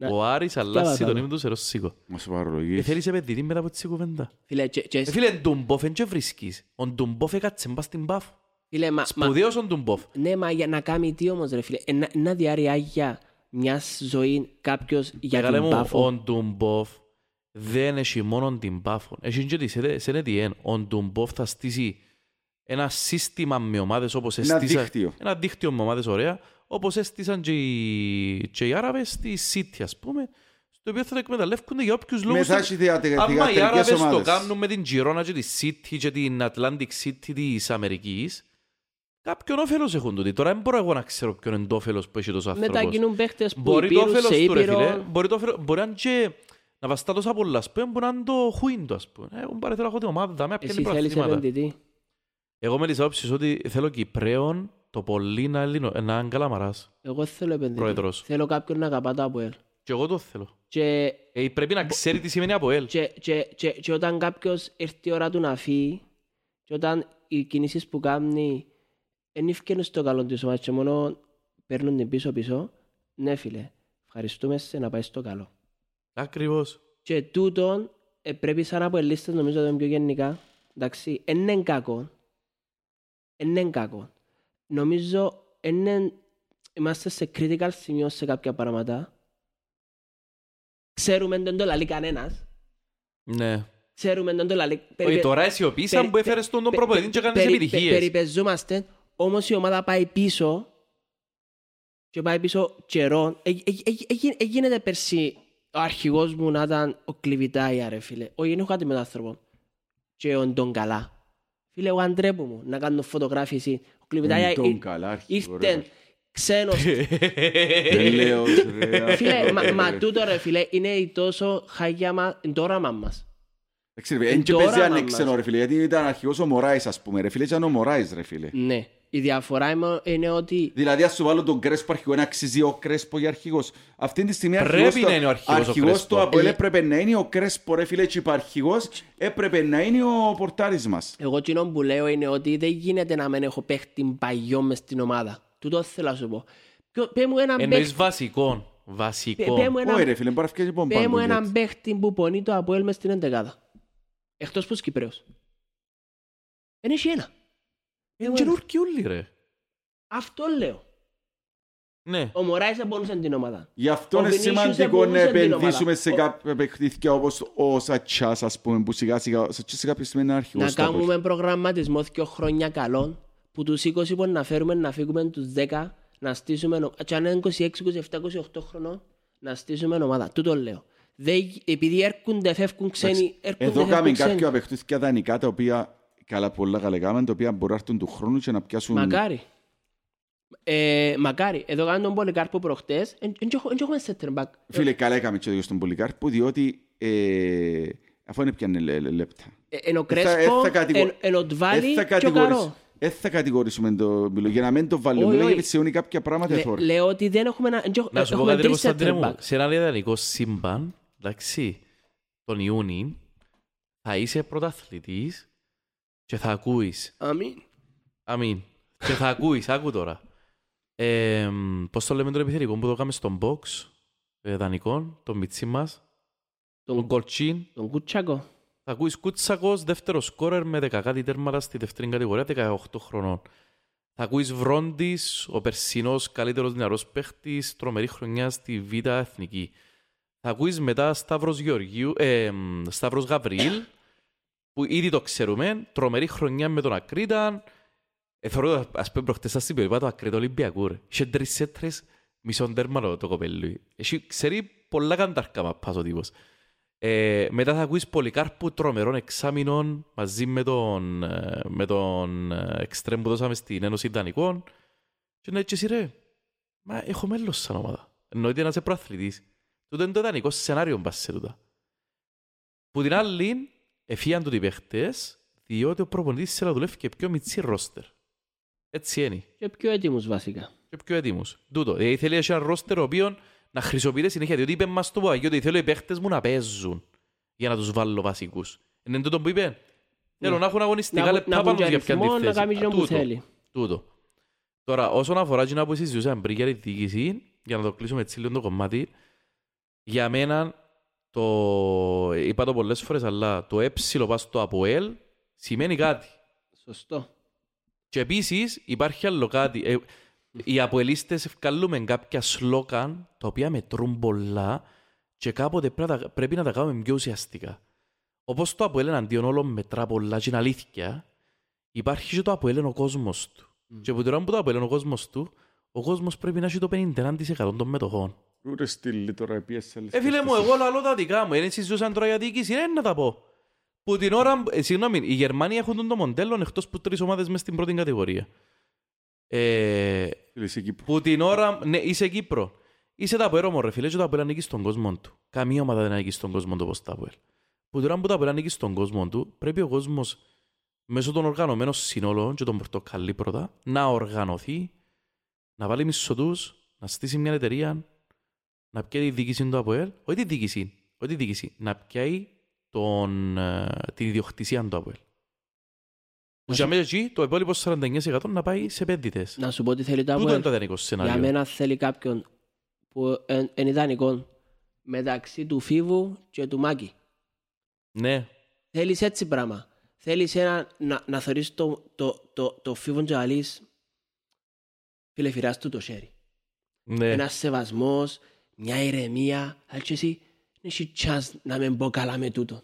Όχι. Ναι. Ο Άρης αλλάσει Διάβασα τον το. ύμνο του σε ρώσικο. Μα σου Ε, παρολογείς. Θέλεις επενδυτή μετά από τη κουβέντα. Φίλε, και- και- Ε, Φίλε, Ντουμπόφ εν και βρίσκεις. Ο Ντουμπόφ έκατσε μπας στην Πάφο. φίλε, μα- μα- Σπουδαίος ο Ντουμπόφ. Ναι, μα για να κάνει τι όμως ρε φίλε. Ε, να- Να διάρει άγια μιας ζωή κάποιος για Μεγάλε την μου, πάφο. ο Ντουμπόφ δεν έχει μόνο την Πάφο. Έχει και της ΣΕΝΕΤΙΕΝ. Ο Ντουμπόφ θα στήσει ένα σύστημα με ομάδες όπως Ένα έστησα- δίκτυο. Ένα δίκτυο με ομάδες ωραία, όπως έστησαν και οι, και οι Άραβες στη City, ας πούμε, στο οποίο θα το εκμεταλλεύκονται για όποιους λόγους. Μετά έχει θεατε- Άμα οι θεατρικές Άραβες το ομάδες. κάνουν με την Girona και τη City και την Atlantic City της Αμερικής, κάποιον όφελος έχουν τούτοι. Τώρα δεν μπορώ εγώ να ξέρω ποιον είναι το όφελος που έχει τόσο άνθρωπος. Μετά γίνουν παίχτες που Μπορεί το υπήρουν όφελος σε του ρε φίλε, Ήπειρο. μπορεί, το όφελος, μπορεί να είναι και να βαστά τόσα πολλά, ας πούμε, μπορεί να είναι το χουίν του, ας πούμε. Ε, Εγώ πάρε θέλω να έχω την ομάδα, δάμε, Εσύ πιάνει θέλεις προαθλήματα. επενδυτή. Εγώ με τις όψεις ότι θέλω Κυπρέων το πολύ να είναι να είναι Καλαμαράς. Εγώ θέλω επενδυτή. Πρόεδρος. Θέλω κάποιον να αγαπά το ΑΠΟΕΛ. Και εγώ το θέλω. Και, Ε, πρέπει να ξέρει τι σημαίνει από ελ. και, και, και, και όταν κάποιος έρθει η ώρα του να φύγει και όταν οι κινήσεις που κάνει δεν ευκαινούν στο καλό της ομάδας και μόνο παίρνουν την πίσω πίσω, ναι φίλε, ευχαριστούμε σε να πάει στο καλό. Ακριβώς. Και τούτον ε, πρέπει σαν από ελίστες νομίζω ότι είναι πιο γενικά. Εντάξει, εν είναι κακό. Εν είναι κακό. Νομίζω εν είμαστε σε critical σημείο σε κάποια πράγματα. Ξέρουμε δεν το λαλεί κανένας. Ναι. Ξέρουμε δεν το λαλεί. Όχι, Περιπε- τώρα αισιοποίησαν περι- που έφερες τον τον πε- προπονητή και πε- κάνεις περι- πε- επιτυχίες. Περιπεζόμαστε, όμως η ομάδα πάει πίσω και πάει πίσω καιρό. Ε, ε, ε, ε, ε, γίνεται πέρσι ο αρχηγός μου να ήταν ο Κλειβιτάια ρε φίλε. Όχι, δεν έχω κάτι με τον άνθρωπο. Και ο Ντον Καλά. Φίλε, εγώ αντρέπω μου να κάνω φωτογράφηση. Ο Κλειβιτάια Τον τον καλά, αρχηγό, ρε. ήρθε ξένος. Δεν λέω, ρε. Φίλε, μα- μα τούτο ρε φίλε είναι η τόσο χαγιά μα, το όραμα μας. Εντάξει, ρε, Εν και Το παίζει όραμα αν μας. ξένο ρε φίλε, γιατί ήταν αρχηγός ο Μωράης ας πούμε ρε φίλε, ήταν ο Μωράης ρε φίλε. Ναι. Η διαφορά είμαι- είναι ότι Δηλαδή, αν σου βάλω τον Κρέσπο αρχηγό, να αξίζει ο Κρέσπο για αρχηγός. Αυτή τη στιγμή Πρέπει αρχηγός να είναι ο αρχηγός ο αρχηγός Κρέσπο. του Αποέλ Ε, έπρεπε να είναι ο Κρέσπο, ρε φίλε, και αρχηγός έπρεπε να είναι ο πορτάρης μας. Εγώ εκείνο που λέω είναι ότι δεν γίνεται να μην έχω παίχτη παλιό μες στην ομάδα. Τούτο θέλω να σου πω. Ποιο- Πέ μου έναν Εννοείς παίχτη, βασικών. πέ- πέ Βασικών. μου Όχι έναν- ρε φίλε, μπορεί να φτιάξει λοιπόν πέ πάνω μου του έναν Jets. παίχτη που πονεί το Αποέλ μες στην εντεκάδα. Εκτός που Κυπρέος. Δεν έχει ένα. Είναι καινούργιοι όλοι ρε. Αυτό λέω. Ναι. Ο Μωράης δεν πονούσε την ομάδα. Γι' αυτό Ο είναι Βινίσιους σημαντικό να εμποδούσε την επενδύσουμε ομάδα. σε Ο- κάποια παιχνίδια όπως ο Σατσάς, ας πούμε, που σιγά σιγά, ο Σατσάς σε κάποια στιγμή είναι Να αρχηγός του Αποέλ. κάνουμε προγραμματισμό δύο χρόνια καλών που τους 20 μπορεί να φέρουμε να φύγουμε τους 10 να στήσουμε νο- και αν είναι 26, 27, 28 χρονών να στήσουμε ομάδα. Τούτο λέω. Δεν, επειδή έρχονται, φεύγουν ξένοι, έρχονται, Εδώ φεύγουν κάνουμε ξένοι. κάποια παιχνίδια δανεικά τα οποία καλά πολλά καλά κάνουμε, τα οποία μπορεί να έρθουν του χρόνου και να πιάσουν... Μακάρι. Ε, μακάρι. Εδώ κάνουν τον Πολυκάρπο προχτές. Δεν έχουμε center back. Φίλε, καλά έκαμε και στον Πολυκάρπο, διότι ε, αφού είναι πιάνε λε- λε- λεπτά. Ε, Εν ο Ε, θα- Κρέσπο, ε, θα κατηγο- εν- εν ο Ντβάλι Ε, θα και ο κατηγορήσουμε- Καρό. ε, θα κατηγορήσουμε το Μιλό, για να μην το βάλουμε, Όχι, Μιλό, όχι. γιατί σε κάποια πράγματα Λε- θόρυ. Λέω ότι δεν έχουμε ένα... εν- Να σου πω έχουμε κάτι ρε τρεις Κωνσταντίνε center μου. back. Σε ένα ιδανικό σύμπαν, εντάξει, τον Ιούνι θα είσαι πρωταθλητής και θα ακούεις Αμήν. Αμήν. Και θα ακούεις, άκου τώρα. Ε, πώς το λέμε τον επιθετικό που το κάνουμε στον box, ε, δανεικών, τον μιτσί μας, τον Τον, Κορτσίν. τον Κουτσάκο. Θα ακούεις Κούτσακος, δεύτερος σκόρερ με 10 κάτι τέρματα στη δεύτερη κατηγορία, 18 χρονών. Θα ακούεις Βρόντις, ο περσινός καλύτερος νεαρός παίχτης, τρομερή χρονιά στη Β' Εθνική. Θα ακούεις μετά Σταύρος, Γεωργίου, ε, μ, Σταύρος Γαβριήλ, που ήδη το ξέρουμε, τρομερή χρονιά με τον Ακρίτα. Ε, θεωρώ, ας πούμε, προχτές σας είπε, είπα το Ακρίτα Ολυμπιακού, ρε. Είχε τρεις σέτρες, μισόν τέρμα το- το κοπέλι. Έχει, ξέρει πολλά καντάρκα μαπάς ο τύπος. Ε, μετά θα ακούεις Πολυκάρπου τρομερών εξάμηνων μαζί με τον, ε, με τον ε, εξτρέμ που δώσαμε στην Ένωση Δανικών. Και να έτσι εσύ ρε, μα έχω μέλος σαν ομάδα. Εννοείται να είσαι προαθλητής. Τούτο είναι το ιδανικό σενάριο μπας σε τούτα. Που την άλλη, εφίαν του οι παίχτες, διότι ο προπονητής θέλει να δουλεύει και πιο μητσί ρόστερ. Έτσι είναι. Και πιο έτοιμους βασικά. Και πιο έτοιμους. Τούτο. Δηλαδή θέλει να έχει ένα ρόστερ ο οποίο να χρησιμοποιείται συνέχεια. Διότι είπε μας το Παπαγιώτη, ότι θέλω οι παίχτες μου να παίζουν για να τους βάλω βασικούς. Είναι τούτο που είπε. Θέλω να έχουν αγωνιστικά Να- λεπτά να πάνω έχουν τους και για ποια αριθμό, τη να θέση. κάνει Α, εκείνο που τούτο. θέλει. Τούτο. Τώρα, όσον αφορά την που συζητούσαμε πριν για τη διοίκηση, για να το κλείσουμε έτσι λίγο το κομμάτι, για μένα, το, είπα το πολλές φορές, αλλά το ε πας στο ΑΠΟΕΛ σημαίνει κάτι. Σωστό. Και επίσης υπάρχει άλλο κάτι. Ε, οι αποελίστες ευκαλούμε κάποια σλόκαν τα οποία μετρούν πολλά και κάποτε πρέπει, να τα- πρέπει να τα κάνουμε πιο ουσιαστικά. Όπως το ΑΠΟΕΛ εναντίον όλων μετρά πολλά και είναι αλήθεια, υπάρχει και το ΑΠΟΕΛ είναι ο κόσμος του. Και από τώρα που το ΑΠΟΕΛ είναι ο κόσμος του, ο κόσμος πρέπει να έχει το 51% των μετοχών. Ούτε στείλει τώρα PSL. Ε, φίλε μου, εγώ λαλώ τα δικά μου. Είναι συζούσαν τώρα για διοίκηση, είναι να τα πω. Που την ώρα, ε, συγγνώμη, οι Γερμανοί έχουν το μοντέλο εκτός που τρεις ομάδες μες στην πρώτη κατηγορία. Ε, Φίλε, είσαι Κύπρος. που την ώρα, ναι, είσαι Κύπρο. Είσαι τα Αποέλ ρε φίλε, και τα Αποέλ ανήκει στον κόσμο του. Καμία ομάδα δεν ανήκει στον κόσμο του όπως τα Αποέλ. Που την ώρα που τα Αποέλ ανήκει στον κόσμο του, πρέπει ο κόσμος μέσω των οργανωμένων συνόλων και των πορτοκαλί πρώτα, να οργανωθεί, να βάλει μισθωτούς, να στήσει μια εταιρεία, να πιάει τη διοίκηση του ΑΠΟΕΛ, όχι τη διοίκηση, όχι τη διοίκηση, να πιάει τον, ε, την ιδιοκτησία του ΑΠΟΕΛ. Που για μένα εκεί το υπόλοιπο 49% να πάει σε επενδυτές. Να σου πω τι θέλει το Τούτο είναι Αποέλ. το ιδανικό Για σενάριο. μένα θέλει κάποιον που εν- είναι ιδανικό μεταξύ του Φίβου και του Μάκη. Ναι, Θέλεις έτσι πράγμα. Θέλεις ένα, να, να θεωρείς το, το, το, το Φίβο και αλείς φίλε φυράς του το χέρι. ναι. Ένας σεβασμός, μια ηρεμία, αλλά και εσύ δεν έχει chance να με μπω καλά με τούτο.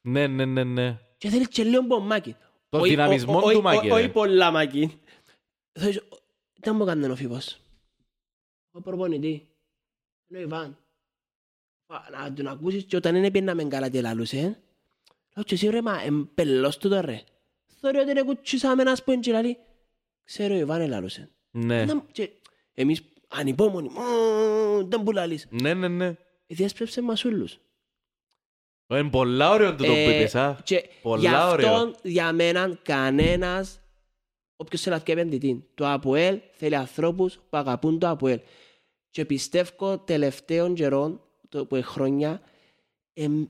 Ναι, ναι, ναι, ναι. Και θέλεις και λίγο μποmmάκι. Το Όχι- δυναμισμό ο- ο- του όχι- Μάκη, Όχι ρε. πολλά Μάκη. Θέλεις- Δεν μου έκανε ο Φίβος. Ο προπονητή. Είναι ο Ιβάν. Α, Να τον ακούσεις και όταν είναι πήγαιναμε καλά και λαλούσε. Λέω και εσύ ρε μα εμπελός του τώρα ρε. Θεωρεί ότι είναι κουτσίσαμε ένας που είναι και λαλεί. Ξέρω ο Ιβάν λαλούσε. Ναι, Να- και Εμείς ανυπόμονοι. «Μμμ, Δεν που λαλείς. ναι, ναι, ναι. Διέσπευσε μας όλους. Είναι πολλά ωραίο το που Ε, είπες, α. Και Πολλά γι' ωραίο. αυτόν για μένα κανένας όποιος θέλει να βγει επενδυτή. Το ΑΠΟΕΛ θέλει ανθρώπους που αγαπούν το ΑΠΟΕΛ. Και πιστεύω τελευταίων καιρών, το, που είναι χρόνια, εμ,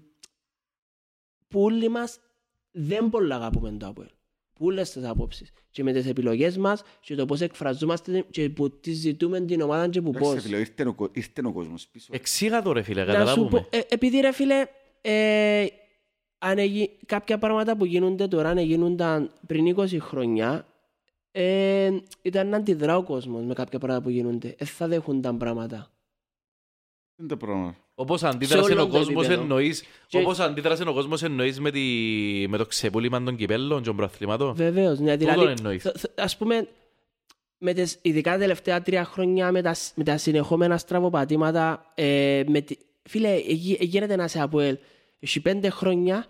που όλοι μας δεν πολύ αγαπούμε το ΑΠΟΕΛ. Πούλες τις απόψεις. Και με τις επιλογές μας και το πώς εκφραζόμαστε και που τις ζητούμε την ομάδα και που Εντάξει, πώς. φίλε, ήρθε ο κο- ήρθε ο κόσμος πίσω. Εξήγα το ρε φίλε, Να σου καταλάβουμε. πω, ε, επειδή ρε φίλε, ε, αν εγι- κάποια πράγματα που γίνονται τώρα, αν γίνονταν πριν 20 χρόνια, ε, ήταν να αντιδρά ο κόσμος με κάποια πράγματα που γίνονται. Δεν θα δέχονταν πράγματα. Είναι το πρόβλημα. Όπως αντίδρασε όλο ο το κόσμος επίπεδο. εννοείς, Και- όπως αντίδρασε ο κόσμος εννοείς με, τη... με το ξεπούλημα των κυπέλλων και των προαθλήματων. Βεβαίως, ναι, Τούτον δηλαδή, εννοείς. θ- θ- ας πούμε, με τις, ειδικά τα τελευταία τρία χρόνια με τα, σ- με τα συνεχόμενα στραβοπατήματα, ε, με τη, φίλε, εγι- γίνεται να σε αποέλ. Έχει πέντε χρόνια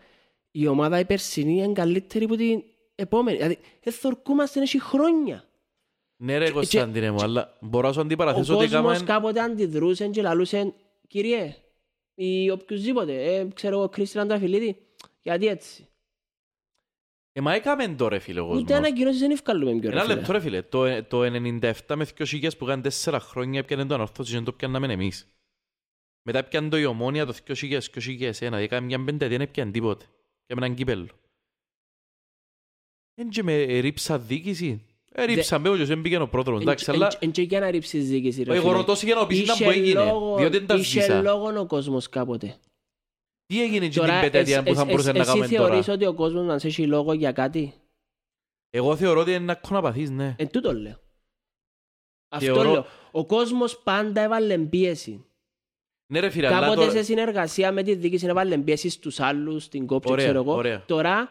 η ομάδα η περσινή είναι καλύτερη από την επόμενη. Δηλαδή, δεν θορκούμαστε έχει χρόνια. Ναι ρε Κωνσταντίνε μου, αλλά μπορώ να σου Ο αντιπαραθέσω ότι κόσμος έκαμε... κάποτε αντιδρούσε και λαλούσε «Κυριέ» ή οποιουσδήποτε, ε, ξέρω εγώ, Κρίστιαν Τραφιλίδη, γιατί έτσι. Ε, μα έκαμε το ρε φίλε ο Ούτε κόσμος. ανακοινώσεις δεν ευκαλούμε πιο ρε Ένα φίλε. λεπτό ρε φίλε, το, το 97 με 2000 που κάνουν 4 χρόνια έπιανε το ανορθώσεις και δεν το πιάνναμε εμείς. Μετά πιάνε το η ομόνια το 2000-2001. Έκαμε μια πενταετία, δεν πιάνε τίποτε. Έκαμε έναν κύπελλο. Εν και με ρίψα δίκηση. Ε, ρίψα με, όχι, δεν πήγαινε ο πρόεδρος, εντάξει, αλλά... Εν και για να ρίψεις δίκηση ρε Εγώ φίλε. ρωτώ σε για να πεις ήταν Είχε που έγινε, λόγο- διότι δεν τα Είχε σβήσα. λόγο ο κόσμος κάποτε. Τι έγινε και την Τώρα, πενταετία εσ- που θα εσ- μπορούσε να εσύ κάνουμε τώρα; θεωρείς ότι ο κόσμος μας έχει λόγο για κάτι; Εγώ θεωρώ ότι είναι να κοναπαθείς, ναι. Εν τούτο λέω. Αυτό Θεωρώ- λέω. Ο κόσμος πάντα έβαλε πίεση. Ναι ρε φίλε, αλλά Κάποτε τώρα... σε συνεργασία με τη διοίκηση έβαλε πίεση στους άλλους, στην κόψη, Ωραία, ξέρω εγώ. ωραία. Τώρα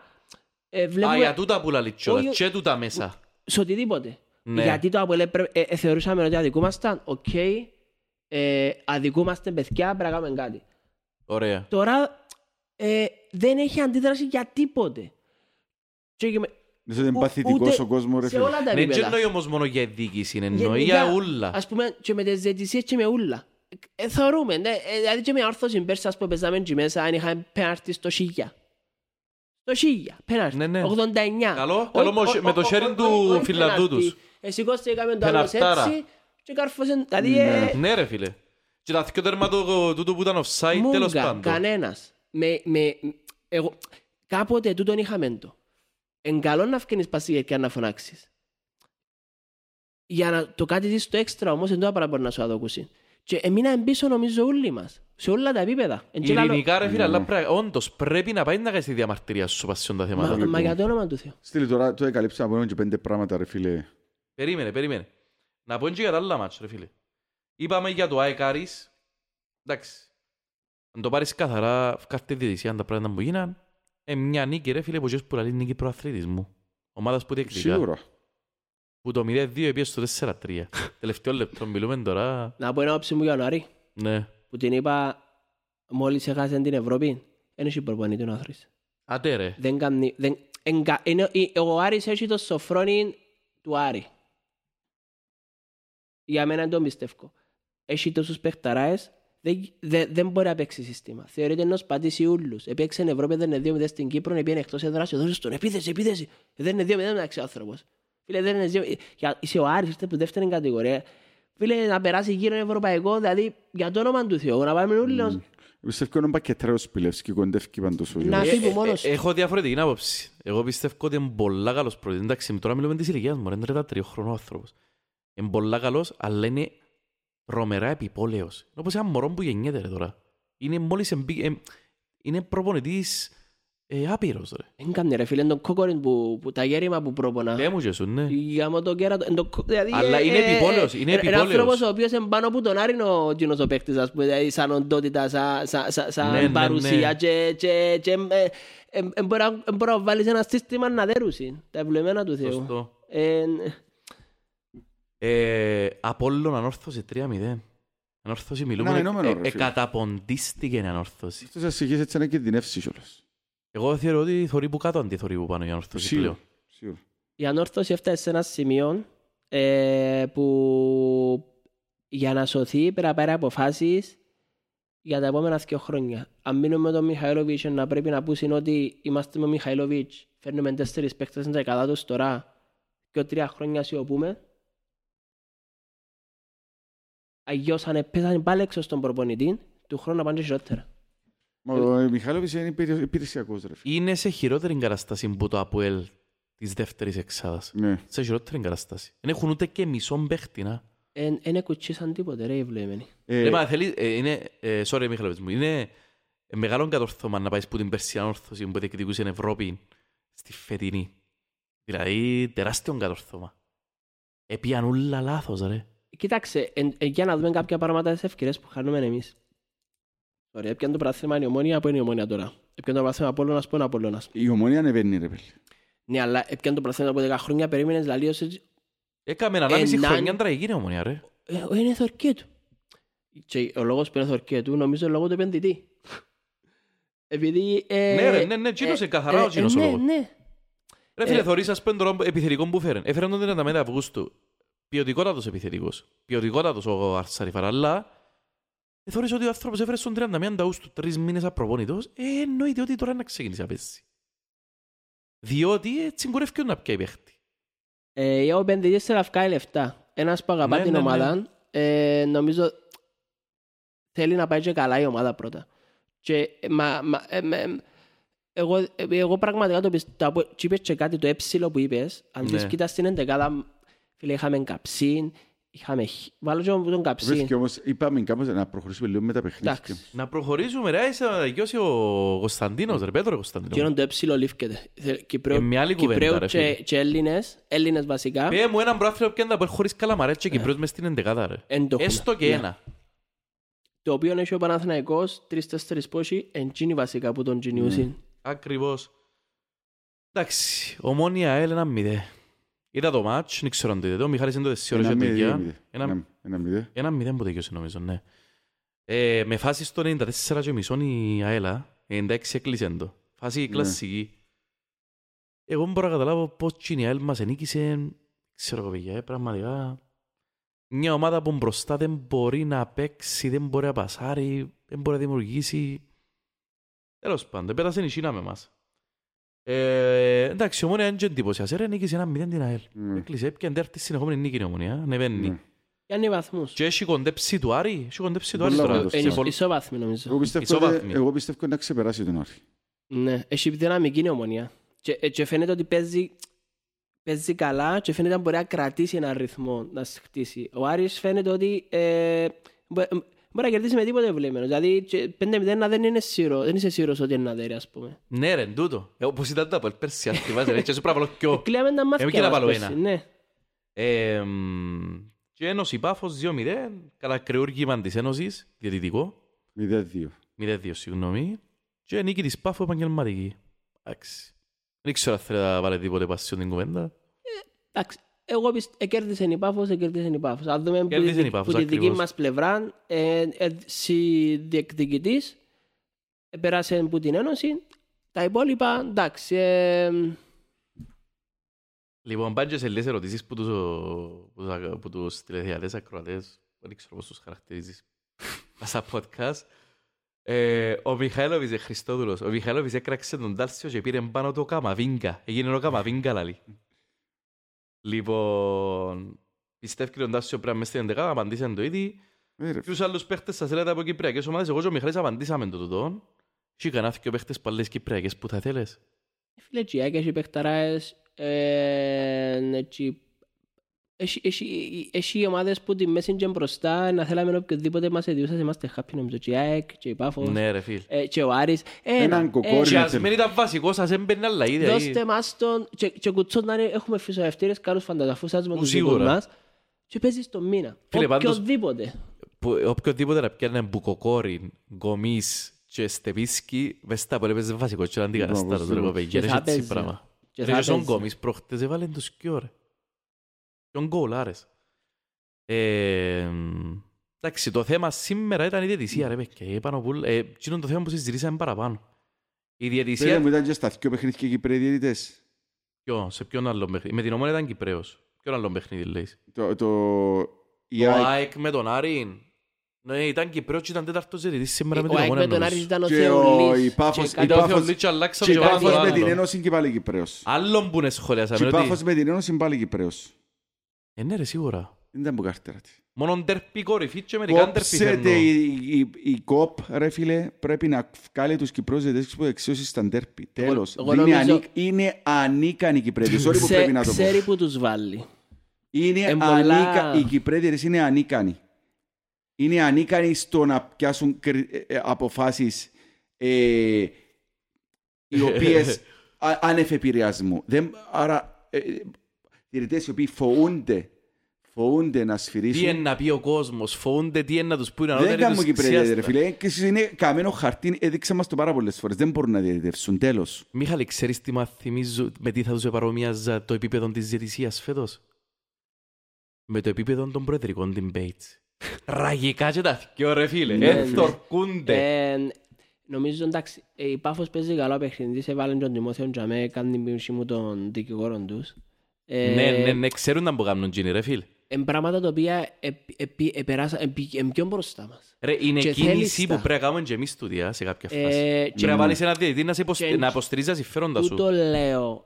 ε, Α, βλέπουμε για τούτα που λαλείς κιόλας, Όχι, και τούτα μέσα. Σε οτιδήποτε. Ναι. Γιατί το ΑΠΟΕΛ έπρεπε- ε, ε, θεωρούσαμε ότι αδικούμασταν, οκ, ε, αδικούμαστε παιδιά, πρέπει να κάνουμε κάτι. Ωραία. Τώρα ε, δεν έχει αντίδραση για τίποτε. Και και με- Δεν είναι ου- παθητικός ούτε ο κόσμος ρε σε φίλε. όλα τα Ναι, δεν επίπεδα. εννοεί όμως μόνο για διοίκηση, εννοεί Γενικά, για ούλα. Ας πούμε και με τις διαιτησίες και με ούλα. Ε, θεωρούμε, ναι, ε, δηλαδή και με όρθωση πέρσι ας πούμε παίζαμε και μέσα αν είχαμε πέναρτη στο Σίγια. Στο Σίγια, πέναρτη, Ναι, ναι. 89. Καλό, Ο- καλό ο- με- ο- με το ο- sharing ο- του ο- όχι Φιλανδού πέναρτη. τους. Ε, σηκώστηκαμε το άλλος Πεναρτάρα. έτσι και κάρφωσαν, δηλαδή ε, Ναι ρε φίλε. Και τα δυο τέρμα του- τούτου που ήταν offside, τέλος Μούγκα, πάντων. κανένας. Με, με, εγώ, κάποτε τούτον είχαμε το. Εν καλό να φκένεις πας και να φωνάξεις. Για να το κάτι δεις το έξτρα όμως δεν το πάρα μπορεί να σου αδοκούσει. Και εμείναμε πίσω νομίζω όλοι μας. Σε όλα τα επίπεδα. Εν και λαλό- Ειρηνικά ρε φίλε, Ναι. αλλά πρέπει- όντως πρέπει να πάει να κάνεις τη διαμαρτυρία σου πασιόν τα θέματα. Μα, μα για το όνομα του Θεού. Στείλει τώρα, το έκαλυψα από και πέντε πράγματα ρε φίλε. Περίμενε, περίμενε. Να πω και για τα άλλα μάτς, ρε φίλε. Είπαμε για το ΑΕΚ Άρης. Εντάξει. Αν το πάρεις καθαρά, βγάλτε τη διαιτησία, τα πράγματα που γίναν. Ε, μια νίκη ρε φίλε, που ξέρεις που λαλεί νίκη προαθλητισμού. Ομάδας που διεκδικά. Σίγουρα. Που το 0-2 έπιε στο 4-3. Τελευταίο λεπτό μιλούμε τώρα. Να πω ένα όψη μου για τον Άρη. Ναι. Που την είπα μόλις έχασε την Ευρώπη. Δεν έχει προπονητή ο Άθρης. Άτε ρε. Δεν κάνει... Δεν, εγκα, είναι, ε, ο Άρης έχει το σοφρόνι του Άρη. Για μένα τον πιστεύω. Έχει τόσους παιχταράες, δεν, δεν, δεν μπορεί να παίξει σύστημα. Θεωρείται ενός πατήσει ούλους. Επέξε στην Ευρώπη, δεν είναι 2-0 στην Κύπρο, επίενε εκτός έδρας, δώσεις τον επίθεση, επίθεση. Δεν είναι 2-0 μεταξύ ο άνθρωπος. Φίλε, δεν είναι 2 για- Είσαι ο Άρης, είστε που δεύτερη κατηγορία. Φίλε, να περάσει γύρω ευρωπαϊκό, δηλαδή για το όνομα του Θεού, να πάμε όλοι να- Πιστεύω είναι πακετρέος πιλεύς και κοντεύει παντός ο Να Γιώργος. φύγει μόνος του. Ε, Έχω διαφορετική άποψη. Εγώ πιστεύω ότι είναι πολλά καλός προπονητής. Εντάξει, τώρα μιλούμε της ηλικίας μου, είναι 33 χρονών άνθρωπος. Είναι πολλά καλός, αλλά είναι τρομερά επιπόλαιος. Είναι όπως ένα μωρό που γεννιέται ρε τώρα. Είναι μόλις εμπί... ε, είναι προπονητής ε, άπειρος ρε. Δεν κάνει ρε φίλε, τον κόκοριν που, που τα γέρημα που πρόπονα. Λέει μου και σου, ναι. Για μου το κέρατο. εν το κο- δηλαδή, Αλλά ε, είναι ε, επιπόλαιος, ε, είναι ε, επιπόλαιος. Ένα άνθρωπος ο οποίος είναι πάνω από τον Άρη είναι ο κοινός ο παίκτης, ας πούμε, δηλαδή σαν οντότητα, σαν- σαν- σαν- σαν Ναι, ναι, παρουσία ναι. και- και- και, ε, ε, ε, μπορεί να- ε, μπορεί να βάλεις ένα σύστημα να δέρουσει τα ευλογημένα του Θεού. Σωστό. Ε, Ε, Απόλλων ανόρθωση 3-0. Ανόρθωση μιλούμε. αναμενόμενο, ε, ρε ε, φίλε. καταποντίστηκε η ανόρθωση. Αυτός ασυγείς έτσι να κινδυνεύσεις κιόλας. Εγώ θεωρώ ότι θωρεί που κάτω αντί θωρεί που πάνω η ανόρθωση Σίγουρα. πλέον. Σίγουρα. Η ανόρθωση έφτασε σε ένα σημείο ε, που για να σωθεί πρέπει να πάρει αποφάσεις για τα επόμενα δύο χρόνια. Αν μείνουμε με τον Μιχαήλοβιτς να πρέπει να πούσουν ότι είμαστε με τον Μιχαήλοβιτς, φέρνουμε τέσσερις παίκτες στην δεκαδά τους τώρα και τρία χρόνια σιωπούμε. Αγιώς αν έπαιζαν πάλι έξω στον προπονητή, του χρόνου να πάνε και χειρότερα. Μα ο Μιχάλοβιτς είναι υπηρε- υπηρεσιακός ρε φίλε. Είναι σε χειρότερη κατάσταση που το ΑΠΟΕΛ της δεύτερης εξάδας. Ναι. Σε χειρότερη κατάσταση. Δεν έχουν ούτε και μισό παίχτη, να. Εν εν εκουτσίσαν τίποτε ρε οι βλέμενοι. Ε, Ε, μα θέλει, ε, είναι, ε, sorry Μιχαλοβίτς μου, είναι μεγάλο κατορθώμα να πάεις που την Περσιαν όρθωση που διεκδικούσε στην Ευρώπη στη φετινή. Δηλαδή τεράστιο κατορθώμα. Επίαν ούλα λάθος ρε. Κοίταξε, εν, εν, για να δούμε κάποια πράγματα τις ευκαιρίες που χάνουμε εμείς. Ωραία, έπιαν το πράθυμα η ομόνια, που είναι η ομόνια τώρα; Έπιαν το πράθυμα Απόλλωνας, που είναι ο Απόλλωνας; Η ομονία ανεβαίνει ρε φίλε. Ναι, αλλά έπιαν το πράθυμα από 10 χρόνια, περίμενες λαλί ως έτσι. Έκαμε ανάμιση Ενάν- χρονιά τραγική είναι ομονία ρε. Ε, ε, είναι θορκή του. Και ο λόγος που είναι θορκή του, νομίζω λόγω του επενδυτή. Επειδή... Ε, Ναι ρε, ναι, ναι, εκείνος είναι καθαρά ο εκείνος ο ναι, λόγος. ναι. Ρε φίλε, Ε, θωρείς ας πούμε τώρα επιθετικό που φέρεν. Έφεραν τον 35 Αυγούστου. Ποιοτικότατος επιθετικός. Ποιοτικότατος ο Αρσαριφαρ, αλλά ε, θωρείς ότι ο άνθρωπος έφερε στον 31 Αυγούστου τρεις μήνες απροπόνητος, ε, εννοείται ότι τώρα να ξεκινήσει να παίζει. Διότι έτσι κουρεύει να πιάει παίχτη. Ε, ο επενδυτής θέλει να βγάλει λεφτά. Ένας που αγαπά Ναι, την ναι, ναι. ομάδα, ε, νομίζω θέλει να πάει και καλά η ομάδα πρώτα. Και, ε, μα, μα, ε, με- εγώ, ε, εγώ πραγματικά το πιστεύω, και είπες και κάτι το έψιλο που είπες, αν δεις Ναι. κοίτας στην εντεκάδα, φίλε, είχαμε καψίν, είχαμε, χ- βάλω και τον καψίν. Βρέθηκε όμως, είπαμε κάπως να προχωρήσουμε λίγο με τα παιχνίδια. Εντάξει. Να προχωρήσουμε, ρε, είσαι να τελειώσει ο Κωνσταντίνος, ρε, Πέτρο Κωνσταντίνος. Εκείνον το έψιλο λήφκεται. Θε- Κυπρέου- Ε, μια άλλη κουβέντα, Κυπρέου ρε, και, φίλε. και Έλληνες, Έλληνες βασικά, Πέ μου έναν πρόθυρο πιάντα που έχεις χωρίς καλαμαρέτ και Κυπρός μες στην εντεκάδα, ρε. εν το έχουμε. Έστω και Ναι. ένα. το οποίο έχει ο Παναθηναϊκός τρεις-τέσσερις πόσοι, εντζίνοι βασικά που τον τζινιούσιν. Ακριβώς. Εντάξει, ομόνια ΑΕΛ ένα μηδέ. Είδα το μάτς, δεν ξέρω αν το είδατε. Ο Μιχάλης είναι το δεσί ώρες Ένα για μηδέν, τελειά. ένα- Ένα- Ένα μηδέν. Ένα μηδέν που τελειώσε νομίζω, ναι. Ε, με φάση στο 94 και μισόν η ΑΕΛΑ, 96 έκλεισε το. Φάση Ναι. κλασική. Εγώ δεν μπορώ να καταλάβω πώς και η ΑΕΛ μας ενίκησε, ξέρω εγώ παιδιά, ε, πραγματικά. Μια ομάδα που μπροστά δεν μπορεί να παίξει, δεν μπορεί να πασάρει, δεν μπορεί να δημιουργήσει. Τέλος πάντων, πέρασε η Κίνα με μας. Ε, εντάξει, η ομόνια είναι και εντυπωσιάσε, ρε, νίκησε ένα μηδέν την ΑΕΛ. Ναι. Έκλεισε, έπιαν τέταρτη συνεχόμενη νίκη η ομόνια, ανεβαίνει. Ναι. Πιάνει βαθμούς. Και έχει κοντέψει του Άρη, έχει κοντέψει του Άρη Πολλά τώρα. κοντέψει. Σε Είναι πολλ- ισοβάθμι νομίζω. Εγώ πιστεύω, Ισοβάθμι. εγώ πιστεύω να ξεπεράσει τον Άρη. Ναι, έχει δυναμική η ομονία. Και, ε, και φαίνεται ότι παίζει, παίζει καλά και φαίνεται ότι μπορεί να κρατήσει έναν ρυθμό να σε χτίσει. Ο Άρης φαίνεται ότι ε, μπο- ε, μπορεί να κερδίσει με τίποτε βλέμενο. Δηλαδή και 5-0 να δεν είναι σίγουρο, δεν είσαι σίγουρος ότι είναι να δέρει ας πούμε. Ναι ρε, τούτο. Ε, Όπως ήταν τα από πέρσι, αν θυμάσαι, ρε, και σου πρέπει να βάλω πιο. Κλείαμε τα μάτια και να μας βάλω πέρσι, ένα. Ναι. Ε, μ, Και Ένωση Πάφος 2-0, κατά κρεούργημα της Ένωσης, διαιτητικό. 0-2. 0-2, συγγνώμη. Και νίκη της Πάφου επαγγελματική. Εντάξει. Δεν ξέρω αν θέλει να βάλει τίποτε πασιόν την κουβέντα. Εντάξει, εγώ πιστεύω, εκέρδισε η Πάφος, εκέρδισε η Πάφος. Αν δούμε που τη, Κέρδισε η δι- Πάφος, που τη δική ακριβώς. μας πλευρά, ε, ε, συ διεκδικητής, ε, πέρασε από την Ένωση. Τα υπόλοιπα, εντάξει, ε, Λοιπόν, πάνε και σε λίγες ερωτήσεις που τους, που τους, ακα- που τους τηλεθεατές ακροατές, δεν ξέρω πώς τους χαρακτηρίζεις, στα podcast. Ε, ο Μιχαήλοβης, ε, Χριστόδουλος, ο Μιχαήλοβης έκραξε τον Τάλσιο και πήρε πάνω του ο Καμαβίγκα. Έγινε ο Καμαβίγκα, λαλή. Λοιπόν, πιστεύει τον Τάλσιο πρέπει να μες στην εντεκάδα, απαντήσαν το ήδη. Ε, ρε, Ποιους άλλους παίχτες σας λέτε από κυπριακές ομάδες, εγώ και ο Μιχαήλης απαντήσαμε το τούτο. Και κανένα και παίχτες που άλλες κυπριακές που θα θέλεις. φίλε, τσιάκια, έχει παιχταράες, ε, έτσι, έχει, έχει, έχει ομάδες που τη μέση και μπροστά να θέλαμε οποιοδήποτε μας εδιούσας, είμαστε happy νομίζω, τσιάκ, και η Πάφος, Ναι ρε φίλ. ε, και ο Άρης. Έναν Ένα, κοκόρι. ε, Και ας μην ήταν βασικός σας έμπαινε άλλα ίδια. Δώστε μας τον... Και, και κουτσόν να είναι, έχουμε φυσοευτήρες καλούς φανταζαφούς με Ου, τους δικούς σίγουρα. μας. Και παίζεις τον μήνα. Φίλε, πάντως- Οποιοδήποτε. που οποιοδήποτε να πιάνε μπουκοκόριν, γκομίς και στεπίσκι, μες τα που έπαιζε βασικός και να αντικαταστάρο Μπράβο, το λέγω σίγουρα. παιδιά, Και είναι θα έτσι παίζει. πράγμα. Και Ρε θα και στον παίζει. γκομίς προχτές έβαλαν τους σκιό ρε. Ποιον γκολάρες. Ε, Εντάξει, το θέμα σήμερα ήταν η διαιτησία ρε παιδιά. Πάνω που, ε, εκείνο το θέμα που συζητήσαμε παραπάνω. Η Πέρα διαιτησία, μου ήταν και στα δυο παιχνίδια και Κυπρέοι διαιτητές. ποιο, σε ποιον άλλο παιχνίδι; Με την ομόνια ήταν Κυπρέος. Ποιον άλλο παιχνίδι λέεις. Το, το, η Ο ΑΕΚ ΑΕΚ με τον Άρη. Ναι, ήταν Κυπρέος και ήταν τέταρτος διαιτητής σήμερα με Ο την ΑΕΚ ομόνια με τον νομίζω. Άρη ήταν ο Και ο- Θεολής. η Πάφος- Και η Ήταν ο Πάφος- Θεολής και αλλάξαμε και η και βάλαμε Πάφος το με την άλλο. Ένωση και πάλι Κυπρέος. Άλλον που είναι σχολιάσαμε. Και η ότι- Πάφος με την Ένωση πάλι Κυπρέος. Ε, ναι ρε, σίγουρα. Δεν ήταν που κάρτερα. τη. Μόνο ντερπι κορυφή και μερικά ντερπι Κόψετε φέρνω. η, η, η ΚΟΠ, ρε φίλε, πρέπει να βγάλει τους Κυπρούς διαιτητές που εξίωση στα ντέρπι. Τέλος. εγώ είναι, νομίζω- ανίκ, είναι ανίκανοι οι Κυπρέοι. Sorry που Ξέ- πρέπει να το πω. Ξέρει που τους βάλει. Είναι Εν πολλά- ανίκα... Οι Κυπρέοι διαιτητές είναι ανίκανοι. Είναι ανίκανοι στο να πιάσουν κρι- ε, ε, αποφάσεις ε, οι οποίες α- άνευ επηρεασμού. Δεν, άρα, ε, ε, διαιτητές οι οποίοι φοβούνται, φοβούνται να Τι σφυρίσουν. είναι να πει ο κόσμος, φοβούνται τι είναι να τους πούνε Δεν ανώτεροι κάνουμε τους Κυπρέοι, ρε ξιάστα. φίλε. Και εσείς είναι καμένο χαρτί, έδειξε μας το πάρα πολλές φορές. Δεν μπορούν να διαιτητεύσουν, τέλος. Μίχαλη, ξέρεις τι μας θυμίζω, με τι θα τους επαρομοίαζα το επίπεδο της διαιτησίας φέτος; Με το επίπεδο των προεδρικών debates. Τραγικά και τα δυο ρε φίλε. Ναι, Ενθορκούνται. Ε, νομίζω εντάξει, ε, η Πάφος παίζει καλό παιχνίδι, σε βάλουν τον Τιμόθεο Τζαμέ, κάνει την πίμψη μου των δικηγόρων τους. Ε, Ναι, ναι, ναι, ξέρουν να μπορούν να κάνουν τζίνι ρε φίλε. Εν πράγματα τα οποία επ- επί- επεράσα- επί- εν πιο μπροστά μας. Ρε, είναι Και κίνηση θέλεις που τα. πρέπει να κάνουμε και εμείς τούτια σε κάποια Ε, φάση. και Και να βάλεις έναν διαιτητή να, σε υποσ- και- να υποστηρίζεις τα συμφέροντα σου. Τούτο λέω.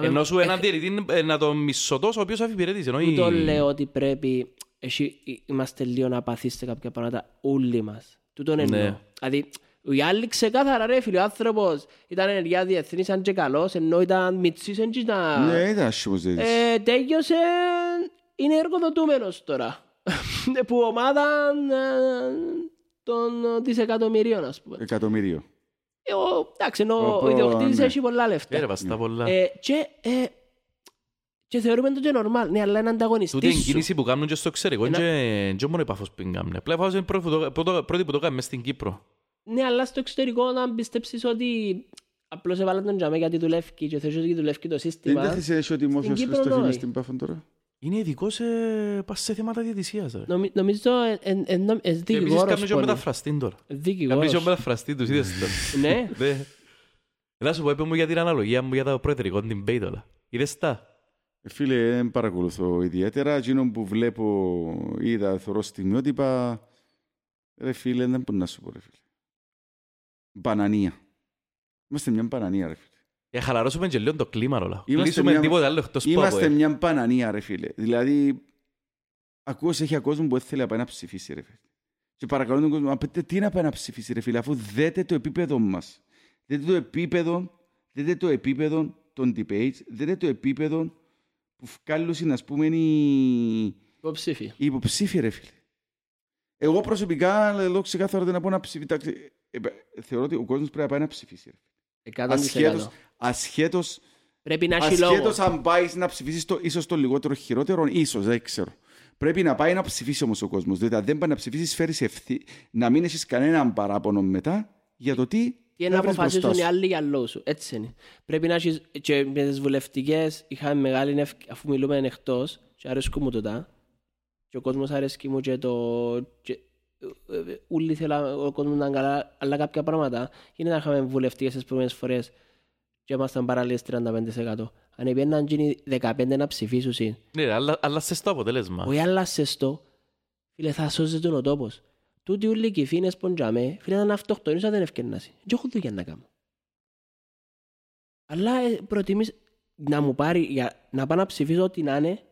Ενώ σου Ε, έναν διαιτητή ε, να τον μισωτός ο οποίος αφιπηρετήσει. ενώ η- Τούτο λέω ότι πρέπει, εσύ, είμαστε λίγο να παθείς σε κάποια πράγματα όλοι μας. Τούτον εννοώ. Ναι. Δηλαδή, οι άλλοι ξεκάθαρα ρε φίλε, ο άνθρωπος ήταν ενεργεία διεθνής, ήταν και καλός, ενώ ήταν μητσής, εν και ήταν... Ναι, ήταν άσχημος δεν Ε, τέλειωσε, είναι εργοδοτούμενος τώρα. που ομάδα ε, των δισεκατομμυρίων, ας πούμε. Εκατομμύριο. Ε, ο- Εντάξει, ενώ ο Οπότε, ιδιοκτήτης ναι. έχει πολλά λεφτά. Έρευα στα πολλά. Ε, και, ε, και θεωρούμε το και normal. Ναι, αλλά είναι Τούτη ανταγωνιστής είναι σου. κίνηση που κάνουν και στο εξωτερικό Ένα- και και μόνο η Πάφος που κάνουν. Απλά η Πάφος είναι πρώτη που το- πρώτο- πρώτη που το κάνει μες στην Κύπρο. Ναι, αλλά στο εξωτερικό να πιστέψεις ότι απλώς έβαλαν τον τζαμέ γιατί δουλεύει και θεωρείς ότι δουλεύει το Δεν σύστημα. δεν θες ο δημόσιος Κύπρο, Χριστόφιλος ναι. στην Πάφον τώρα; Είναι ειδικός ε, πας σε θέματα διαιτησίας. ρε. Νομι- Νομίζω ε, ε, ε, ε, ε, Και επίσης δικηγόρος κάνουν και πολύ. μεταφραστή τώρα. Κάνουν και Δικηγόρος. μεταφραστή τους, είδες το. Ναι. Ναι. Να σου πω, είπε μου για την αναλογία μου για το προεδρικό debate όλα. Είδες τα; Ε, Φίλε, δεν παρακολουθώ ιδιαίτερα. Εκείνο που βλέπω, είδα, θωρώ στιγμιότυπα. Ρε φίλε, δεν μπορεί να σου πω, ρε φίλε. Μπανανία. Είμαστε μια μπανανία, ρε φίλε. Για χαλαρώσουμε και λίγο το κλίμα όλα. Είμαστε Κλείσουμε μια- τίποτα άλλο εκτός που Είμαστε από, ε. μια μπανανία, ρε φίλε. Δηλαδή, ακούω σε έχει κόσμο που δεν θέλει να πάει να ψηφίσει, ρε φίλε. Και παρακαλώ τον κόσμο, «Α, πείτε, τι να πάει να ψηφίσει, ρε φίλε, αφού δέτε το επίπεδο μας. Δέτε το επίπεδο, δέτε το επίπεδο των debates, δέτε το επίπεδο που βγάλουν, ας πούμε, οι, Υποψήφι. οι υποψήφοι, ρε φίλε. Εγώ προσωπικά, λέω ξεκάθαρα ότι να πω να ψηφίσει. Εντάξει, ε, ε, θεωρώ ότι ο κόσμος πρέπει να πάει να ψηφίσει. Ρε. 100%. Ασχέτως, ασχέτως Πρέπει να έχει λόγο. Ασχέτως αν πάει να ψηφίσει το, ίσως το λιγότερο χειρότερο, ίσως, δεν ξέρω. Πρέπει να πάει να ψηφίσει όμως ο κόσμος. Διότι αν δεν πάει να ψηφίσεις, φέρεις ευθύ, να μην έχεις κανέναν παράπονο μετά για το τι Τι είναι να βρεις μπροστά αποφασίσουν οι σου. άλλοι για λόγους σου. Έτσι είναι. Πρέπει να έχεις... Και με τις βουλευτικές είχαμε μεγάλη ευκαιρία, αφού μιλούμε εκτός, και αρέσκουν μου τούτα, και ο κόσμος αρέσκει μου και το... Και... ε, ε, Ούλοι θέλα ο κόσμος να είναι καλά, αλλά κάποια πράγματα είναι να είχαμε βουλευτικές τις προηγούμενες φορές και ήμασταν παράλληλες 35%. Αν επέναν γίνει 15 να ψηφίσουν συν. Ναι, αλλά, αλλά σε στο αποτέλεσμα. Όχι άλλασες το, φίλε θα σώζεται ο τόπος. Τούτοι ούλοι οι κυφίνες ποντζάμε, φίλε να αυτοκτονήσουν δεν ευκαιρνάσει. Και έχω δουλειά να κάνω. Αλλά ε, προτιμείς να μου πάρει, για, να πάω να ψηφίσω ό,τι να είναι,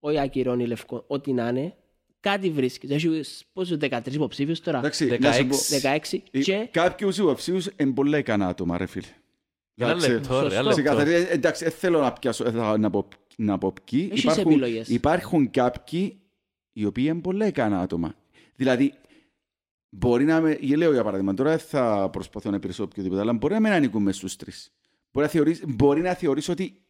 όχι ακυρώνει λευκό, ό,τι να είναι, κάτι βρίσκεις. Έχει πόσο 13 υποψήφιους τώρα, Εντάξει, να σου πω, 16 ε, και κάποιους υποψήφιους είναι πολλά ικανά άτομα, ρε φίλε. Ένα Εντάξει, λεπτό, ρε, ένα σωστό. λεπτό. ξεκαθαρή- ε, Εντάξει, δεν θέλω να, πιάσω, ε, θα- να, πω, να πω ποιοι. Έχεις Υπάρχουν, επιλογές. υπάρχουν κάποιοι οι οποίοι είναι πολλά ικανά άτομα. Δηλαδή, μπορεί να με, για- λέω για παράδειγμα, τώρα δεν θα προσπαθώ να υπηρεσώ οποιοδήποτε, αλλά μπορεί να μην ανήκουν μέσα στους τρεις. Μπορεί να, θεωρείς, μπορεί να θεωρήσω ότι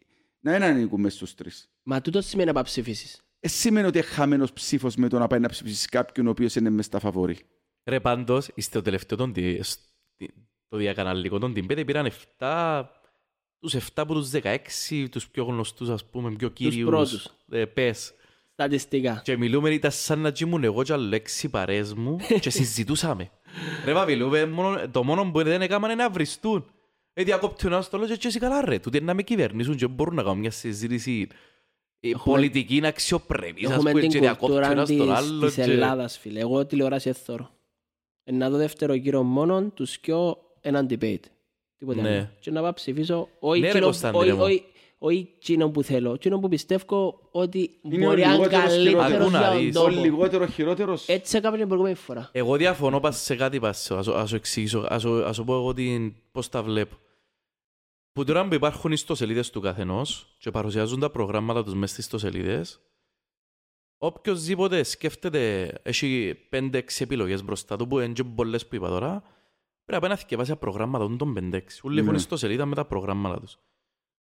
να μην ανήκουν μέσα στους τρεις. Μα τούτο σημαίνει να πάω ψηφίσεις. Ε, σημαίνει ότι χαμένο ψήφος με το να πάει να ψηφίσει κάποιον ο οποίος είναι μες στα φαβόρη. Ρε πάντως, στο τελευταίο των, δι- στη- το διακαναλικό των Τιμπέτε πήραν 7, τους 7 από τους 16, τους πιο γνωστούς ας πούμε, πιο κύριους. πρώτους. Ε, πες. Στατιστικά. Και μιλούμε, ήταν σαν να τζιμούν εγώ και άλλο έξι παρέες μου και συζητούσαμε. Ρε μα μιλούμε, μόνο, το μόνο που δεν έκαναν είναι να βριστούν. Ε, διακόπτει ο ένας το λέω και εσύ καλά ρε, τούτοι να με κυβερνήσουν και μπορούν να κάνουν μια συζήτηση ε, Έχουμε- πολιτική αξιοπρεπής, ας Έχουμε πούμε, την και διακόπτει ο κουλτούρα ένας τον της, άλλο. της και- Ελλάδας, φίλε. Εγώ τηλεόραση έθωρο. Ε, να δω δεύτερο γύρο μόνον, τους κοιό έναν debate. Τίποτε Ναι. άλλο. Και να πάω ψηφίσω, όχι Ναι, ρε, εκείνο- Κωνσταντίνε όχι- μου. όχι- όχι εκείνο που θέλω, εκείνο που πιστεύω ότι Είναι μπορεί ο να είναι λιγότερος καλύτερος χειρότερος. Ακού να για τον δεις. Ο τόπο. λιγότερος χειρότερος. Έτσι έκαμε την προηγούμενη φορά. Εγώ διαφωνώ πας σε κάτι πας, ας, ας σου εξηγήσω, ας, σου- ας σου πω εγώ την, πώς τα βλέπω. Που τώρα που υπάρχουν ιστοσελίδες του καθενός και παρουσιάζουν τα προγράμματα τους μέσα στις ιστοσελίδες, οποιοςδήποτε σκέφτεται, έχει 5-6 επιλογές μπροστά του, που είναι και πολλές που είπα τώρα, πρέπει να πάει να θυκευάσει τα προγράμματα των των 5-6. Όλοι έχουν Ναι. ιστοσελίδα με τα προγράμματα τους.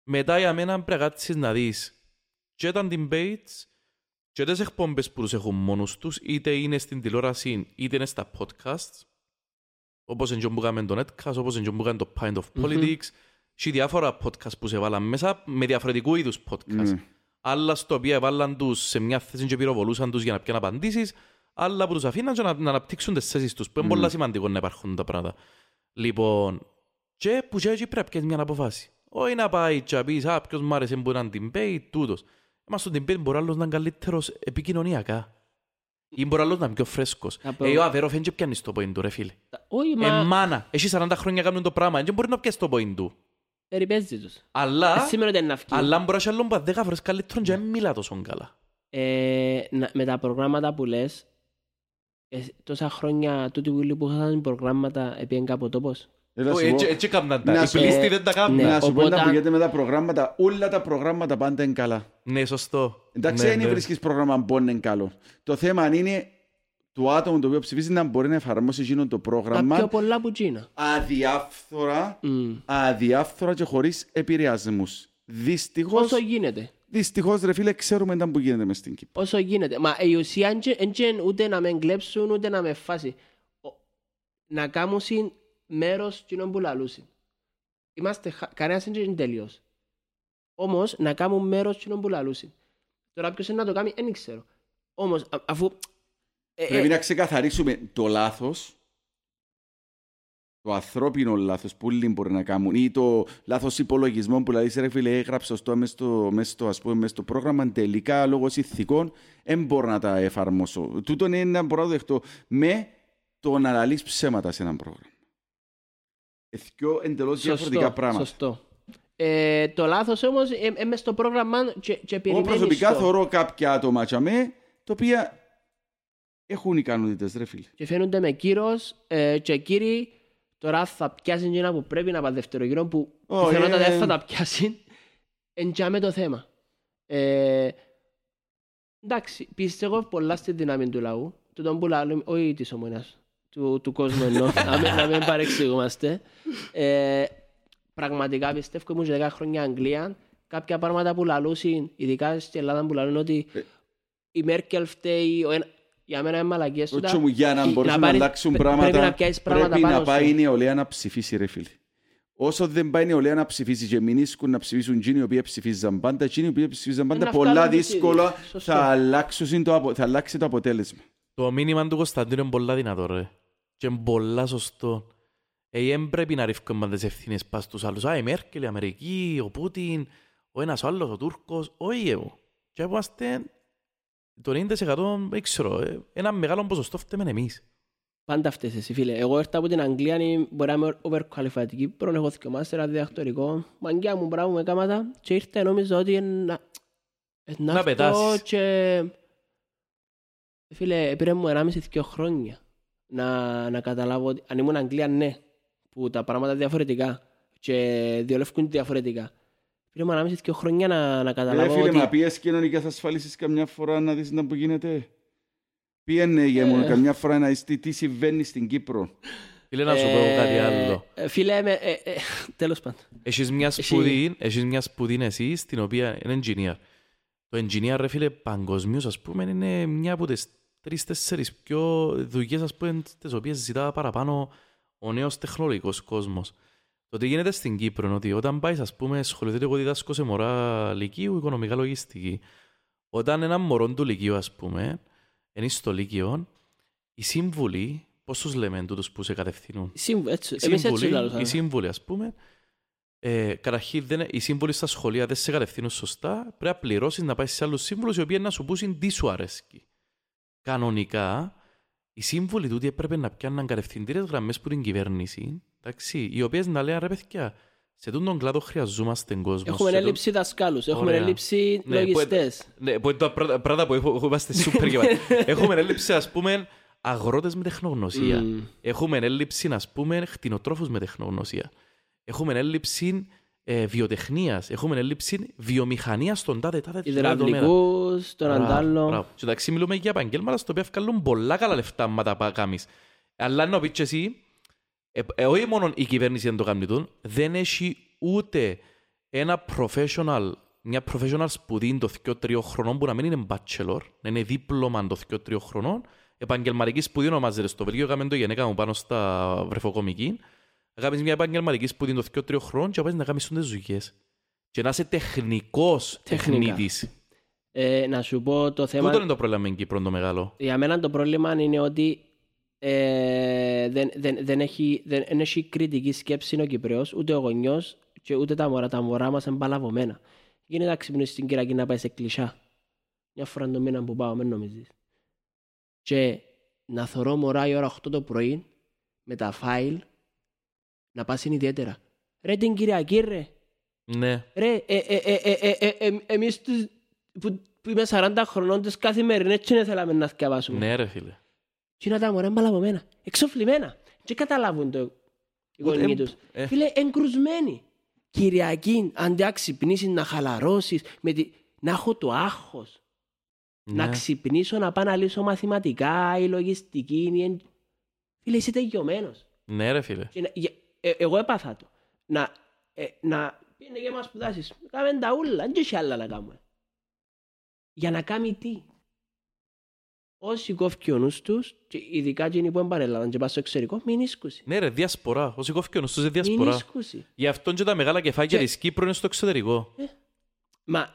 Μετά για μένα πρέπει να κάτσεις να δεις και τα debates και τις εκπομπές που τους έχουν μόνους τους, είτε είναι στην τηλεόραση, είτε είναι στα podcasts, όπως είναι και που κάνουμε το Netcast, όπως είναι και που κάνουμε το Pint of Μμμ. Politics, και διάφορα podcast που σε βάλαν μέσα με διαφορετικού είδους podcast. Ναι. Άλλα στο οποίο έβαλαν τους σε μια θέση και πυροβολούσαν τους για να πιάνουν απαντήσεις, άλλα που τους αφήναν και να, να αναπτύξουν τις θέσεις τους, που είναι Μμμ. πολύ σημαντικό να υπάρχουν τα πράγματα. Λοιπόν, και που και έτσι πρέπει να πιέσεις μια αποφάση. Όχι να πάει και να πεις, α, ποιος μ' άρεσε που ήταν debate, τούτος. Μα στο debate μπορεί άλλος να είναι καλύτερος επικοινωνιακά. Ή μπορεί άλλος να είναι πιο φρέσκος. Να πω- Ε, ο Αβέροφ δεν και πιάνεις το point του, ρε φίλε. Όχι, Ε, μα μάνα, έχει 40 χρόνια κάνουν το πράγμα, δεν μπορεί να πιάσει το point του. Περιπέζει τους. Αλλά, Ε, Σήμερα δεν είναι αυκή. αλλά μπορείς να έχει άλλον που 10 φορές καλύτερον και δεν μιλά τόσο καλά. Ε, να- με τα προγράμματα που λες, ε, τόσα χρόνια τούτοι που που είχαν προγράμματα επίεν κάπου τόπος. Έλα σου Όχι, πω- έτσι- Έτσι έκαναν Να τα. Οι σου- πλήστοι δεν τα κάνουν. Ναι. Να σου πω οπότε- να πηγαίνετε με τα προγράμματα, όλα τα προγράμματα πάντα είναι καλά. Ναι, σωστό. Εντάξει, Ναι, δεν ναι. βρίσκεις πρόγραμμα που είναι καλό. Το θέμα είναι το άτομο το οποίο ψηφίζει να μπορεί να εφαρμόσει εκείνο το Τα πιο πρόγραμμα πολλά που τζίνα. αδιάφθορα, Μμ. αδιάφθορα και χωρίς επηρεασμούς. Δυστυχώς, Όσο γίνεται. δυστυχώς ρε φίλε, ξέρουμε τα που γίνεται μες στην Κύπρο. Όσο γίνεται. Μα η ουσία δεν είναι ούτε να με κλέψουν ούτε να με φάσει. Ο- Να κάνουν μέρος κοινών που λαλούσιν. Είμαστε, χα- κανένας δεν είναι τέλειος. Όμως να κάνουν μέρος κοινών που λαλούσιν. Τώρα ποιος είναι να το κάνει δεν ξέρω. Όμως α- αφού... ε, Πρέπει ε, να ξεκαθαρίσουμε το λάθος, το ανθρώπινο λάθος που όλοι μπορεί να κάνουν ή το λάθος υπολογισμών που λέει ρε φίλε έγραψε το μες στο, μες στο, ας πούμε, μες στο πρόγραμμα τελικά λόγω ηθικών δεν μπορώ να τα εφαρμόσω. Τούτο είναι να μπορώ να το δεχτώ με το να λαλείς ψέματα σε ένα πρόγραμμα. Εθιό εντελώς διαφορετικά πράγματα. Σωστό. Ε, το λάθος όμως είναι μες στο πρόγραμμα και, και Εγώ περιμένεις προσωπικά το. θεωρώ κάποια άτομα τσαμέ, τα οποία έχουν ικανότητες ρε φίλε. και φαίνονται με κύρος ε, και κύριοι τώρα θα πιάσει εκείνα που πρέπει να πάει δεύτερο γύρο που Ω, πιθανότατα ε. δεν θα τα πιάσει εντιάμε το θέμα ε, εντάξει πιστεύω πολλά στη δύναμη του λαού του τον που λαλούμε, όχι της ομονίας του, του κόσμου εννοώ να, μην, να μην παρεξηγούμαστε ε, πραγματικά πιστεύω ήμουν και 10 χρόνια Αγγλία κάποια πράγματα που λαλούσαν ειδικά στην Ελλάδα που λαλούν ότι Ε. η Μέρκελ φταίει ο ένα- για μένα είναι μαλακίες τούτα. Όχι μου για να Ε, μπορέσουν να, πάρεις- αλλάξουν πρέ- πράγματα, Πρέπει να πιάσεις πράγματα πρέπει πάνω να πάει η σου. νεολαία να ψηφίσει ρε φίλε. Όσο δεν πάει η νεολαία να ψηφίσει και μην ίσκουν να ψηφίσουν εκείνοι οι οποίοι ψηφίζαν πάντα, εκείνοι οι οποίοι ψηφίζαν πάντα, να πολλά βγάλουν τους δύσκολα ίδιους. Σωστό. θα, αλλάξουν το, απο- θα αλλάξει το αποτέλεσμα. Το μήνυμα του Κωνσταντίνου είναι πολλά δυνατό, ρε. Και είναι πολλά σωστό. Ε, δεν πρέπει να ρίχνουμε τις ευθύνες πας στους άλλους. Α, η Μέρκελ, η Αμερική, ο Πούτιν, ο ένας ο άλλος, ο Τούρκος. Όχι εγώ. Και είμαστε το 90% δεν ξέρω. ε, Ένα μεγάλο ποσοστό φταίμε εμείς. Πάντα αυτές εσύ φίλε. Εγώ ήρθα από την Αγγλία, είναι- μπορεί να είμαι overqualified εκεί, πρώτον έχω δύο μάστερα διδακτορικό. Μαγκιά μου μπράβο με κάματα και ήρθα νόμιζα ότι είναι να... ε, Να έρθω πετάσεις. και... Φίλε, πήρε μου 1,5-2 χρόνια να, να καταλάβω ότι αν ήμουν Αγγλία ναι, που τα πράγματα διαφορετικά και διολεύκουν διαφορετικά. Πήρε μου 1,5-2 χρόνια να, να Ρε καταλάβω φίλε, ότι... μα πιες κοινωνικές ασφάλισης καμιά φορά να δεις να που γίνεται; Πήγαινε για μου Ε. καμιά φορά να δεις τι, τι συμβαίνει στην Κύπρο. Φίλε, να σου πω Ε, κάτι άλλο. ε, Φίλε, με, ε, ε, τέλος πάντων. Έχεις μια Εσύ- σπουδή, έχεις μια σπουδή εσύ, στην οποία είναι engineer. Το engineer, ρε φίλε, παγκοσμίως, ας πούμε, είναι μια από τις τρεις-τέσσερις πιο δουλειές, ας πούμε, τις οποίες ζητά παραπάνω ο νέος τεχνολογικός κόσμος. Το τι γίνεται στην Κύπρο είναι ότι όταν πάεις, ας πούμε, σχολιοθέτω εγώ διδάσκω σε μωρά λυκείου, οικονομικά λογιστική. Όταν ένα μωρό του λυκείου, ας πούμε, είναι στο λύκειο, οι σύμβουλοι, πώς τους λέμε τούτους που σε κατευθύνουν, Σύμβ- έτσι, οι εμείς έτσι σύμβουλοι, λαλούσαμε. οι σύμβουλοι, ας πούμε, ε, καταρχήν δεν, οι σύμβουλοι στα σχολεία δεν σε κατευθύνουν σωστά. Πρέπει να πληρώσεις να πάεις σε άλλους σύμβουλους οι οποίοι να σου πούσουν τι σου αρέσκει. Κανονικά, οι σύμβουλοι τούτοι έπρεπε να πιάνουν κατευθυντήρες γραμμές που την κυβέρνηση, εντάξει, οι οποίες να λένε ρε παιδιά, σε τούτον τον κλάδο χρειαζόμαστε κόσμος. Έχουμε σε έλλειψη δασκάλους, έχουμε Ωραία. έλλειψη Ναι, που- λογιστές. Ναι, που είναι τα πρώτα πράγματα που έχω- είμαστε σούπερ γεμάτοι. Έχουμε έλλειψη, ας πούμε, αγρότες με τεχνογνωσία. Μμμ. Έχουμε έλλειψη, ας πούμε, χτινοτρόφους με τεχνογνωσία. Έχουμε έλλειψη ε, βιοτεχνίας. Έχουμε έλλειψη βιομηχανίας στον τάδε τάδε τάδε τομέα. Υδραυλικούς, τον Μπράβο, αντάλλο. μπράβο. Και εντάξει μιλούμε για επαγγέλματα στο οποίο βγάλουν πολλά καλά λεφτά μα τα πά- κάνεις. Αλλά να πεις και εσύ, ε, ε, όχι μόνο η κυβέρνηση δεν το κάνει τούτο, δεν έχει ούτε ένα professional, μια professional σπουδή το 2-3 χρονών που να μην είναι bachelor, να είναι δίπλωμα το 2-3 χρονών, επαγγελματική σπουδή ονομάζεται στο Βελγίο, έκαμε το γενέκα μου πάνω στα βρεφοκομική, να κάνεις μια επαγγελματική σπουδή το 2-3 χρονών και να πας να κάνεις τις δουλειές. Και να είσαι τεχνικός Τεχνικά. τεχνίτης. Ε, να σου πω το θέμα... Τούτο είναι το πρόβλημα με την Κύπρο το μεγάλο. Για μένα το πρόβλημα είναι ότι ε, δεν, δεν, δεν, έχει, δεν, έχει κριτική σκέψη ο Κυπρέος, ούτε ο γονιός και ούτε τα μωρά. Τα μωρά μας είναι παλαβωμένα. Γίνεται να ξυπνήσεις στην κυρακή να πάει σε κλεισά. Μια φορά το μήνα που πάω, μην νομίζεις. Και να θωρώ μωρά η ώρα 8 το πρωί με τα φάιλ να πας είναι ιδιαίτερα. Ρε την Κυριακή, ρε. Ναι. Ρε, ε, ε, ε, ε, ε, ε, εμείς που, που είμαι 40 χρονών, τις καθημερινές, τι θέλαμε να θυκαβάσουμε. Ναι, ρε φίλε. Τι να τα μωρά μπαλά από μένα. Εξοφλημένα. Και καταλάβουν το οι Ούτε, γονείς ε, τους. ε. Φίλε, εγκρουσμένοι. Κυριακή, αντί να ξυπνήσεις, να χαλαρώσεις, με τη... να έχω το άγχος. Να Ναι. ξυπνήσω, να πάω να λύσω μαθηματικά ή λογιστική. Ή... εν- Φίλε, είσαι τελειωμένος. Ναι ρε φίλε. Και να- για- ε, εγώ έπαθα το. Να, ε, να πήγαινε και μας σπουδάσεις. Κάμε τα ούλα, δεν έχει άλλα να κάνουμε. Για να κάνει τι; Όσοι κόφει ο νους τους, και ειδικά εκείνοι που εμπαρέλαβαν και πας στο εξωτερικό, μην ίσκουσει. Ναι ρε, διασπορά. Όσοι κόφηκε ο νους τους είναι Μην διασπορά. ίσκουσει. Γι' αυτό και τα μεγάλα κεφάλια Και- της Κύπρου είναι στο εξωτερικό. Μα,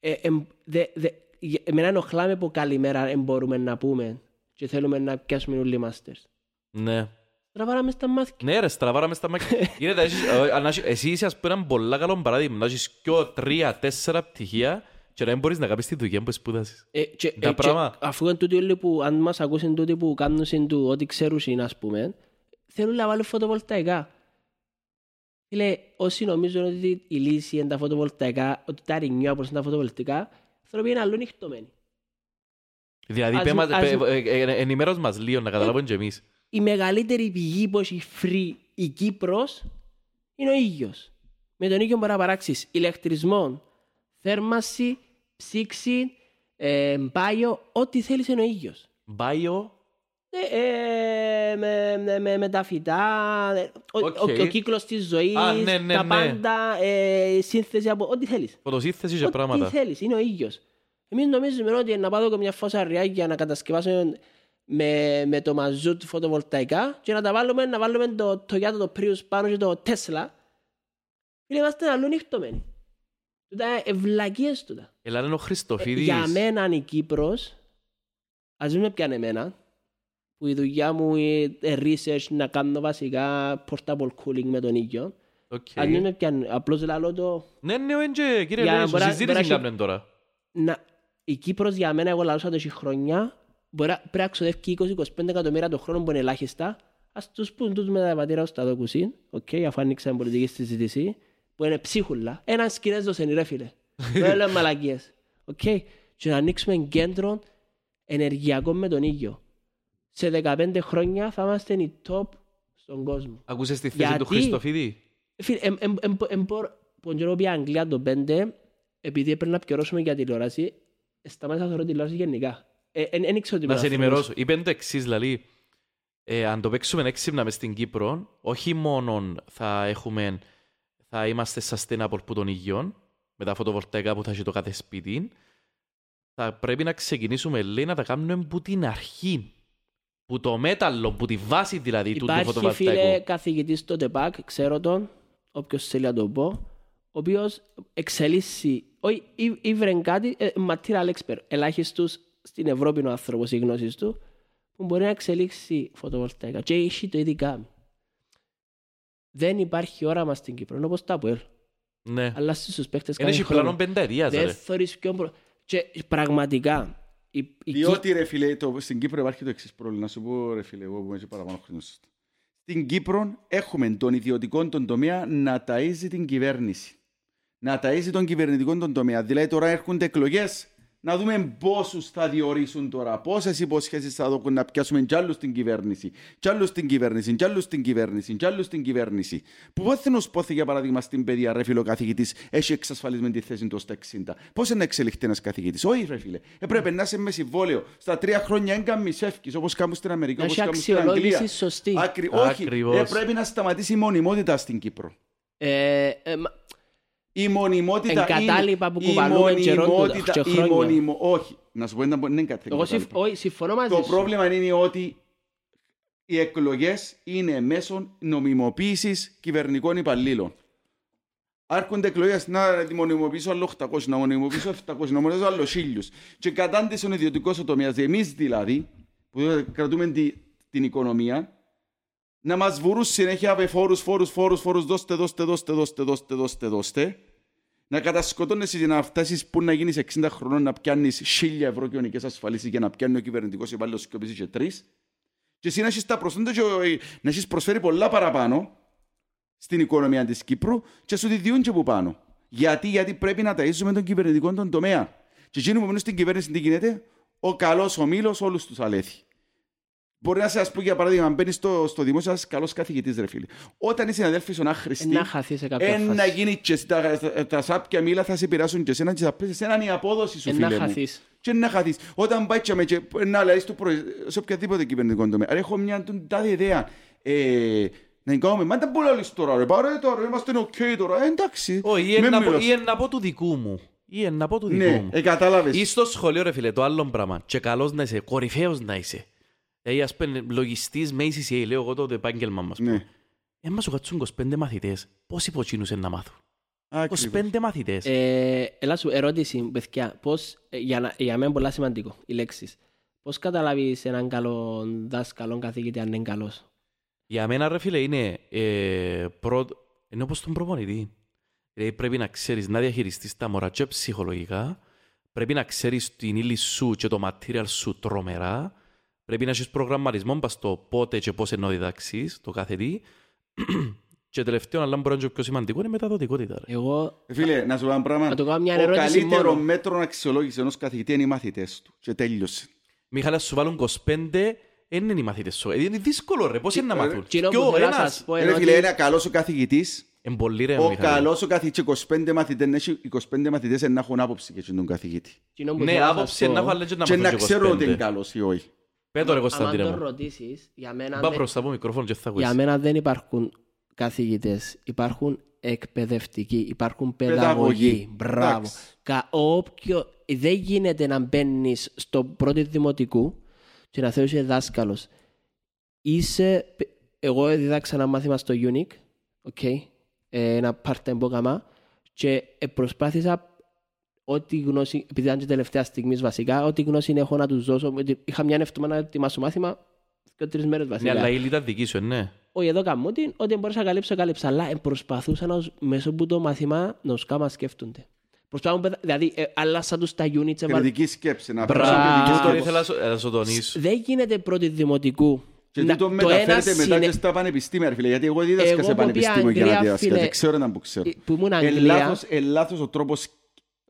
ε, εμ, δε, δε, για- εμένα ενοχλάμε που καλημέρα δεν μπορούμε να πούμε και θέλουμε να πιάσουμε όλοι οι μάστερς. Ναι. Τραβάραμε στα μάτια. Ναι ρε, στραβάραμε στα μάκια. Γίνεται, έχεις- ε, αν έχεις- εσύ είσαι ας πούμε ένα πολλά καλό παράδειγμα. Να έχεις δυο, τρία, τέσσερα πτυχία και να μην μπορείς να κάνεις τη δουλειά που σπούδασες. Ε, και, Τα ε, και πράγμα. αφού είναι τούτοι όλοι που, αν μας ακούσουν τούτοι που κάνουν συν του ό,τι ξέρουν είναι, ας πούμε, θέλουν να βάλουν φωτοβολταϊκά. Φίλε, όσοι νομίζουν ότι η λύση είναι τα φωτοβολταϊκά, ότι τα ρινιό όπως είναι τα φωτοβολταϊκά, άνθρωποι είναι αλλού νυχτωμένοι. Δηλαδή, Ας πέ μ- μας- ας πέ- μ- ε, ε, ε, ενημέρως μας λίγο να καταλάβουμε και εμείς. Η μεγαλύτερη πηγή που έχει free η Κύπρος είναι ο ήλιος. Με τον ήλιο μπορεί να παράξεις ηλεκτρισμό, θέρμαση, ψήξη, ε, μπάιο, ό,τι θέλεις είναι ο ήλιος. Bio, Ε, ε, με, με, με, με τα φυτά, ε, ο, Οκ. ο, ο κύκλος της ζωής, Α, ναι, ναι, τα ναι. πάντα, ε, σύνθεση από ό,τι θέλεις. φωτοσύνθεση και Ό,τι πράγματα. θέλεις, είναι ο ήλιος. Εμείς νομίζουμε ότι να πάω μια φώσα ριάκια να κατασκευάσουμε με, με το μαζούτ φωτοβολταϊκά και να τα βάλουμε, να βάλουμε το Toyota, το Prius πάνω και το Tesla. Φίλε, είμαστε αλλού νύχτωμένοι. Τούτα είναι βλακείες τούτα. Ελά, είναι ο Ε, Χριστοφίδης. Για μένα η Κύπρος, ας μην με πιάνε εμένα, που η δουλειά μου είναι research να κάνω βασικά portable cooling με τον ήλιο. Οκ. Αν μην με πιάνε, απλώς λαλώ το... Ναι, ναι, έντζε, κύριε Για να Λέησο, μπορεί να- συζήτηση μπορεί να- κάνουμε τώρα. Να, η Κύπρος για μένα, εγώ λαλούσα το έχει χρόνια, μπορεί να- πρέπει να ξοδεύει 20-25 εκατομμύρια το χρόνο που είναι ελάχιστα. Ας τους πούν τους με τα πατήρα ως τα δοκουσίν, οκ, αφού άνοιξαν πολιτική συζήτηση, που είναι ψίχουλα. Έναν Κινέζος είναι ρε φίλε. Δεν λέω μαλακίες. Οκ. Και να ανοίξουμε κέντρο ενεργειακό με τον ήλιο. Σε 15 χρόνια θα είμαστε οι top στον κόσμο. Ακούσες τη θέση του Γιατί; Χριστοφίδη. Φίλε, εμ- εμ- εμ- εμ- μπορώ- που τον καιρό πήγα Αγγλία το 5, επειδή έπρεπε να πκιερώσουμε για τηλεόραση, σταμάτησα να θωρώ τηλεόραση γενικά. Ε, εν- εν ήξερα ότι Να σε είμαι ενημερώσω. Είπε το εξής, δηλαδή, ε, αν το παίξουμε έξυπνα μες στην Κύπρο, όχι μόνο θα έχουμε, θα είμαστε sustainable που των υγιών, με τα φωτοβολταϊκά που θα έχει το κάθε σπίτι, θα πρέπει να ξεκινήσουμε, λέει, να τα κάνουμε που την αρχή. Που το μέταλλο, που τη βάση δηλαδή του, του Υπάρχει φίλε φωτοβολταϊκού. καθηγητής στο ΤΕΠΑΚ, ξέρω τον, όποιος θέλει να το πω, ο οποίος εξελίσσει, όχι, ή- ήβρε κάτι, ε, material expert, ελάχιστος στην Ευρώπη είναι ο άνθρωπος, οι γνώσεις του, που μπορεί να εξελίξει φωτοβολταϊκά. Και έχει το ήδη κάνει. Δεν υπάρχει όραμα στην Κύπρο, είναι όπως τα ΑΠΟΕΛ. Ναι. Αλλά στους παίχτες Δεν κάνει έχει χρόνο. πλάνο πενταετίας, Δεν ρε. θωρείς ποιον προ... Και πραγματικά, η, η Διότι ρε φίλε, το, στην Κύπρο υπάρχει το εξής πρόβλημα. Να σου πω ρε φίλε, εγώ που είμαι και παραπάνω χρόνος. Στην Κύπρο έχουμε τον ιδιωτικό τον τομέα να ταΐζει την κυβέρνηση. Να ταΐζει τον κυβερνητικό τον τομέα. Δηλαδή τώρα έρχονται εκλογές. Να δούμε πόσους θα διορίσουν τώρα, πόσες υποσχέσεις θα δώσουν να πιάσουμε κι άλλους στην κυβέρνηση. Κι άλλους στην κυβέρνηση, κι άλλους στην κυβέρνηση, κι άλλους στην κυβέρνηση. Που πότε να σου πόθη, για παράδειγμα, στην παιδεία, ρε φίλο καθηγητής, έχει εξασφαλισμένη τη θέση του στα 60. Πώς είναι να εξελιχθεί ένας καθηγητής; Όχι, ρε φίλε. Έπρεπε να είσαι με συμβόλαιο. Στα τρία χρόνια έγκαν μισεύκη, όπως κάνουν στην Αμερική, Να όπως έχει κάνουν στην αξιολόγηση Αγγλία. σωστή. Ακρι... Όχι, Ακριβώς. ε, πρέπει να σταματήσει η μονιμότητα στην Κύπρο. ε, ε, μα- Η μονιμότητα Εγκατάλοιπα είναι... που η κουβαλούμε καιρόν του- μονιμότητα- και η χρόνια. μονιμο- Όχι, να σου πω ένα- δεν είναι κάτι εγώ συμφ- εγκατάλειπα. όχι, συμφωνώ μαζί Το σου. πρόβλημα είναι ότι οι εκλογές είναι μέσω νομιμοποίησης κυβερνικών υπαλλήλων. Άρχονται εκλογές να μονιμοποιήσω άλλο 800, να μονιμοποιήσω 700, να μονιμοποιήσω άλλο 1000. Και κατάντησε ο ιδιωτικός τομέα, εμείς δηλαδή, που κρατούμε τη- την οικονομία, να μας βουρούν συνέχεια με φόρους, φόρους, φόρους, φόρους, δώστε, δώστε, δώστε, δώστε, δώστε, δώστε, δώστε. Να κατασκοτώνεσαι για να φτάσεις που να γίνεις 60 χρονών να πιάνεις 1000 ευρώ κοινωνικέ ασφαλίσει για να πιάνει ο κυβερνητικός υπάλληλος και ο οποίος είχε τρεις. Και εσύ να έχεις τα προσόντα και ο- να έχεις προσφέρει πολλά παραπάνω στην οικονομία της Κύπρου και σου τη διούν και που πάνω. Γιατί, γιατί πρέπει να ταΐζουμε τον κυβερνητικό τον τομέα. Και εκείνο που μένουν στην κυβέρνηση τι γίνεται, ο καλός ο μήλος όλους τους αλέθη. Μπορεί να σε, ας πούμε, για παράδειγμα, μπαίνεις στο, στο δημόσιο, ένας καλός καθηγητής, ρε φίλε. Όταν είσαι αδέλφοι στον άχρηστη, Να χαθεί σε κάποια ε, να φάση. γίνει και εσύ, τα, τα, τα σάπια μήλα θα σε επηρεάσουν και εσένα και θα πέσεις εσέναν η απόδοση σου, Ε, φίλε Να μου. χαθείς. Και να χαθείς. Όταν πάει και με και να λέει στο πρωί, σε οποιαδήποτε κυβερνητικό τομέα, «Ρε, έχω μια τούν- τάδε ιδέα. Ε, να κάνουμε, μα δεν μπορεί να λες τώρα, ρε, πάρε τώρα, είμαστε οκ τώρα, ε, εντάξει. Όχι, ή Μην ένα πω- μιλάς. ή ένα πω του δικού μου. Ή ένα πω του δικού Ναι, μου. ε, κατάλαβες. Ή στο σχολείο ρε φίλε, το άλλο πράγμα. Και καλός να είσαι, κορυφαίος να είσαι. Δηλαδή ας πούμε λογιστής με ACCA, λέω εγώ το επάγγελμα μας. Ναι, Ε, μας σου κάτσουν 25 μαθητές. Πόσοι που τζείνους είναι να μάθουν; ακριβώς. 25 μαθητές. Ε, Έλα σου, ερώτηση, παιδιά. Πώς, ε, για, να, για μένα είναι πολύ σημαντικό, οι λέξεις. Πώς καταλάβεις έναν καλό δάσκαλο καθηγητή αν είναι καλός; Για μένα ρε φίλε είναι ε, πρώτο, είναι όπως τον προπονητή. Δηλαδή πρέπει να ξέρεις να διαχειριστείς τα μωρά και ψυχολογικά, πρέπει να ξέρεις την ύλη σου και το material σου τρομερά, πρέπει να έχεις προγραμματισμό πας στο πότε και πώς ενώ διδάξεις το κάθε τι. και τελευταίο, αλλά μπορεί να είναι και πιο σημαντικό, είναι η μεταδοτικότητα. Ρε. Εγώ, Ε, Φίλε, να σου πω ένα πράγμα. Να του κάνω μια Ο ερώτηση καλύτερο μόνο. μέτρο αξιολόγηση ενός καθηγητή είναι οι μαθητές του. Και τέλειωσε. Μιχάλη, σου βάλουν 25, δεν είναι οι μαθητές σου. Ε, Είναι δύσκολο ρε, πώς είναι να μάθουν; κοινό Και που ο θέλω να ένας, σας πω Ρε είναι φίλε, ότι είναι καλός ο καθηγητής. είναι πολύ ρε Ο Μιχάλη. καλός ο καθηγητής και 25 μαθητές, να έχει 25 μαθητές να έχουν άποψη για τον καθηγητή. κοινό που Ναι, θέλω να σας άποψη πω, να έχω αλλά και να Και μάθουν να και ξέρω ότι είναι 25. καλός ή όχι. Πέτω ρε Αν Κωνσταντίνε τον μου. ρωτήσεις, για μένα, Πά δεν- μπροστά από το μικρόφωνο και θα ακούσεις. για μένα δεν υπάρχουν καθηγητές. Υπάρχουν εκπαιδευτικοί, υπάρχουν παιδαγωγοί. Παιδαγωγοί. Μπράβο. Εντάξει. Κα, όποιο, δεν γίνεται να μπαίνεις στο πρώτο δημοτικού και να θεωρείς είσαι δάσκαλος. Είσαι, εγώ διδάξα ένα μάθημα στο Unique, okay, ε, ένα part-time πρόγραμμα και ε, προσπάθησα ό,τι γνώση, επειδή ήταν και τελευταία στιγμή βασικά, ό,τι γνώση έχω να τους δώσω. γιατί Είχα μια εύτομα να ετοιμάσω μάθημα και τρεις μέρες Ναι, βασικά. αλλά η ύλη ήταν δική σου, ε, ναι. Όχι, εδώ καμώ την, ό,τι μπορούσα να καλύψω, καλύψα. Αλλά ε, προσπαθούσα να, τους- μέσω από το μάθημα να τους κάνω να σκέφτονται. Προσπαθούν, παιδα- δηλαδή, ε, άλλασα τους τα units. έβαλα- Κριτική σκέψη. Να Μπράβο, αφήσουμε κριτική αυτό σκέψη. ήθελα να σου- να σου τονίσω. Δεν γίνεται πρώτη δημοτικού. Και να- τούτο το μεταφέρεται ένα μετά συνε- και στα πανεπιστήμια, ρε φίλε. Γιατί εγώ δίδασκα Εγώ σε που πήγα πανεπιστήμιο για να Αγγλία, διδάσκω. φίλε, Δεν ξέρω να που ξέρω. ε, που ήμουν Ε, Αγγλία. λάθος- ε, λάθος ο τρόπος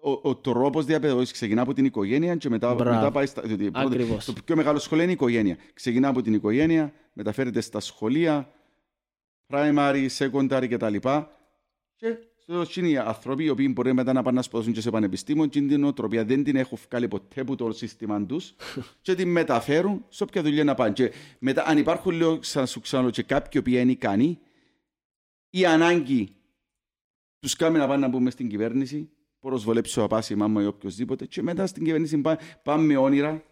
ο, ο τρόπος διαπαιδαγώγησης ξεκινά από την οικογένεια και μετά, Μπράβο. μετά πάει στα... διότι πρώτα- Ακριβώς. Το πιο μεγάλο σχολείο είναι η οικογένεια. Ξεκινά από την οικογένεια, μεταφέρεται στα σχολεία, primary, secondary κτλ. Και στο είναι οι άνθρωποι οι οποίοι μπορεί μετά να πάνε να σπουδάσουν και σε πανεπιστήμιο και την νοοτροπία δεν την έχουν βγάλει ποτέ από το σύστημα τους και την μεταφέρουν σε όποια δουλειά να πάνε. Και μετά, αν υπάρχουν, λέω, σαν σου ξαναλέω, και κάποιοι οποίοι είναι ικανοί, η ανάγκη τους κάνει να πάνε να μπουν μες στην κυβέρνηση, προσβολέψει ο παπάς, η μάμα ή οποιοδήποτε, και μετά στην κυβέρνηση πά- πάμε με όνειρα.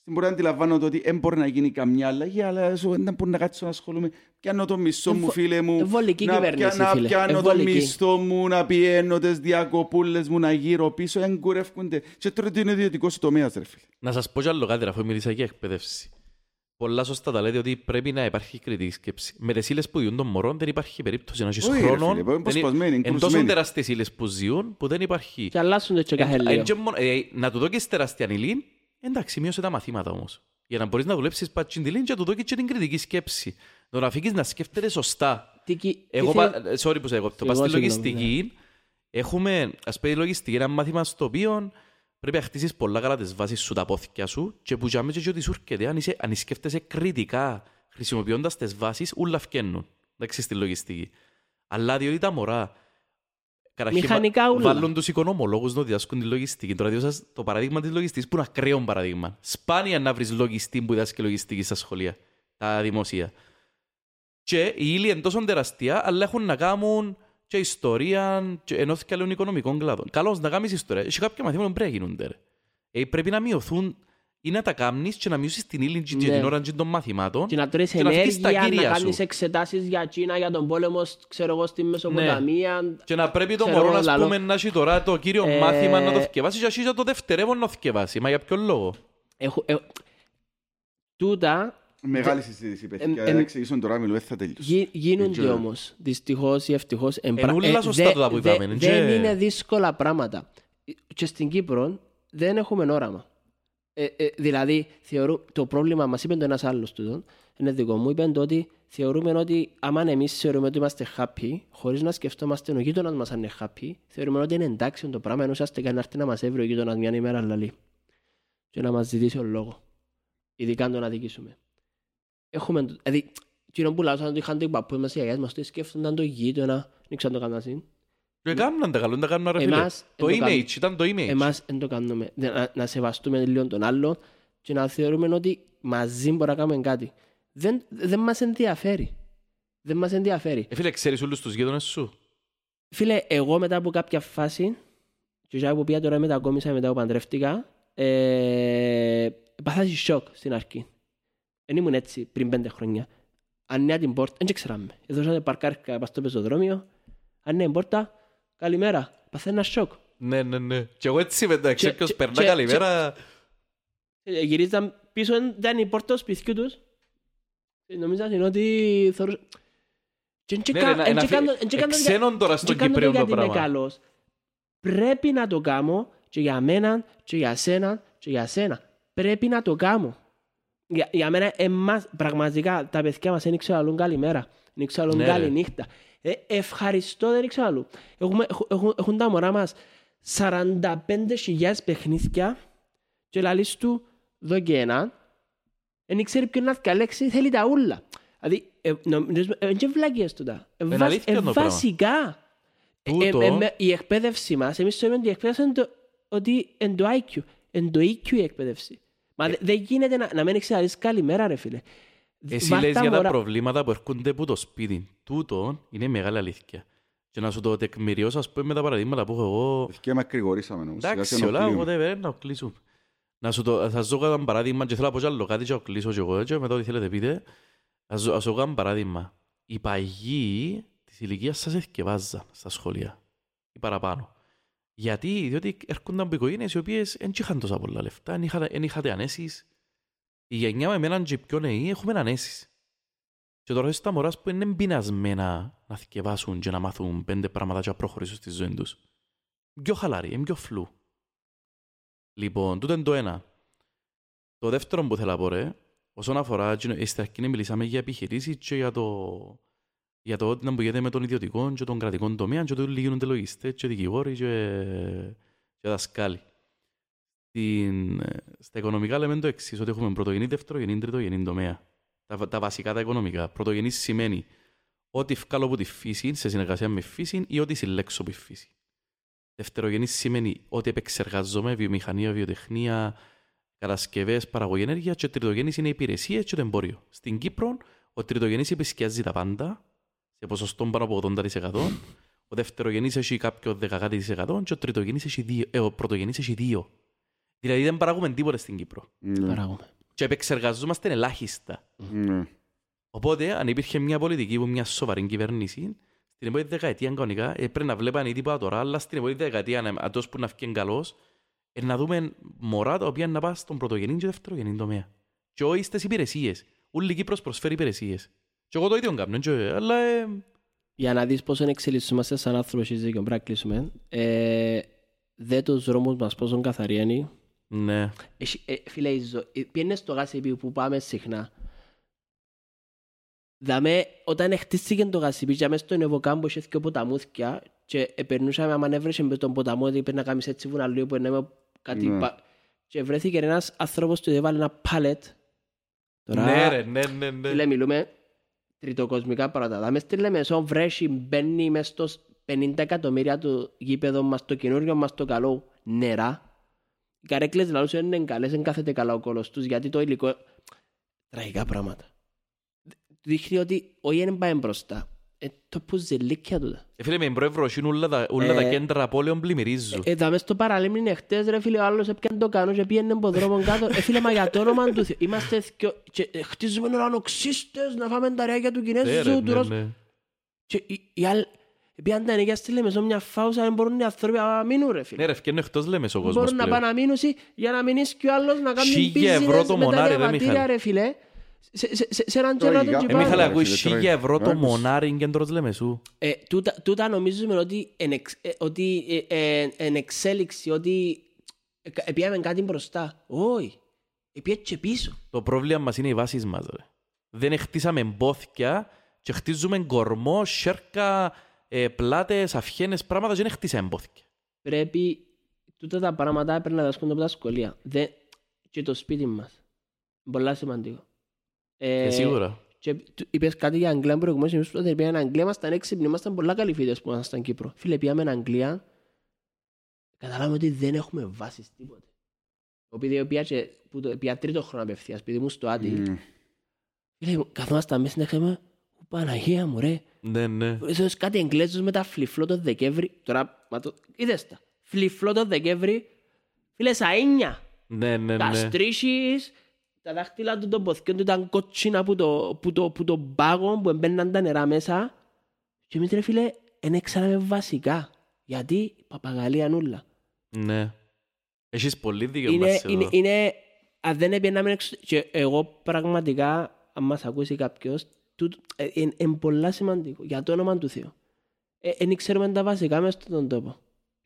Στην πορεία αντιλαμβάνονται ότι δεν μπορεί να γίνει καμιά αλλαγή, αλλά έσω δεν μπορεί να κάτσω να ασχολούμαι. Πιάνω το μισθό μου, Εμβο- φίλε μου. εμβολική να, κυβέρνηση, να φίλε. πιάνω το Εμβολική. μισθό μου, να πιένω τις διακοπούλες μου, να γύρω πίσω, εγκουρεύκονται. Και τώρα είναι ιδιωτικός τομέας, ρε φίλε. Να σας πω κι άλλο κάτι, αφού μίλησα για εκπαίδευση. Πολλά σωστά τα λέτε ότι πρέπει να υπάρχει κριτική σκέψη. Με τις ύλες που διούν των μωρών δεν υπάρχει περίπτωση να έχεις Όχι, ρε χρόνο. φίλε, είναι αποσπασμένοι, είναι Εν τόσο κρουσμένοι. τεράστιες ύλες που ζουν που δεν υπάρχει. Και αλλάσσονται και κάθε Ε, λίγο. και μόνο- ε, Να του δώκεις τεράστια ύλη, εντάξει, μείωσε τα μαθήματα όμως. Για να μπορείς να δουλέψεις πατσιν τη ύλη και να του δώκεις και την κριτική σκέψη. Το να αφήκεις να σκέφτεται σωστά. Τι κι- τι Εγώ, θε- πα- ε, sorry που σε εγώ, το Εγώ πας στη συγγνώμη, λογιστική, έχουμε, ας πούμε, η λογιστική, ένα μάθημα στο οποίο πρέπει να χτίσεις πολλά καλά τις βάσεις σου, τα πόθηκια σου και που τζάμε και ό,τι σου έρχεται, αν, είσαι, αν σκέφτεσαι κριτικά, χρησιμοποιώντας τις βάσεις, ούλα φκαίνουν, εντάξει, στη λογιστική. Αλλά διότι τα μωρά, καταρχήν, Μηχανικά ούλα. βάλουν τους οικονομολόγους να διδάσκουν τη λογιστική. Τώρα διότι σας το παράδειγμα της λογιστικής που είναι ακραίο παράδειγμα. Σπάνια να βρεις λογιστή που διδάσκει λογιστική στα σχολεία, τα δημοσία. Και η ύλη είναι τόσο τεραστία, αλλά έχουν να κάνουν και ιστορία, και ενώ και άλλων οικονομικών κλάδων. Καλώς να κάνεις ιστορία. Έχει κάποια μαθήματα που πρέπει να γίνονται. ρε. Ε, πρέπει να μειωθούν ή να τα κάνεις και να μειώσεις την ύλη και Ναι. την ώρα και των μαθημάτων Και να τρεις και να βγεις στα ενέργεια, να κύρια κάνεις σου. εξετάσεις για Κίνα, για τον πόλεμο, σ- ξέρω εγώ, στη Μεσοποταμία. Και να πρέπει το Ξέρω μωρό εγώ, να, λαλό. πούμε, να έχει τώρα το κύριο Ε, μάθημα να το θκευάσει και αρχίζει να το δευτερεύον να θκευάσει. Μα για ποιο λόγο; Έχω, ε, τούτα Μεγάλη συζήτηση, παιδιά. εμ, Για εμ, να εξηγήσω τώρα, μιλώ, δεν θα τελειώσω. γι, γίνονται ξέρω. όμως. Δυστυχώς ή ευτυχώς. Εν ούλα σωστά τούτα που είπαμε, δεν και- είναι δύσκολα πράγματα. Και στην Κύπρο δεν έχουμε όραμα. Ε, ε, δηλαδή, θεωρού, το πρόβλημα μας είπε το ένας άλλος τούτο, είναι δικό μου, είπε το ότι θεωρούμε ότι άμα εμείς θεωρούμε ότι είμαστε happy, χωρίς να σκεφτόμαστε ο γείτονας μας αν είναι happy, θεωρούμε ότι είναι εντάξει το πράγμα, ενώ ουσιαστικά να έρθει να μας έβρει ο γείτονας μια ημέρα λαλή. Και να μας ζητήσει ο λόγος. Ειδικά αν τον αδικήσουμε. Έχουμε, δηλαδή, εκείνο που λάζαν το είχαν το παππούς μας, οι αγιάς μας, το σκέφτονταν το γείτονα, δεν ξέρω αν το κάνουν ασύ. Και έκαναν τα καλό, δεν τα κάνουν ρε φίλε. Εμάς, Το εν το image, ήταν το image. Εμάς δεν το κάνουμε. Δε- Να, να σεβαστούμε λίγο τον άλλον και να θεωρούμε ότι μαζί μπορούμε να κάνουμε κάτι. Δεν, δεν μας ενδιαφέρει. Δεν μας ενδιαφέρει. Ε, φίλε, ξέρεις όλους τους γείτονες σου; Φίλε, εγώ μετά από κάποια φάση, και για που πήγα τώρα μετακόμισα μετά που παντρεύτηκα, ε, παθάσει σοκ στην αρχή. Δεν ήμουν έτσι πριν πέντε χρόνια. Ανοίγα την πόρτα, δεν ξέραμε. Έδωσα παρκάρκα πας στο πεζοδρόμιο, ανοίγα την πόρτα, καλημέρα, παθαίνω ένα σοκ. Ναι, ναι, ναι. Και εγώ έτσι μετά, ξέρω Και- ποιος και- περνά και- καλημέρα. Ε, Γυρίζαν πίσω, ήταν η πόρτα του σπιτιού τους. Ε, Νομίζαν ότι θεωρούσαν... Και εν Ναι, ρε, να- εν να και φύ- κάνω- εν και κάνω- Εξένον τώρα εν στον και κάνω το Κυπρέο το γιατί είμαι πράγμα. καλός. Πρέπει να το κάνω και για μένα και για σένα και για σένα. Πρέπει να το κάνω. Για, για μένα εμάς, πραγματικά τα παιδιά μας δεν ήξερα αλλού καλημέρα. Δεν ήξερα αλλού Ναι, ρε. καλή νύχτα. Ε, ευχαριστώ δεν ήξερα αλλού. Έχουμε, έχουν, έχουν, έχουν τα μωρά μας 45.000 παιχνίδια και λαλείς του δω και έναν δεν ήξερε ποιον να διαλέξει, θέλει τα ούλα. Δηλαδή, ε, νομίζουμε, ε, και βλακίες τούτα. Ε, Είναι βασ- αλήθεια ε, το πράγμα. βασικά. Ε, Τούτο- ε, ε, με- η εκπαίδευση μας, εμείς θεωρούμε ότι η εκπαίδευση είναι το, ότι είναι το IQ. Είναι το EQ η εκπαίδευση. Μα δε- δεν γίνεται να, να μην ξέρεις καλημέρα ρε φίλε. Εσύ Βάρ' λες για τα μωρά- προβλήματα που έρχονται από το σπίτι. Τούτο είναι μεγάλη αλήθεια. Και να σου το τεκμηριώσω, ας πούμε, με τα παραδείγματα που έχω εγώ. Και μακρηγορήσαμε όμως. Εντάξει, Σιγά όλα, σιγά οπότε δεν να κλείσουμε. Να σου το, θα σου κάνω ένα παράδειγμα και θέλω να πω κι άλλο κάτι και να κλείσω κι εγώ και μετά ό,τι θέλετε πείτε. Θα σου, θα σου κάνω ένα παράδειγμα. Οι παγιοί της ηλικίας σας εθκευάζαν στα σχολεία. Ή παραπάνω. Γιατί, διότι έρχονταν από οικογένειες οι οποίες δεν είχαν τόσα πολλά λεφτά, δεν είχατε, δεν είχατε ανέσεις. Η γενιά με εμένα και οι πιο νέοι έχουμε ανέσεις. Και τώρα στα μωρά που είναι πεινασμένα να θυκευάσουν και να μάθουν πέντε πράγματα και να προχωρήσουν στη ζωή τους. Πιο χαλαροί, είναι πιο φλού. Λοιπόν, τούτο είναι το ένα. Το δεύτερο που θέλω να πω, ρε, όσον αφορά, εκείνο- στην αρχή μιλήσαμε για επιχειρήσεις και για το, για το ότι να γίνεται με τον ιδιωτικό και τον κρατικό τομέα και ότι όλοι γίνονται λογιστές και δικηγόροι και, και δασκάλοι. Στην, στα οικονομικά λέμε το εξής, ότι έχουμε πρωτογενή, δευτερογενή, τριτογενή τομέα. Τα, τα βασικά τα οικονομικά. Πρωτογενή σημαίνει ότι βγάλω από τη φύση σε συνεργασία με φύση ή ότι συλλέξω από τη φύση. Δευτερογενή σημαίνει ότι επεξεργάζομαι βιομηχανία, βιοτεχνία, κατασκευές, παραγωγή ενέργεια και τριτογενής είναι υπηρεσίε και το εμπόριο. Στην Κύπρο, ο τριτογενής επισκιάζει τα πάντα σε ποσοστό πάνω από 80%. Ο δευτερογενής έχει κάποιο 10% και ο τριτογενής έχει δύο. Ε, ο πρωτογενής έχει δύο. Δηλαδή δεν παράγουμε τίποτα στην Κύπρο. Ναι, Παράγουμε. Και επεξεργαζόμαστε ελάχιστα. ναι. Οπότε, αν υπήρχε μια πολιτική που μια σοβαρή κυβέρνηση, στην επόμενη δεκαετία κανονικά ε, πρέπει να βλέπανε τίποτα τώρα, αλλά στην επόμενη δεκαετία, αν αυτός που να βγει καλός, ε, να δούμε μωρά τα οποία να πάνε στον πρωτογενή και δευτερογενή τομέα. Και όχι στις υπηρεσίες. Ούλη η Κύπρος προσφέρει υπηρεσίες. Και εγώ το ίδιο κάνω, και, αλλά ε, Για να δεις πόσο εξελισσόμαστε σαν άνθρωποι έχεις δίκιο, πρέπει να κλείσουμε. Ε, δε τους δρόμους μας πόσο καθαροί είναι. ναι. Έχει- ε, Φίλε, η ζω- ε, πιένες στο γάσιπι που πάμε συχνά. Δαμε, όταν χτίστηκε το γάσιπι και μέσα στον Ευωκάμπο είχε και ποταμούθκια και ε, περνούσαμε άμα έβρεσε με τον ποταμό ότι πρέπει να κάνεις έτσι βουναλίο που είναι κάτι Ναι. πα... και βρέθηκε ένας άνθρωπος του έβαλε ένα πάλετ Τώρα, ναι, ρε, ναι, ναι, ναι. φίλε, μιλούμε τριτοκοσμικά πράγματα. Δάμε στη Λεμεσό βρέσει, μπαίνει μες στο 50 εκατομμύρια του γήπεδο μας, το καινούριο μας το καλό νερά. Οι καρέκλες λαούς είναι καλές, δεν κάθεται καλά ο κόλος τους, γιατί το υλικό... Τραγικά πράγματα. Δείχνει ότι όχι δεν πάει μπροστά. Ε, το που ζελίκια τούτα. Ε, φίλε, με εμπρόευρο, όλα τα, όλα τα Ε, κέντρα πόλεων πλημμυρίζουν. Ε, δάμε στο παραλίμνη εχθές ρε φίλε, ο άλλος έπιανε το κάνω και πήγαινε από δρόμο κάτω. Ε, φίλε, μα για το όνομα του Θεού. Είμαστε θκιο... και ε, χτίζουμε ουρανοξύστες να φάμε τα ρέακια του Ναι, Κινέζου, ρε, του ναι, Ρώσου. ναι. Και οι- οι άλλοι πήγαν τα νοικιά στη Λεμεσό μια φάουσα, δεν μπορούν οι άνθρωποι να μείνουν ρε Ναι, φίλε. ρε, φκένω εκτός λέμε ο κόσμος Μπορούν να πλέον. πάνε να μείνουν για να μείνεις και ο άλλος να κάνουν Χίλια ευρώ το business με τα μονάρι, ρε, διαβατήρια Μιχάλη. ρε φίλε. Σε- σε- σε- Σε έναν Τώρα τζελάτο η και Γάπη- Ε, πάνω. Μιχάλη, ρε, ακούεις φίλε, τώρα- χίλια ευρώ το Άκουσα. μονάρι κέντρος Λεμεσού. Ε, τούτα, τούτα νομίζουμε ότι είναι εξ- ε, ότι, ε, ε, εν εξέλιξη, ότι ε, κα- επήγαμε κάτι μπροστά. Όχι. Επήγε και πίσω. Το πρόβλημα μας είναι οι βάσεις μας. Ρε. Δεν χτίσαμε μπόθηκια και χτίζουμε κορμό, σέρκα, ε, πλάτες, αυχένες, πράγματα και δεν χτίσαμε μπόθηκια. Πρέπει τούτα τα πράγματα πρέπει να δασκούνται από τα σχολεία. Δεν, και το σπίτι μας. Πολλά σημαντικό. Ε, Ε, σίγουρα. Και του- είπες κάτι για Αγγλία προηγουμένως, εμείς όταν πήγαμε Αγγλία ήμασταν έξυπνοι, ήμασταν πολλά καλοί φοιτητές που ήμασταν Κύπρο. Φίλε, πήγαμε Αγγλία, καταλάβαμε ότι δεν έχουμε βάσεις τίποτε. Επειδή πήγα, και, που το, πήγα τρίτο χρόνο απευθείας, επειδή ήμουν στο Άτι. Μμ. Φίλε, καθόμασταν μέσα στην έκθεση, Παναγία μου ρε, Ναι, ναι. Ίσως κάτι Εγγλέζους με τα φλιφλό το Δεκέμβρη. Τώρα, μα το... είδες τα. Φλιφλό το Δεκέμβρη. Φίλε, σαΐνια. Ναι, ναι, Τα ναι. στρίσεις, τα δάχτυλα του των ποθιών του ήταν κότσινα που το, που το, που το πάγο που έμπαιναν τα νερά μέσα. Και εμείς ρε φίλε, δεν έξαραμε βασικά. Γιατί παπαγαλία νουλα. Ναι. Έχεις πολύ δίκιο Είναι, μας είναι, εδώ. είναι, αν δεν έπαιρναμε εξ... Και εγώ πραγματικά, αν μας ακούσει κάποιος, είναι πολλά σημαντικό για το όνομα του Θεού. Δεν ξέρουμε τα βασικά μέσα στον τόπο.